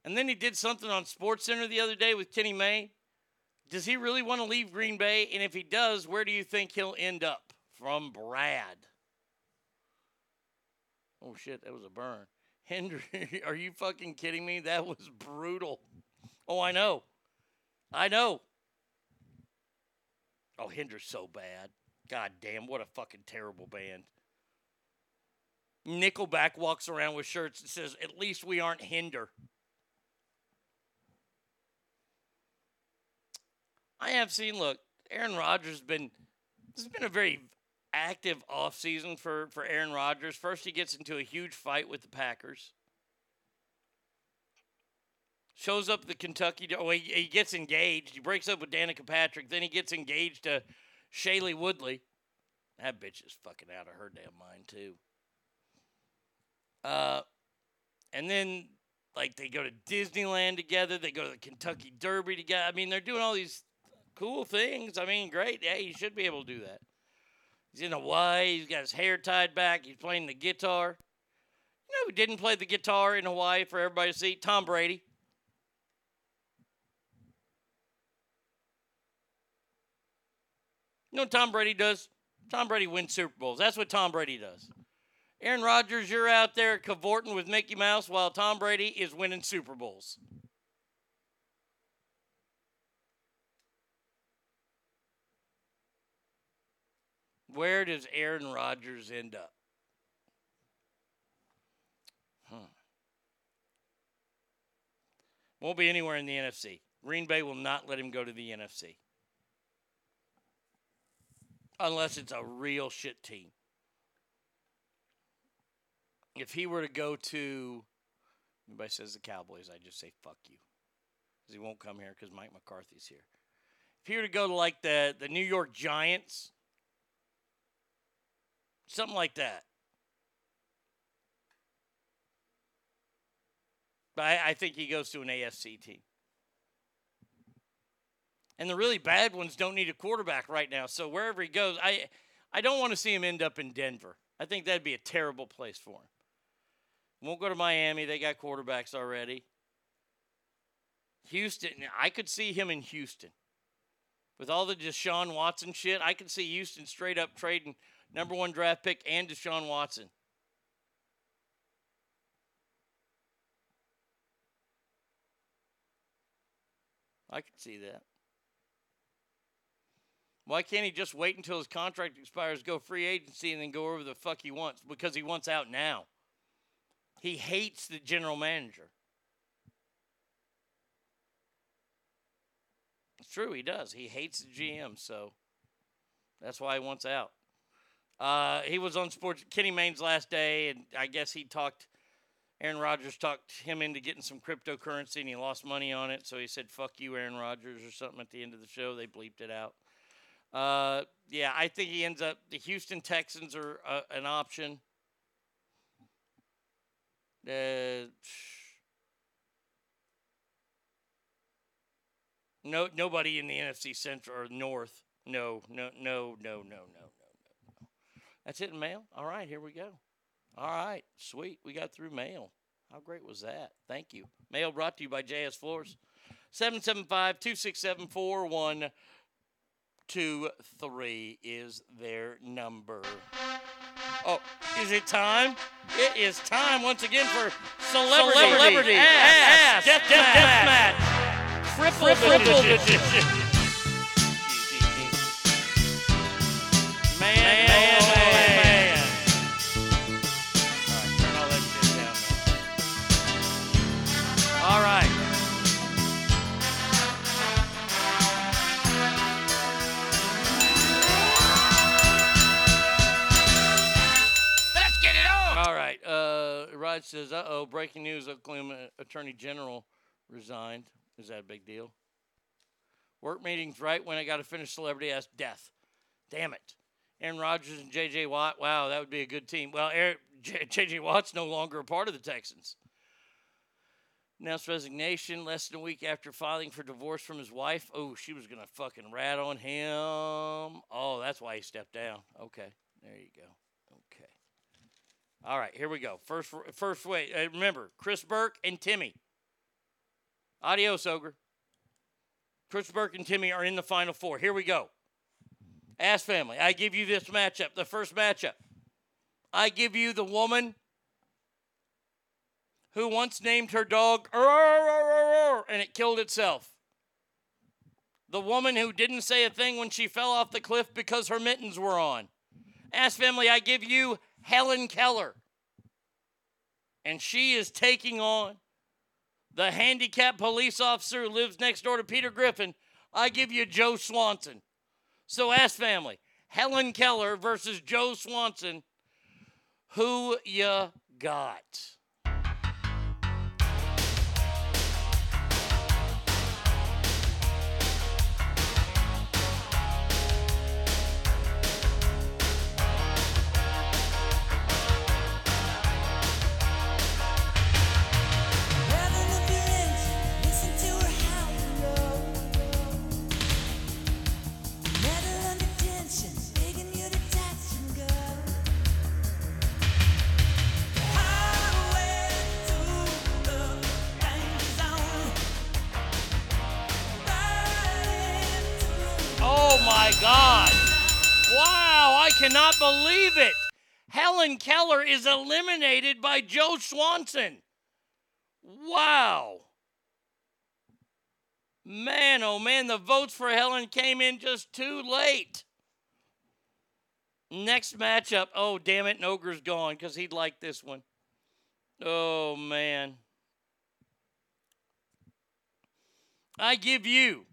And then he did something on Sports Center the other day with Kenny Mayne. Does he really want to leave Green Bay? And if he does, where do you think he'll end up? From Brad. Oh shit, that was a burn. Hendry, are you fucking kidding me? That was brutal. Oh, I know. I know. Oh, Hinder's so bad. God damn, what a fucking terrible band. Nickelback walks around with shirts that says, At least we aren't Hinder. I have seen, look, Aaron Rodgers has been, this has been a very active offseason for, for Aaron Rodgers. First, he gets into a huge fight with the Packers. Shows up the Kentucky, oh, he, he gets engaged. He breaks up with Danica Patrick. Then he gets engaged to Shailene Woodley. That bitch is fucking out of her damn mind, too. Uh, and then, like, they go to Disneyland together. They go to the Kentucky Derby together. I mean, they're doing all these cool things. I mean, great. Yeah, you should be able to do that. He's in Hawaii. He's got his hair tied back. He's playing the guitar. You know who didn't play the guitar in Hawaii for everybody to see? Tom Brady. You know what Tom Brady does? Tom Brady wins Super Bowls. That's what Tom Brady does. Aaron Rodgers, you're out there cavorting with Mickey Mouse while Tom Brady is winning Super Bowls. Where does Aaron Rodgers end up? Huh. Won't be anywhere in the NFC. Green Bay will not let him go to the NFC. Unless it's a real shit team. If he were to go to, anybody says the Cowboys, I just say fuck you. Because he won't come here because Mike McCarthy's here. If he were to go to like the, the New York Giants, Something like that. But I, I, think he goes to an AFC team. And the really bad ones don't need a quarterback right now. So wherever he goes, I I don't want to see him end up in Denver. I think that'd be a terrible place for him. Won't go to Miami. They got quarterbacks already. Houston, I could see him in Houston. With all the Deshaun Watson shit, I could see Houston straight up trading number one draft pick, and Deshaun Watson. I could see that. Why can't he just wait until his contract expires, go free agency, and then go over the fuck he wants? Because he wants out now. He hates the general manager. It's true, he does. He hates the GM, so that's why he wants out. Uh, he was on sports Kenny Mayne's last day, and I guess he talked. Aaron Rodgers talked him into getting some cryptocurrency, and he lost money on it. So he said, "Fuck you, Aaron Rodgers," or something at the end of the show. They bleeped it out. Uh, yeah, I think he ends up. The Houston Texans are uh, an option. Uh, no, nobody in the NFC Central or North. No, no, no, no, no, no, no, no. That's it in mail. All right, here we go. All right, sweet. We got through mail. How great was that? Thank you. Mail brought to you by JS Floors. 775 267 4123 is their number. Oh, is it time? It is time once again for Celebrity, Celebrity Ass, Ass Death, Death Death Match. Match. Triple, Triple edition. edition. Man, Rod says, "Uh oh, breaking news: Oklahoma Attorney General resigned. Is that a big deal? Work meetings right when I got to finish celebrity ass death. Damn it. Aaron Rodgers and J.J. Watt. Wow, that would be a good team. Well, J.J. Watt's no longer a part of the Texans. Announced resignation less than a week after filing for divorce from his wife. Oh, she was gonna fucking rat on him. Oh, that's why he stepped down. Okay, there you go. All right, here we go. First, first way. Uh, remember, Chris Burke and Timmy. Adios, Ogre. Chris Burke and Timmy are in the final four. Here we go. Ass family, I give you this matchup, the first matchup. I give you the woman who once named her dog and it killed itself. The woman who didn't say a thing when she fell off the cliff because her mittens were on. Ass family, I give you Helen Keller. And she is taking on the handicapped police officer who lives next door to Peter Griffin. I give you Joe Swanson. So, ask family, Helen Keller versus Joe Swanson. Who ya got? Cannot believe it. Helen Keller is eliminated by Joe Swanson. Wow. Man, oh man, the votes for Helen came in just too late. Next matchup. Oh, damn it. Ogre's gone because he'd like this one. Oh, man. I give you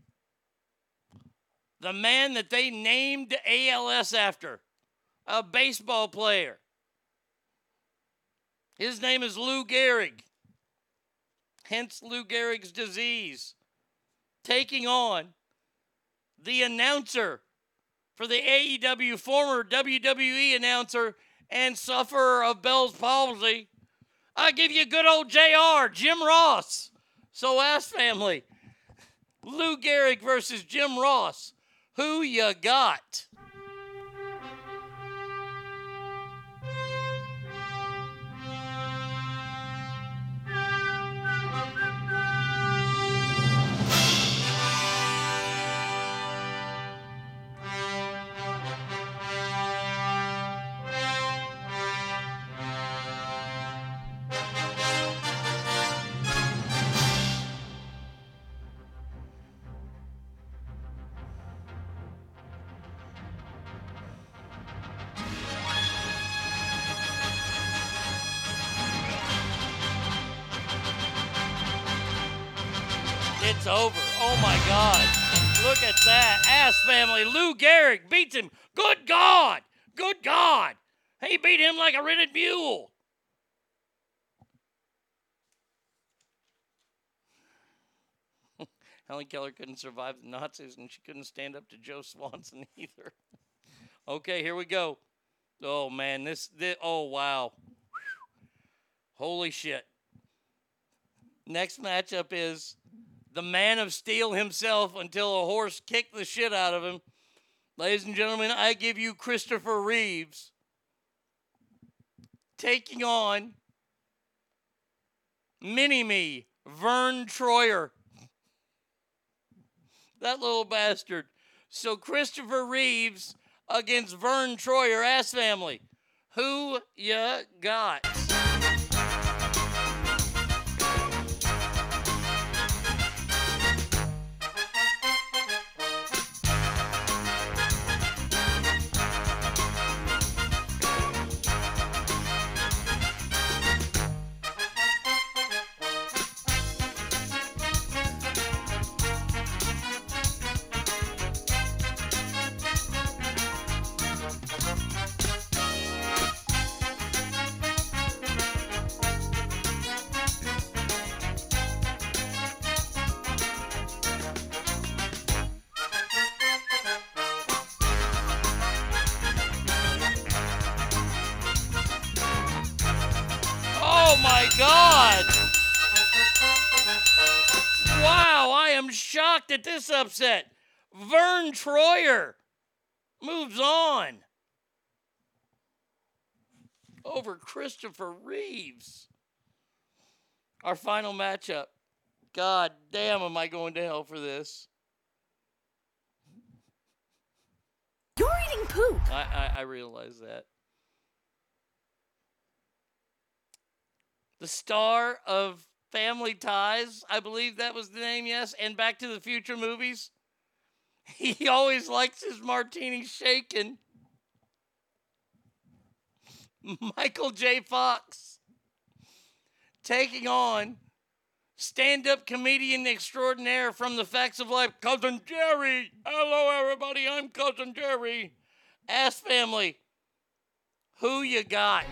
the man that they named ALS after, a baseball player. His name is Lou Gehrig, hence Lou Gehrig's disease. Taking on the announcer for the AEW, former WWE announcer and sufferer of Bell's palsy. I give you good old JR, Jim Ross. So ask family. Lou Gehrig versus Jim Ross. Who you got? Family. Lou Gehrig beats him. Good God. Good God. He beat him like a rented mule. Helen Keller couldn't survive the Nazis, and she couldn't stand up to Joe Swanson either. okay, here we go. Oh man, this, this oh wow. Holy shit. Next matchup is the man of steel himself until a horse kicked the shit out of him. Ladies and gentlemen, I give you Christopher Reeves taking on Mini Me, Vern Troyer. That little bastard. So Christopher Reeves against Vern Troyer ass family. Who ya got? Christopher Reeves. Our final matchup. God damn, am I going to hell for this? You're eating poop. I, I, I realize that. The star of Family Ties, I believe that was the name, yes, and Back to the Future movies. He always likes his martini shaken. Michael J. Fox taking on stand up comedian extraordinaire from the facts of life, Cousin Geri. Hello, everybody. I'm Cousin Geri. Ass family. Who you got?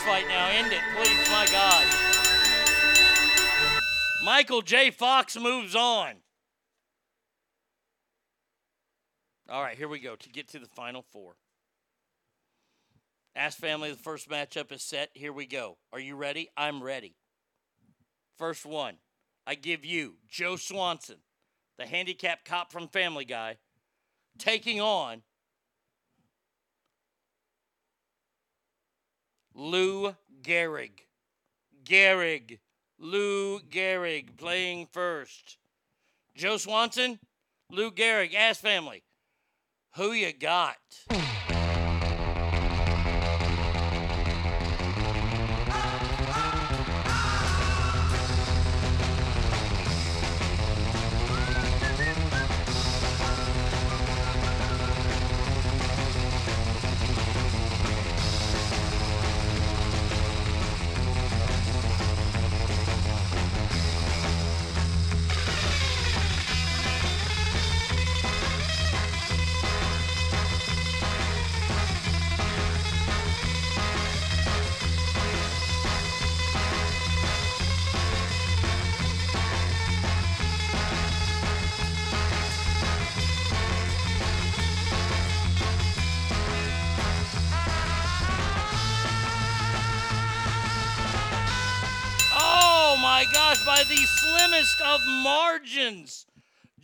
Fight now. End it, please. My God. Michael J. Fox moves on. All right, here we go to get to the final four. Ask family, the first matchup is set. Here we go. Are you ready? I'm ready. First one, I give you Joe Swanson, the handicapped cop from Family Guy, taking on Lou Gehrig. Gehrig. Lou Gehrig playing first. Joe Swanson, Lou Gehrig, Ass Family. Who you got?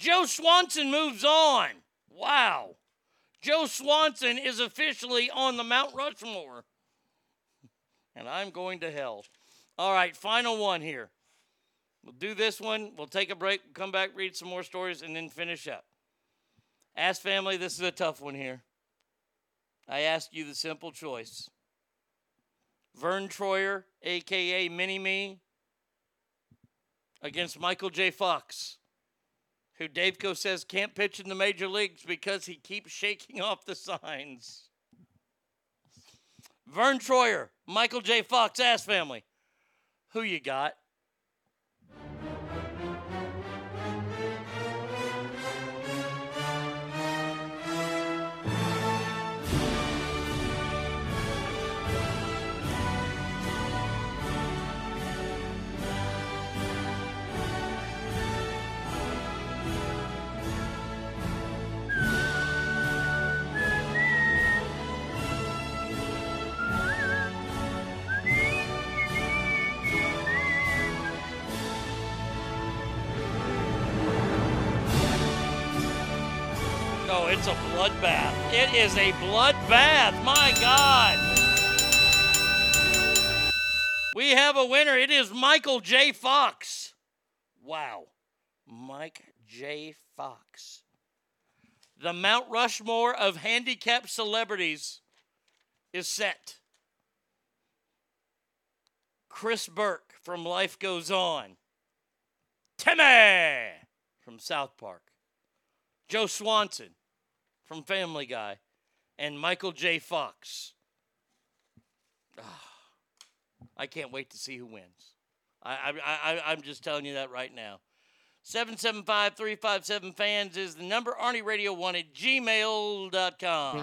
Joe Swanson moves on. Wow. Joe Swanson is officially on the Mount Rushmore. And I'm going to hell. All right, final one here. We'll do this one. We'll take a break, come back, read some more stories, and then finish up. Ask family, this is a tough one here. I ask you the simple choice. Vern Troyer, aka Mini Me, against Michael J. Fox, who Daveco says can't pitch in the major leagues because he keeps shaking off the signs. Vern Troyer, Michael J. Fox, ass family. Who you got? It's a bloodbath. It is a bloodbath. My God. We have a winner. It is Michael J. Fox. Wow. Mike J. Fox. The Mount Rushmore of handicapped celebrities is set. Chris Burke from Life Goes On. Timmy from South Park. Joe Swanson from Family Guy, and Michael J. Fox. Ah, I can't wait to see who wins. I, I, I, I'm just telling you that right now. 775 357 fans is the number. Arnie Radio 1 at gmail.com.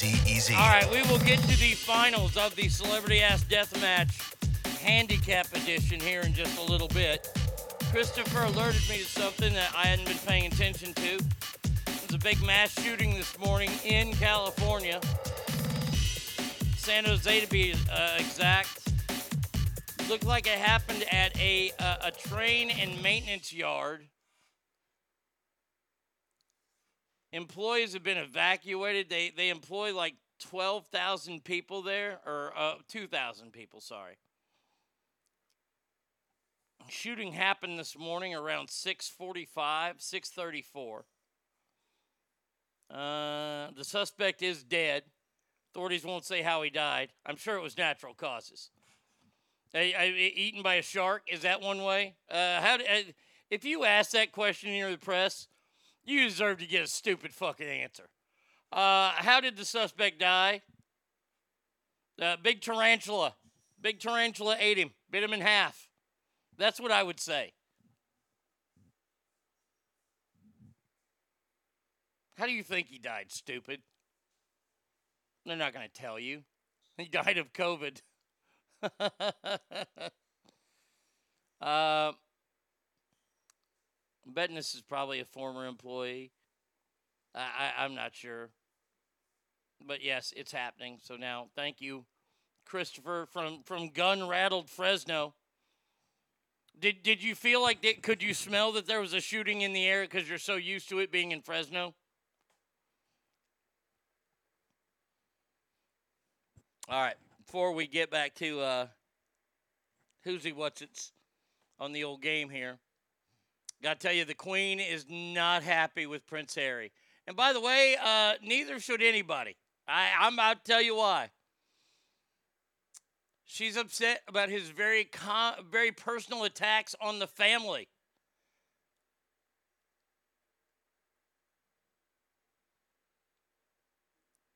775-376-EASY-EASY. All right, we will get to the finals of the Celebrity Ass Deathmatch Handicap Edition here in just a little bit. Christopher alerted me to something that I hadn't been paying attention to. There's a big mass shooting this morning in California. San Jose, to be uh, exact. Looked like it happened at a, uh, a train and maintenance yard. Employees have been evacuated. They, they employ like 12,000 people there, or uh, 2,000 people, sorry. Shooting happened this morning around 6:45, 6:34. Uh, the suspect is dead. Authorities won't say how he died. I'm sure it was natural causes. Uh, uh, eaten by a shark is that one way? Uh, how? Uh, if you ask that question in the press, you deserve to get a stupid fucking answer. Uh, how did the suspect die? Uh, big tarantula. Big tarantula ate him, bit him in half. That's what I would say. How do you think he died, stupid? They're not going to tell you. He died of COVID. uh, I'm betting this is probably a former employee. I, I, I'm not sure. But yes, it's happening. So now, thank you, Christopher from, from Gun Rattled Fresno. Did did you feel like that? Could you smell that there was a shooting in the air because you're so used to it being in Fresno? All right. Before we get back to uh, who's he, what's it's on the old game here, got to tell you the Queen is not happy with Prince Harry. And by the way, uh, neither should anybody. I, I'm about to tell you why. She's upset about his very con- very personal attacks on the family.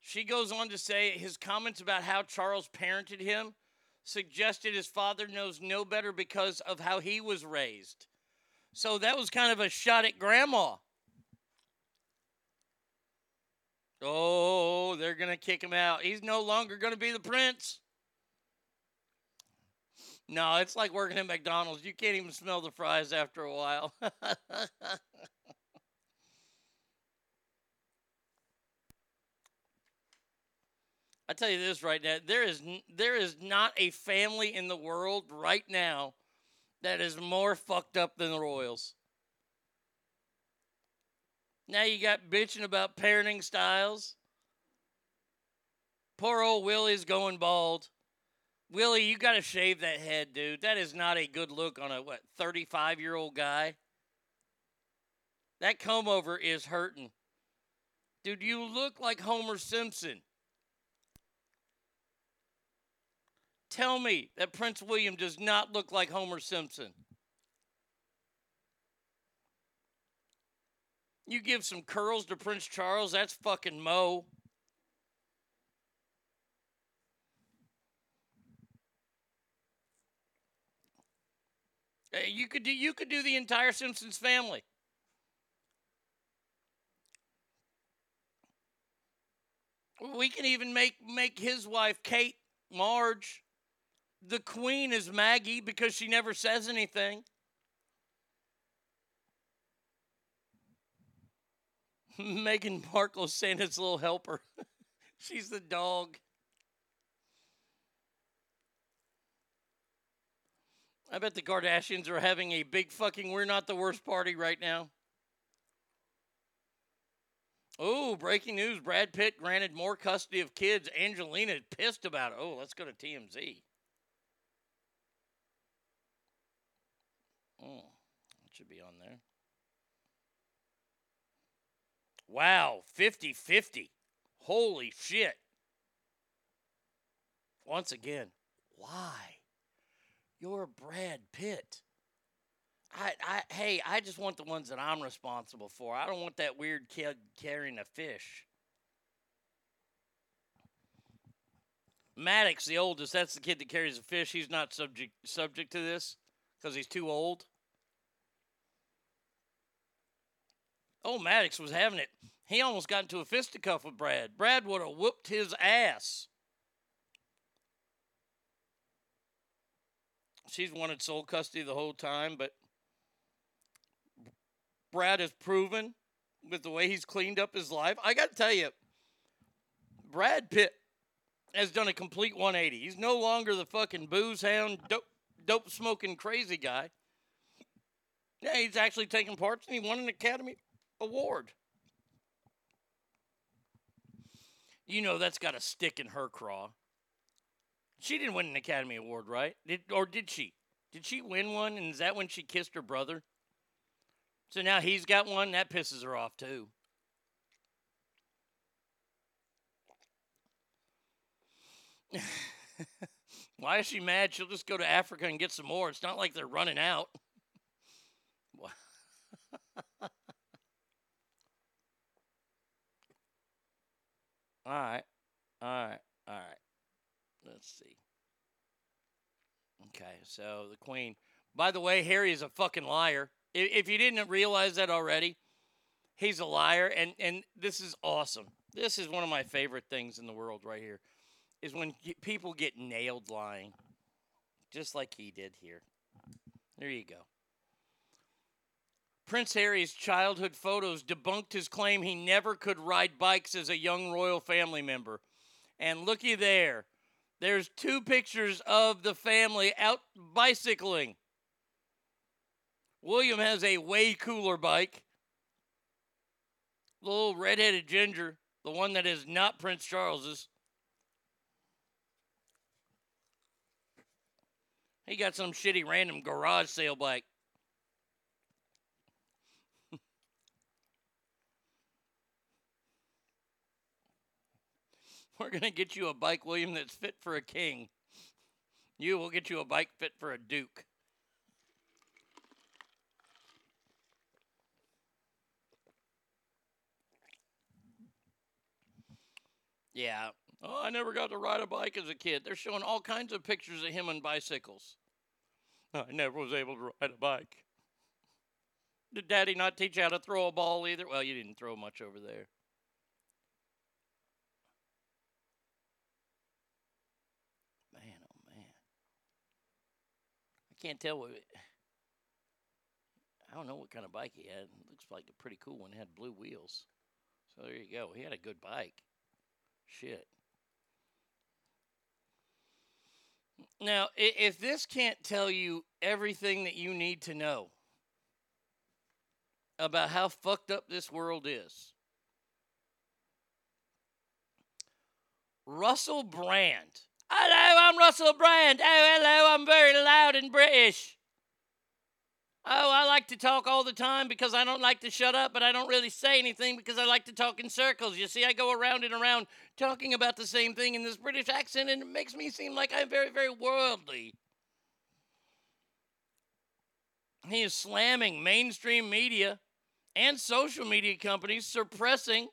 She goes on to say his comments about how Charles parented him suggested his father knows no better because of how he was raised. So that was kind of a shot at grandma. Oh, they're going to kick him out. He's no longer going to be the prince. No, it's like working at McDonald's. You can't even smell the fries after a while. I tell you this right now, there is there is not a family in the world right now that is more fucked up than the Royals. Now you got bitching about parenting styles. Poor old Willie's going bald. Willie, you got to shave that head, dude. That is not a good look on a what 35 year old guy. That comb over is hurting. Dude, you look like Homer Simpson. Tell me that Prince William does not look like Homer Simpson. You give some curls to Prince Charles, that's fucking Moe. You could do you could do the entire Simpsons family. We can even make make his wife Kate Marge. The queen is Maggie because she never says anything. Meghan Markle Santa's little helper. She's the dog. I bet the Kardashians are having a big fucking we're not the worst party right now. Oh, breaking news. Brad Pitt granted more custody of kids. Angelina pissed about it. Oh, let's go to TMZ. Oh, it should be on there. Wow, 50 50. Holy shit. Once again, why? You're Brad Pitt. I, I, hey, I just want the ones that I'm responsible for. I don't want that weird kid carrying a fish. Maddox, the oldest, that's the kid that carries a fish. He's not subject subject to this because he's too old. Oh, Maddox was having it. He almost got into a fisticuff with Brad. Brad would have whooped his ass. She's wanted sole custody the whole time, but Brad has proven with the way he's cleaned up his life. I got to tell you, Brad Pitt has done a complete 180. He's no longer the fucking booze hound, dope, dope smoking crazy guy. Yeah, he's actually taking parts and he won an Academy Award. You know that's got a stick in her craw. She didn't win an Academy Award, right? Did or did she? Did she win one? And is that when she kissed her brother? So now he's got one. That pisses her off too. Why is she mad? She'll just go to Africa and get some more. It's not like they're running out. All right. All right. All right. Let's see. Okay, so the queen. By the way, Harry is a fucking liar. If, you didn't realize that already, he's a liar, and and this is awesome. This is one of my favorite things in the world right here, is when people get nailed lying, just like he did here. There you go. Prince Harry's childhood photos debunked his claim he never could ride bikes as a young royal family member. And looky there. There's two pictures of the family out bicycling. William has a way cooler bike. Little redheaded ginger, the one that is not Prince Charles's. He got some shitty random garage sale bike. We're going to get you a bike, William, that's fit for a king. You will get you a bike fit for a duke. Yeah. Oh, I never got to ride a bike as a kid. They're showing all kinds of pictures of him on bicycles. I never was able to ride a bike. Did daddy not teach you how to throw a ball either? Well, you didn't throw much over there. Man, oh man. I can't tell what. I don't know what kind of bike he had. It looks like a pretty cool one. It had blue wheels. So there you go. He had a good bike. Shit. Now, if this can't tell you everything that you need to know about how fucked up this world is, Russell Brand. Hello, I'm Russell Brand. Oh, hello, I'm very loud and British. Oh, I like to talk all the time because I don't like to shut up, but I don't really say anything because I like to talk in circles. You see, I go around and around talking about the same thing in this British accent, and it makes me seem like I'm very, very worldly. He is slamming mainstream media and social media companies suppressing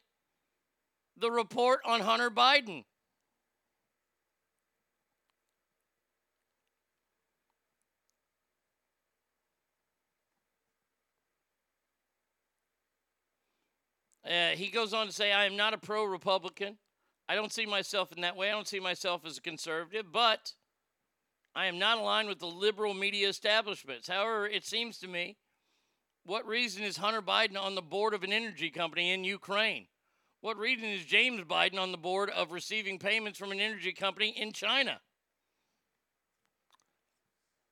the report on Hunter Biden. Uh, he goes on to say, I am not a pro Republican. I don't see myself in that way. I don't see myself as a conservative, but I am not aligned with the liberal media establishments. However, it seems to me, what reason is Hunter Biden on the board of an energy company in Ukraine? What reason is James Biden on the board of receiving payments from an energy company in China?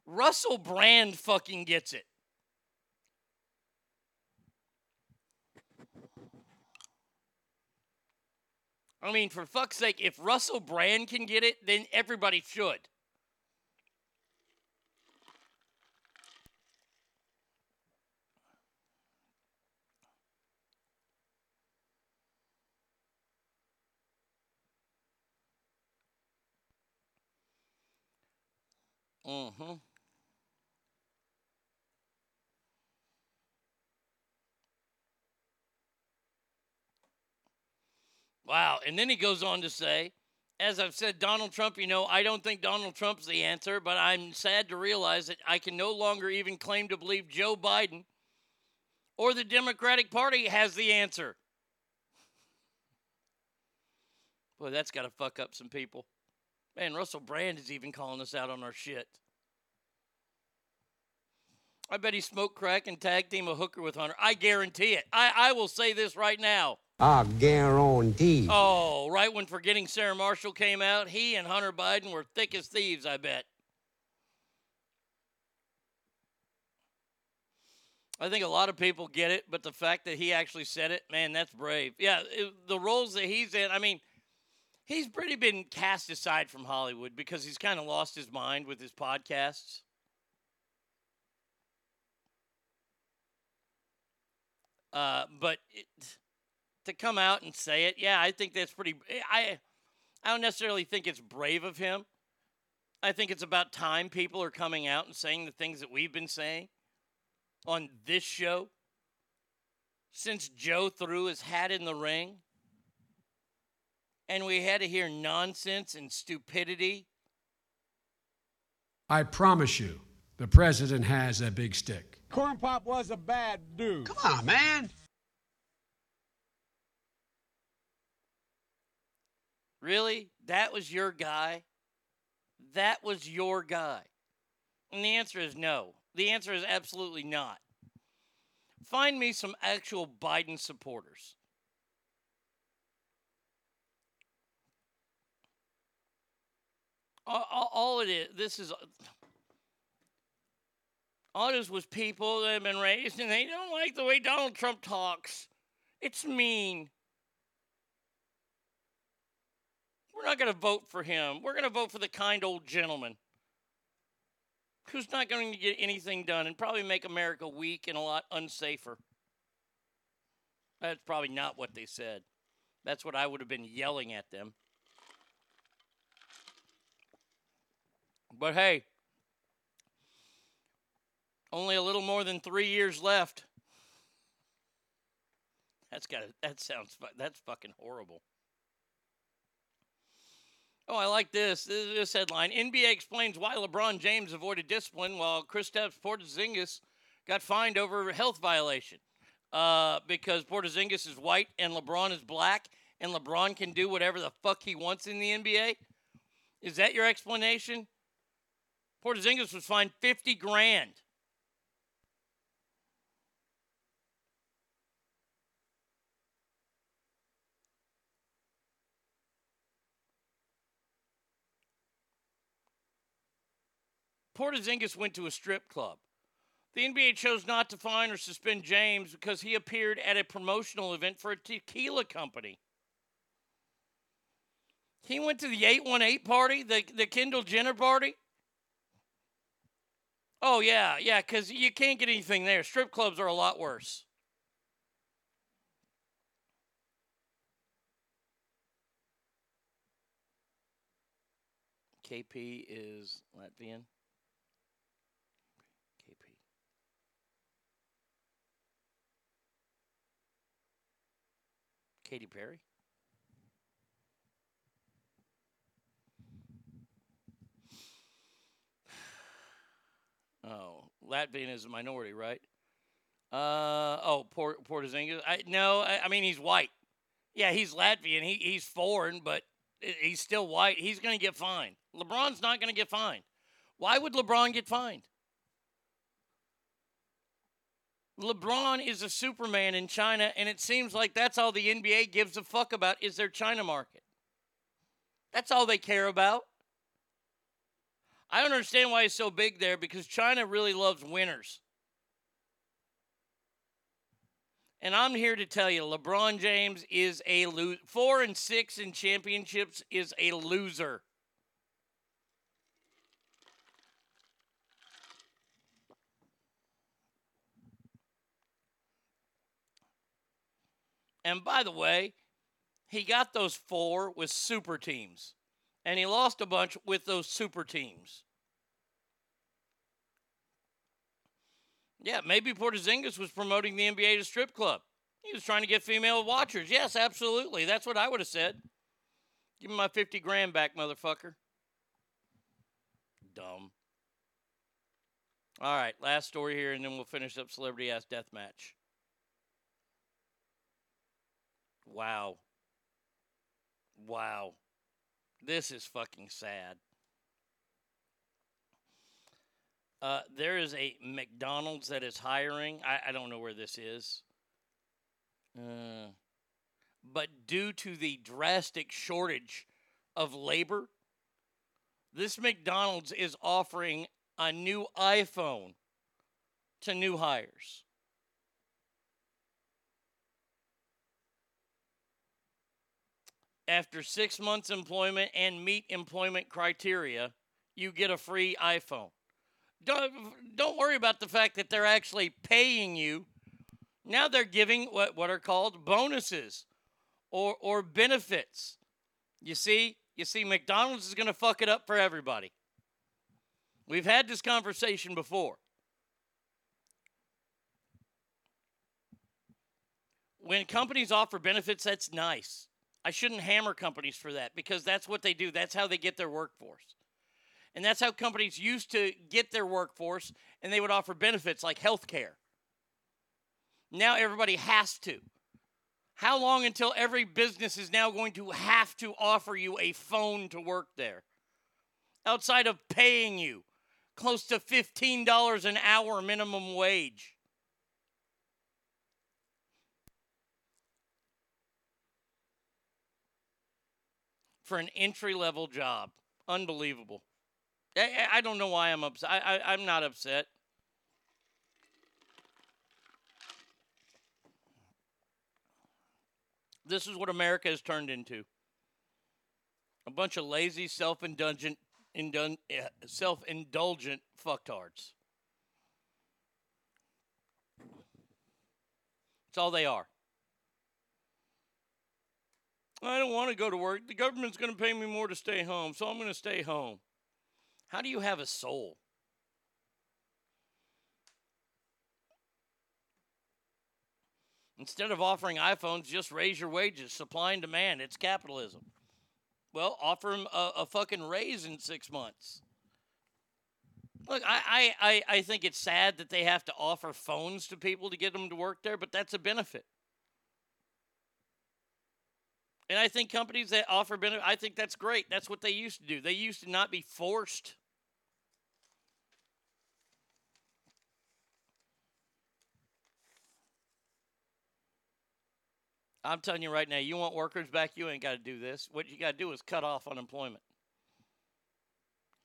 Russell Brand fucking gets it. I mean, for fuck's sake, if Russell Brand can get it, then everybody should. Mm-hmm. Wow. And then he goes on to say, as I've said, Donald Trump, you know, I don't think Donald Trump's the answer, but I'm sad to realize that I can no longer even claim to believe Joe Biden or the Democratic Party has the answer. Boy, that's got to fuck up some people. Man, Russell Brand is even calling us out on our shit. I bet he smoked crack and tag team a hooker with Hunter. I guarantee it. I, I will say this right now. I guarantee. Oh, right when Forgetting Sarah Marshall came out, he and Hunter Biden were thick as thieves, I bet. I think a lot of people get it, but the fact that he actually said it, man, that's brave. Yeah, it, the roles that he's in, I mean, he's pretty been cast aside from Hollywood because he's kind of lost his mind with his podcasts. Uh, but it, to come out and say it, yeah, I think that's pretty. Eh, I I don't necessarily think it's brave of him. I think it's about time people are coming out and saying the things that we've been saying on this show since Joe threw his hat in the ring. And we had to hear nonsense and stupidity. I promise you, the president has a big stick. Corn Pop was a bad dude. Come on, man. Really? That was your guy? That was your guy? And the answer is no. The answer is absolutely not. Find me some actual Biden supporters. All, all, all it is, this is. All this was people that have been raised and they don't like the way Donald Trump talks. It's mean. We're not going to vote for him. We're going to vote for the kind old gentleman who's not going to get anything done and probably make America weak and a lot unsafer. That's probably not what they said. That's what I would have been yelling at them. But hey, only a little more than three years left. That's got that sounds that's fucking horrible. Oh, I like this. This, this headline: NBA explains why LeBron James avoided discipline while Kristaps Porzingis got fined over health violation. Uh, because Porzingis is white and LeBron is black, and LeBron can do whatever the fuck he wants in the NBA. Is that your explanation? Porzingis was fined fifty grand. Porzingis went to a strip club. The NBA chose not to fine or suspend James because he appeared at a promotional event for a tequila company. He went to the 818 party, the, the Kendall Jenner party. Oh, yeah, yeah, because you can't get anything there. Strip clubs are a lot worse. KP is Latvian. Katy Perry? Oh, Latvian is a minority, right? Uh oh, Port Porzingis. I no, I, I mean he's white. Yeah, he's Latvian. He he's foreign, but he's still white. He's going to get fined. LeBron's not going to get fined. Why would LeBron get fined? LeBron is a Superman in China, and it seems like that's all the NBA gives a fuck about is their China market. That's all they care about. I don't understand why he's so big there because China really loves winners. And I'm here to tell you, LeBron James is a loser. Four and six in championships is a loser. And by the way, he got those four with super teams, and he lost a bunch with those super teams. Yeah, maybe Porzingis was promoting the NBA to strip club. He was trying to get female watchers. Yes, absolutely. That's what I would have said. Give me my 50 grand back, motherfucker. Dumb. All right, last story here, and then we'll finish up Celebrity Ass Death Match. Wow. Wow. This is fucking sad. Uh, there is a McDonald's that is hiring. I, I don't know where this is. Uh, but due to the drastic shortage of labor, this McDonald's is offering a new iPhone to new hires. After six months' employment and meet employment criteria, you get a free iPhone. Don't, don't worry about the fact that they're actually paying you. Now they're giving what, what are called bonuses or, or benefits. You see, you see, McDonald's is going to fuck it up for everybody. We've had this conversation before. When companies offer benefits, that's nice. I shouldn't hammer companies for that because that's what they do. That's how they get their workforce. And that's how companies used to get their workforce, and they would offer benefits like health care. Now everybody has to. How long until every business is now going to have to offer you a phone to work there? Outside of paying you close to $15 an hour minimum wage. For an entry level job. Unbelievable. I, I don't know why I'm upset. I, I, I'm not upset. This is what America has turned into a bunch of lazy, self indulgent, indun- eh, self indulgent fucktards. That's all they are. I don't want to go to work. The government's going to pay me more to stay home, so I'm going to stay home. How do you have a soul? Instead of offering iPhones, just raise your wages. Supply and demand. It's capitalism. Well, offer them a, a fucking raise in six months. Look, I, I, I, I think it's sad that they have to offer phones to people to get them to work there, but that's a benefit. And I think companies that offer benefit, I think that's great. That's what they used to do. They used to not be forced. I'm telling you right now, you want workers back, you ain't got to do this. What you got to do is cut off unemployment.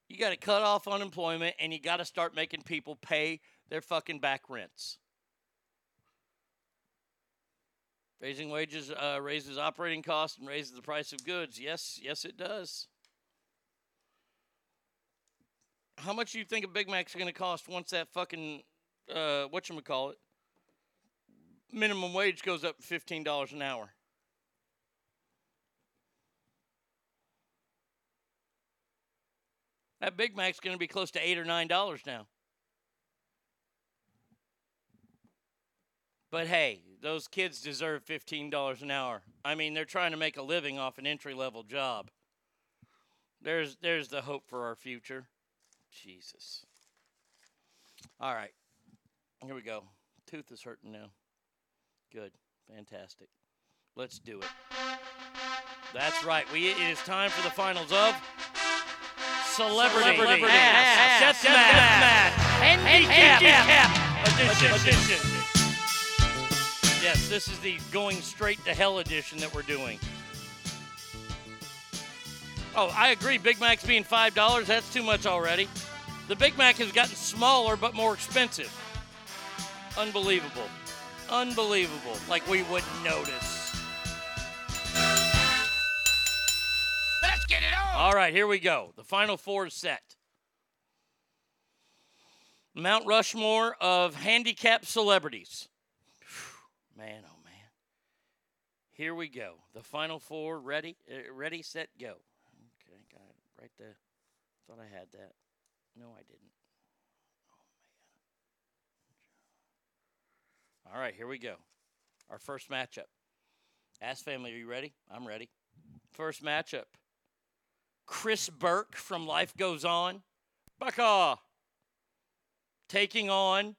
You got to cut off unemployment and you got to start making people pay their fucking back rents. Raising wages uh, raises operating costs and raises the price of goods. Yes, yes, it does. How much do you think a Big Mac's going to cost once that fucking uh, what you call it minimum wage goes up fifteen dollars an hour? That Big Mac's going to be close to eight or nine dollars now. But hey, those kids deserve $15 an hour. I mean, they're trying to make a living off an entry level job. There's there's the hope for our future. Jesus. All right. Here we go. Tooth is hurting now. Good. Fantastic. Let's do it. That's right. We it is time for the finals of Celebrity, Celebrity Ass Ass Death Match. Handicap Edition. edition. Yes, this is the going straight to hell edition that we're doing. Oh, I agree. Big Mac's being five dollars. That's too much already. The Big Mac has gotten smaller but more expensive. Unbelievable. Unbelievable. Like we wouldn't notice. Let's get it on. All right, here we go. The final four is set. Mount Rushmore of handicapped celebrities. Man, oh man. Here we go. The final four. Ready? Uh, ready, set, go. Okay, got it right there. Thought I had that. No, I didn't. Oh man. All right, here we go. Our first matchup. Ask family, are you ready? I'm ready. First matchup. Chris Burke from Life Goes On. Baka. Taking on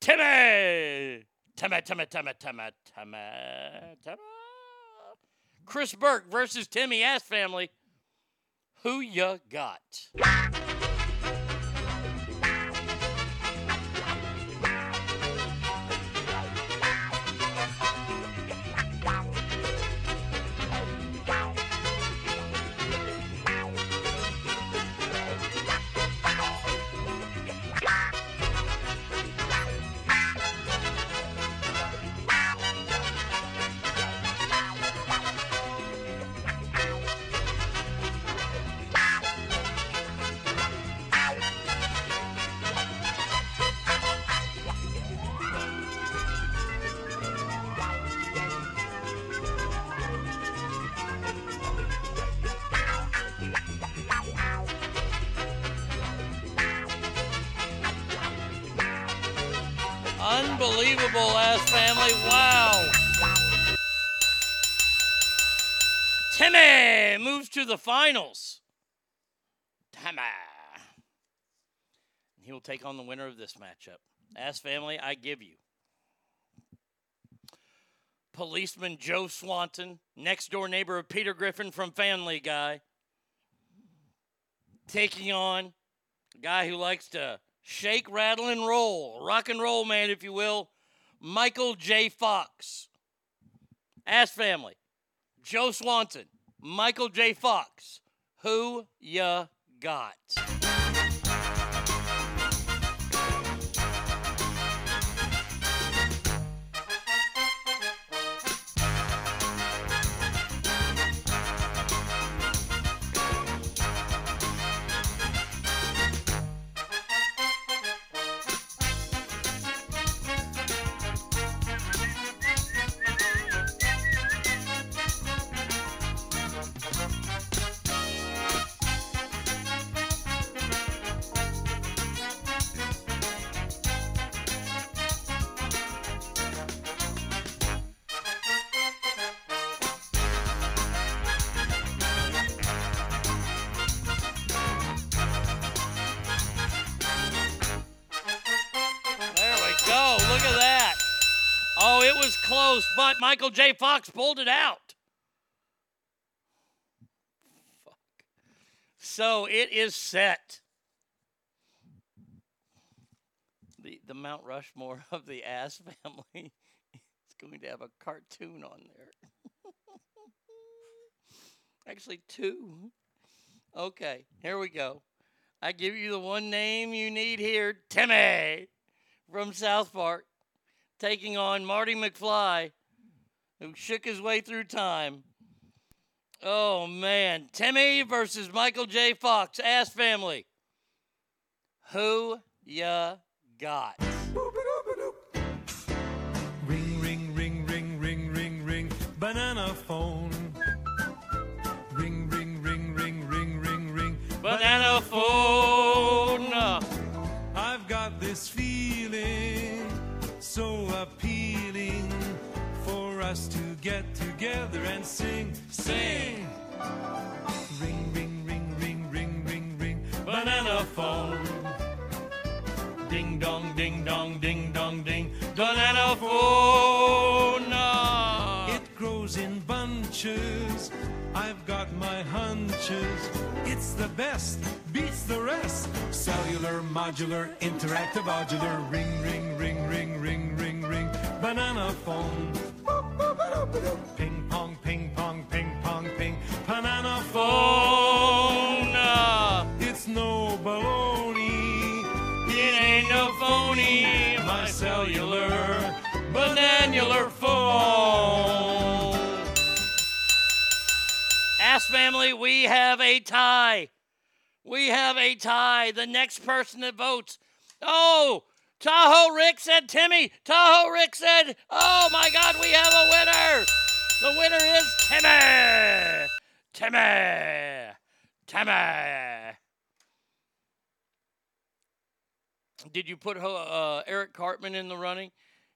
Timmy. Timmy, Timmy, Timmy, Timmy, Timmy, Timmy. Chris Burke versus Timmy Ass Family. Who you got? The finals. Timmy. Ah. He will take on the winner of this matchup. Ass family, I give you. Policeman Joe Swanson, next door neighbor of Peter Griffin from Family Guy, taking on a guy who likes to shake, rattle, and roll, rock and roll man, if you will, Michael J. Fox. Ass family, Joe Swanson, Michael J. Fox. Who ya got? Michael J. Fox pulled it out. Fuck. So it is set. The the Mount Rushmore of the Ass family is going to have a cartoon on there. Actually, two. Okay, here we go. I give you the one name you need here Timmy from South Park, taking on Marty McFly, who shook his way through time. Oh, man. Timmy versus Michael J. Fox, Ass Family. Who ya got? Us to get together and sing, sing. Ring, ring, ring, ring, ring, ring, ring, banana phone. Ding dong, ding dong, ding dong, ding. Banana phone. It grows in bunches. I've got my hunches. It's the best, beats the rest. Cellular, modular, interactive, modular. Ring, ring, ring, ring, ring, ring, ring. Banana phone. Ping pong, ping pong, ping pong, ping. Banana phone. It's no baloney. It ain't no phony. My cellular, bananular phone. Ass family, we have a tie. We have a tie. The next person that votes. Oh, Tahoe Rick said Timmy. Tahoe Rick said, oh my God, we have a winner. The winner is Timmy. Timmy. Timmy. did you put uh, Eric Cartman in the running?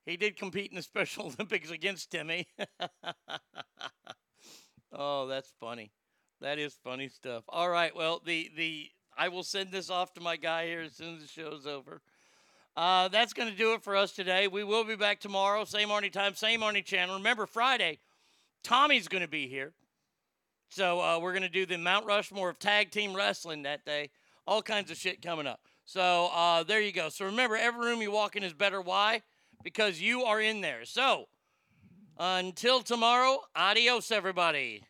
He did compete in the Special Olympics against Timmy. oh, that's funny. That is funny stuff. All right. Well, the the I will send this off to my guy here as soon as the show's over. Uh, that's going to do it for us today. We will be back tomorrow, same Arnie time, same Arnie channel. Remember, Friday, Tommy's going to be here. So uh, we're going to do the Mount Rushmore of tag team wrestling that day. All kinds of shit coming up. So uh, there you go. So remember, every room you walk in is better. Why? Because you are in there. So until tomorrow, adios, everybody.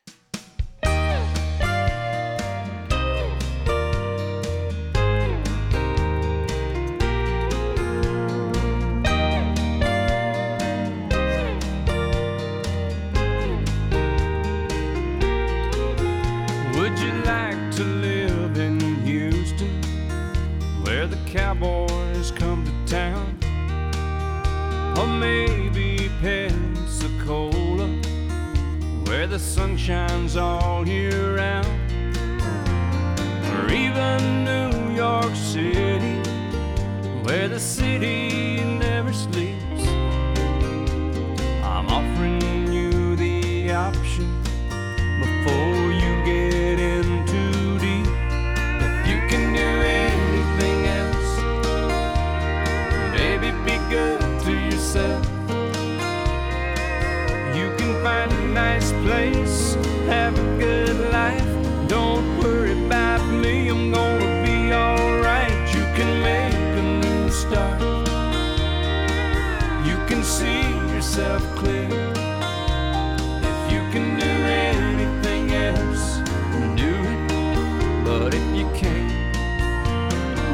Cowboys come to town? Or maybe Pensacola, where the sun shines all year round? Or even New York City, where the city place, have a good life. Don't worry about me, I'm gonna be alright. You can make a new start. You can see yourself clear. If you can do anything else, do it. But if you can't,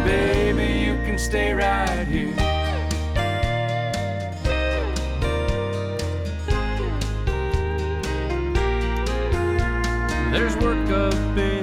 baby, you can stay right here. Work of in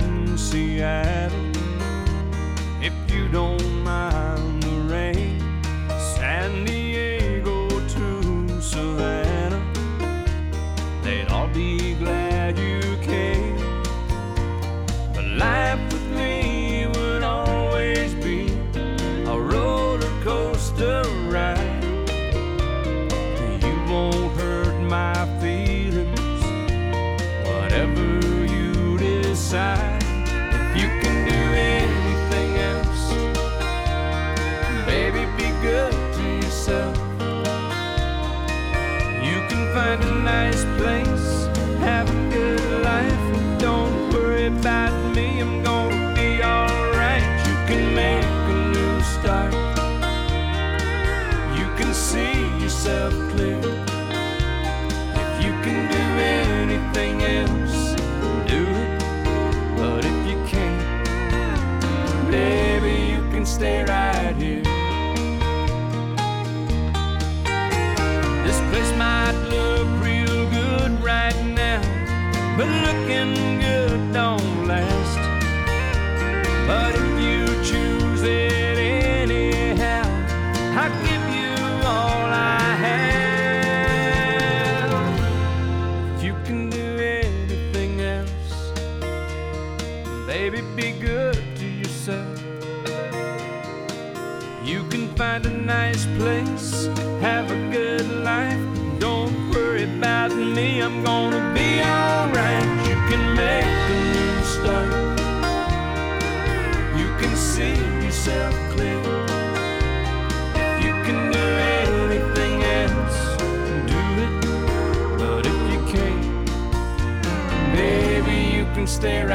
baby,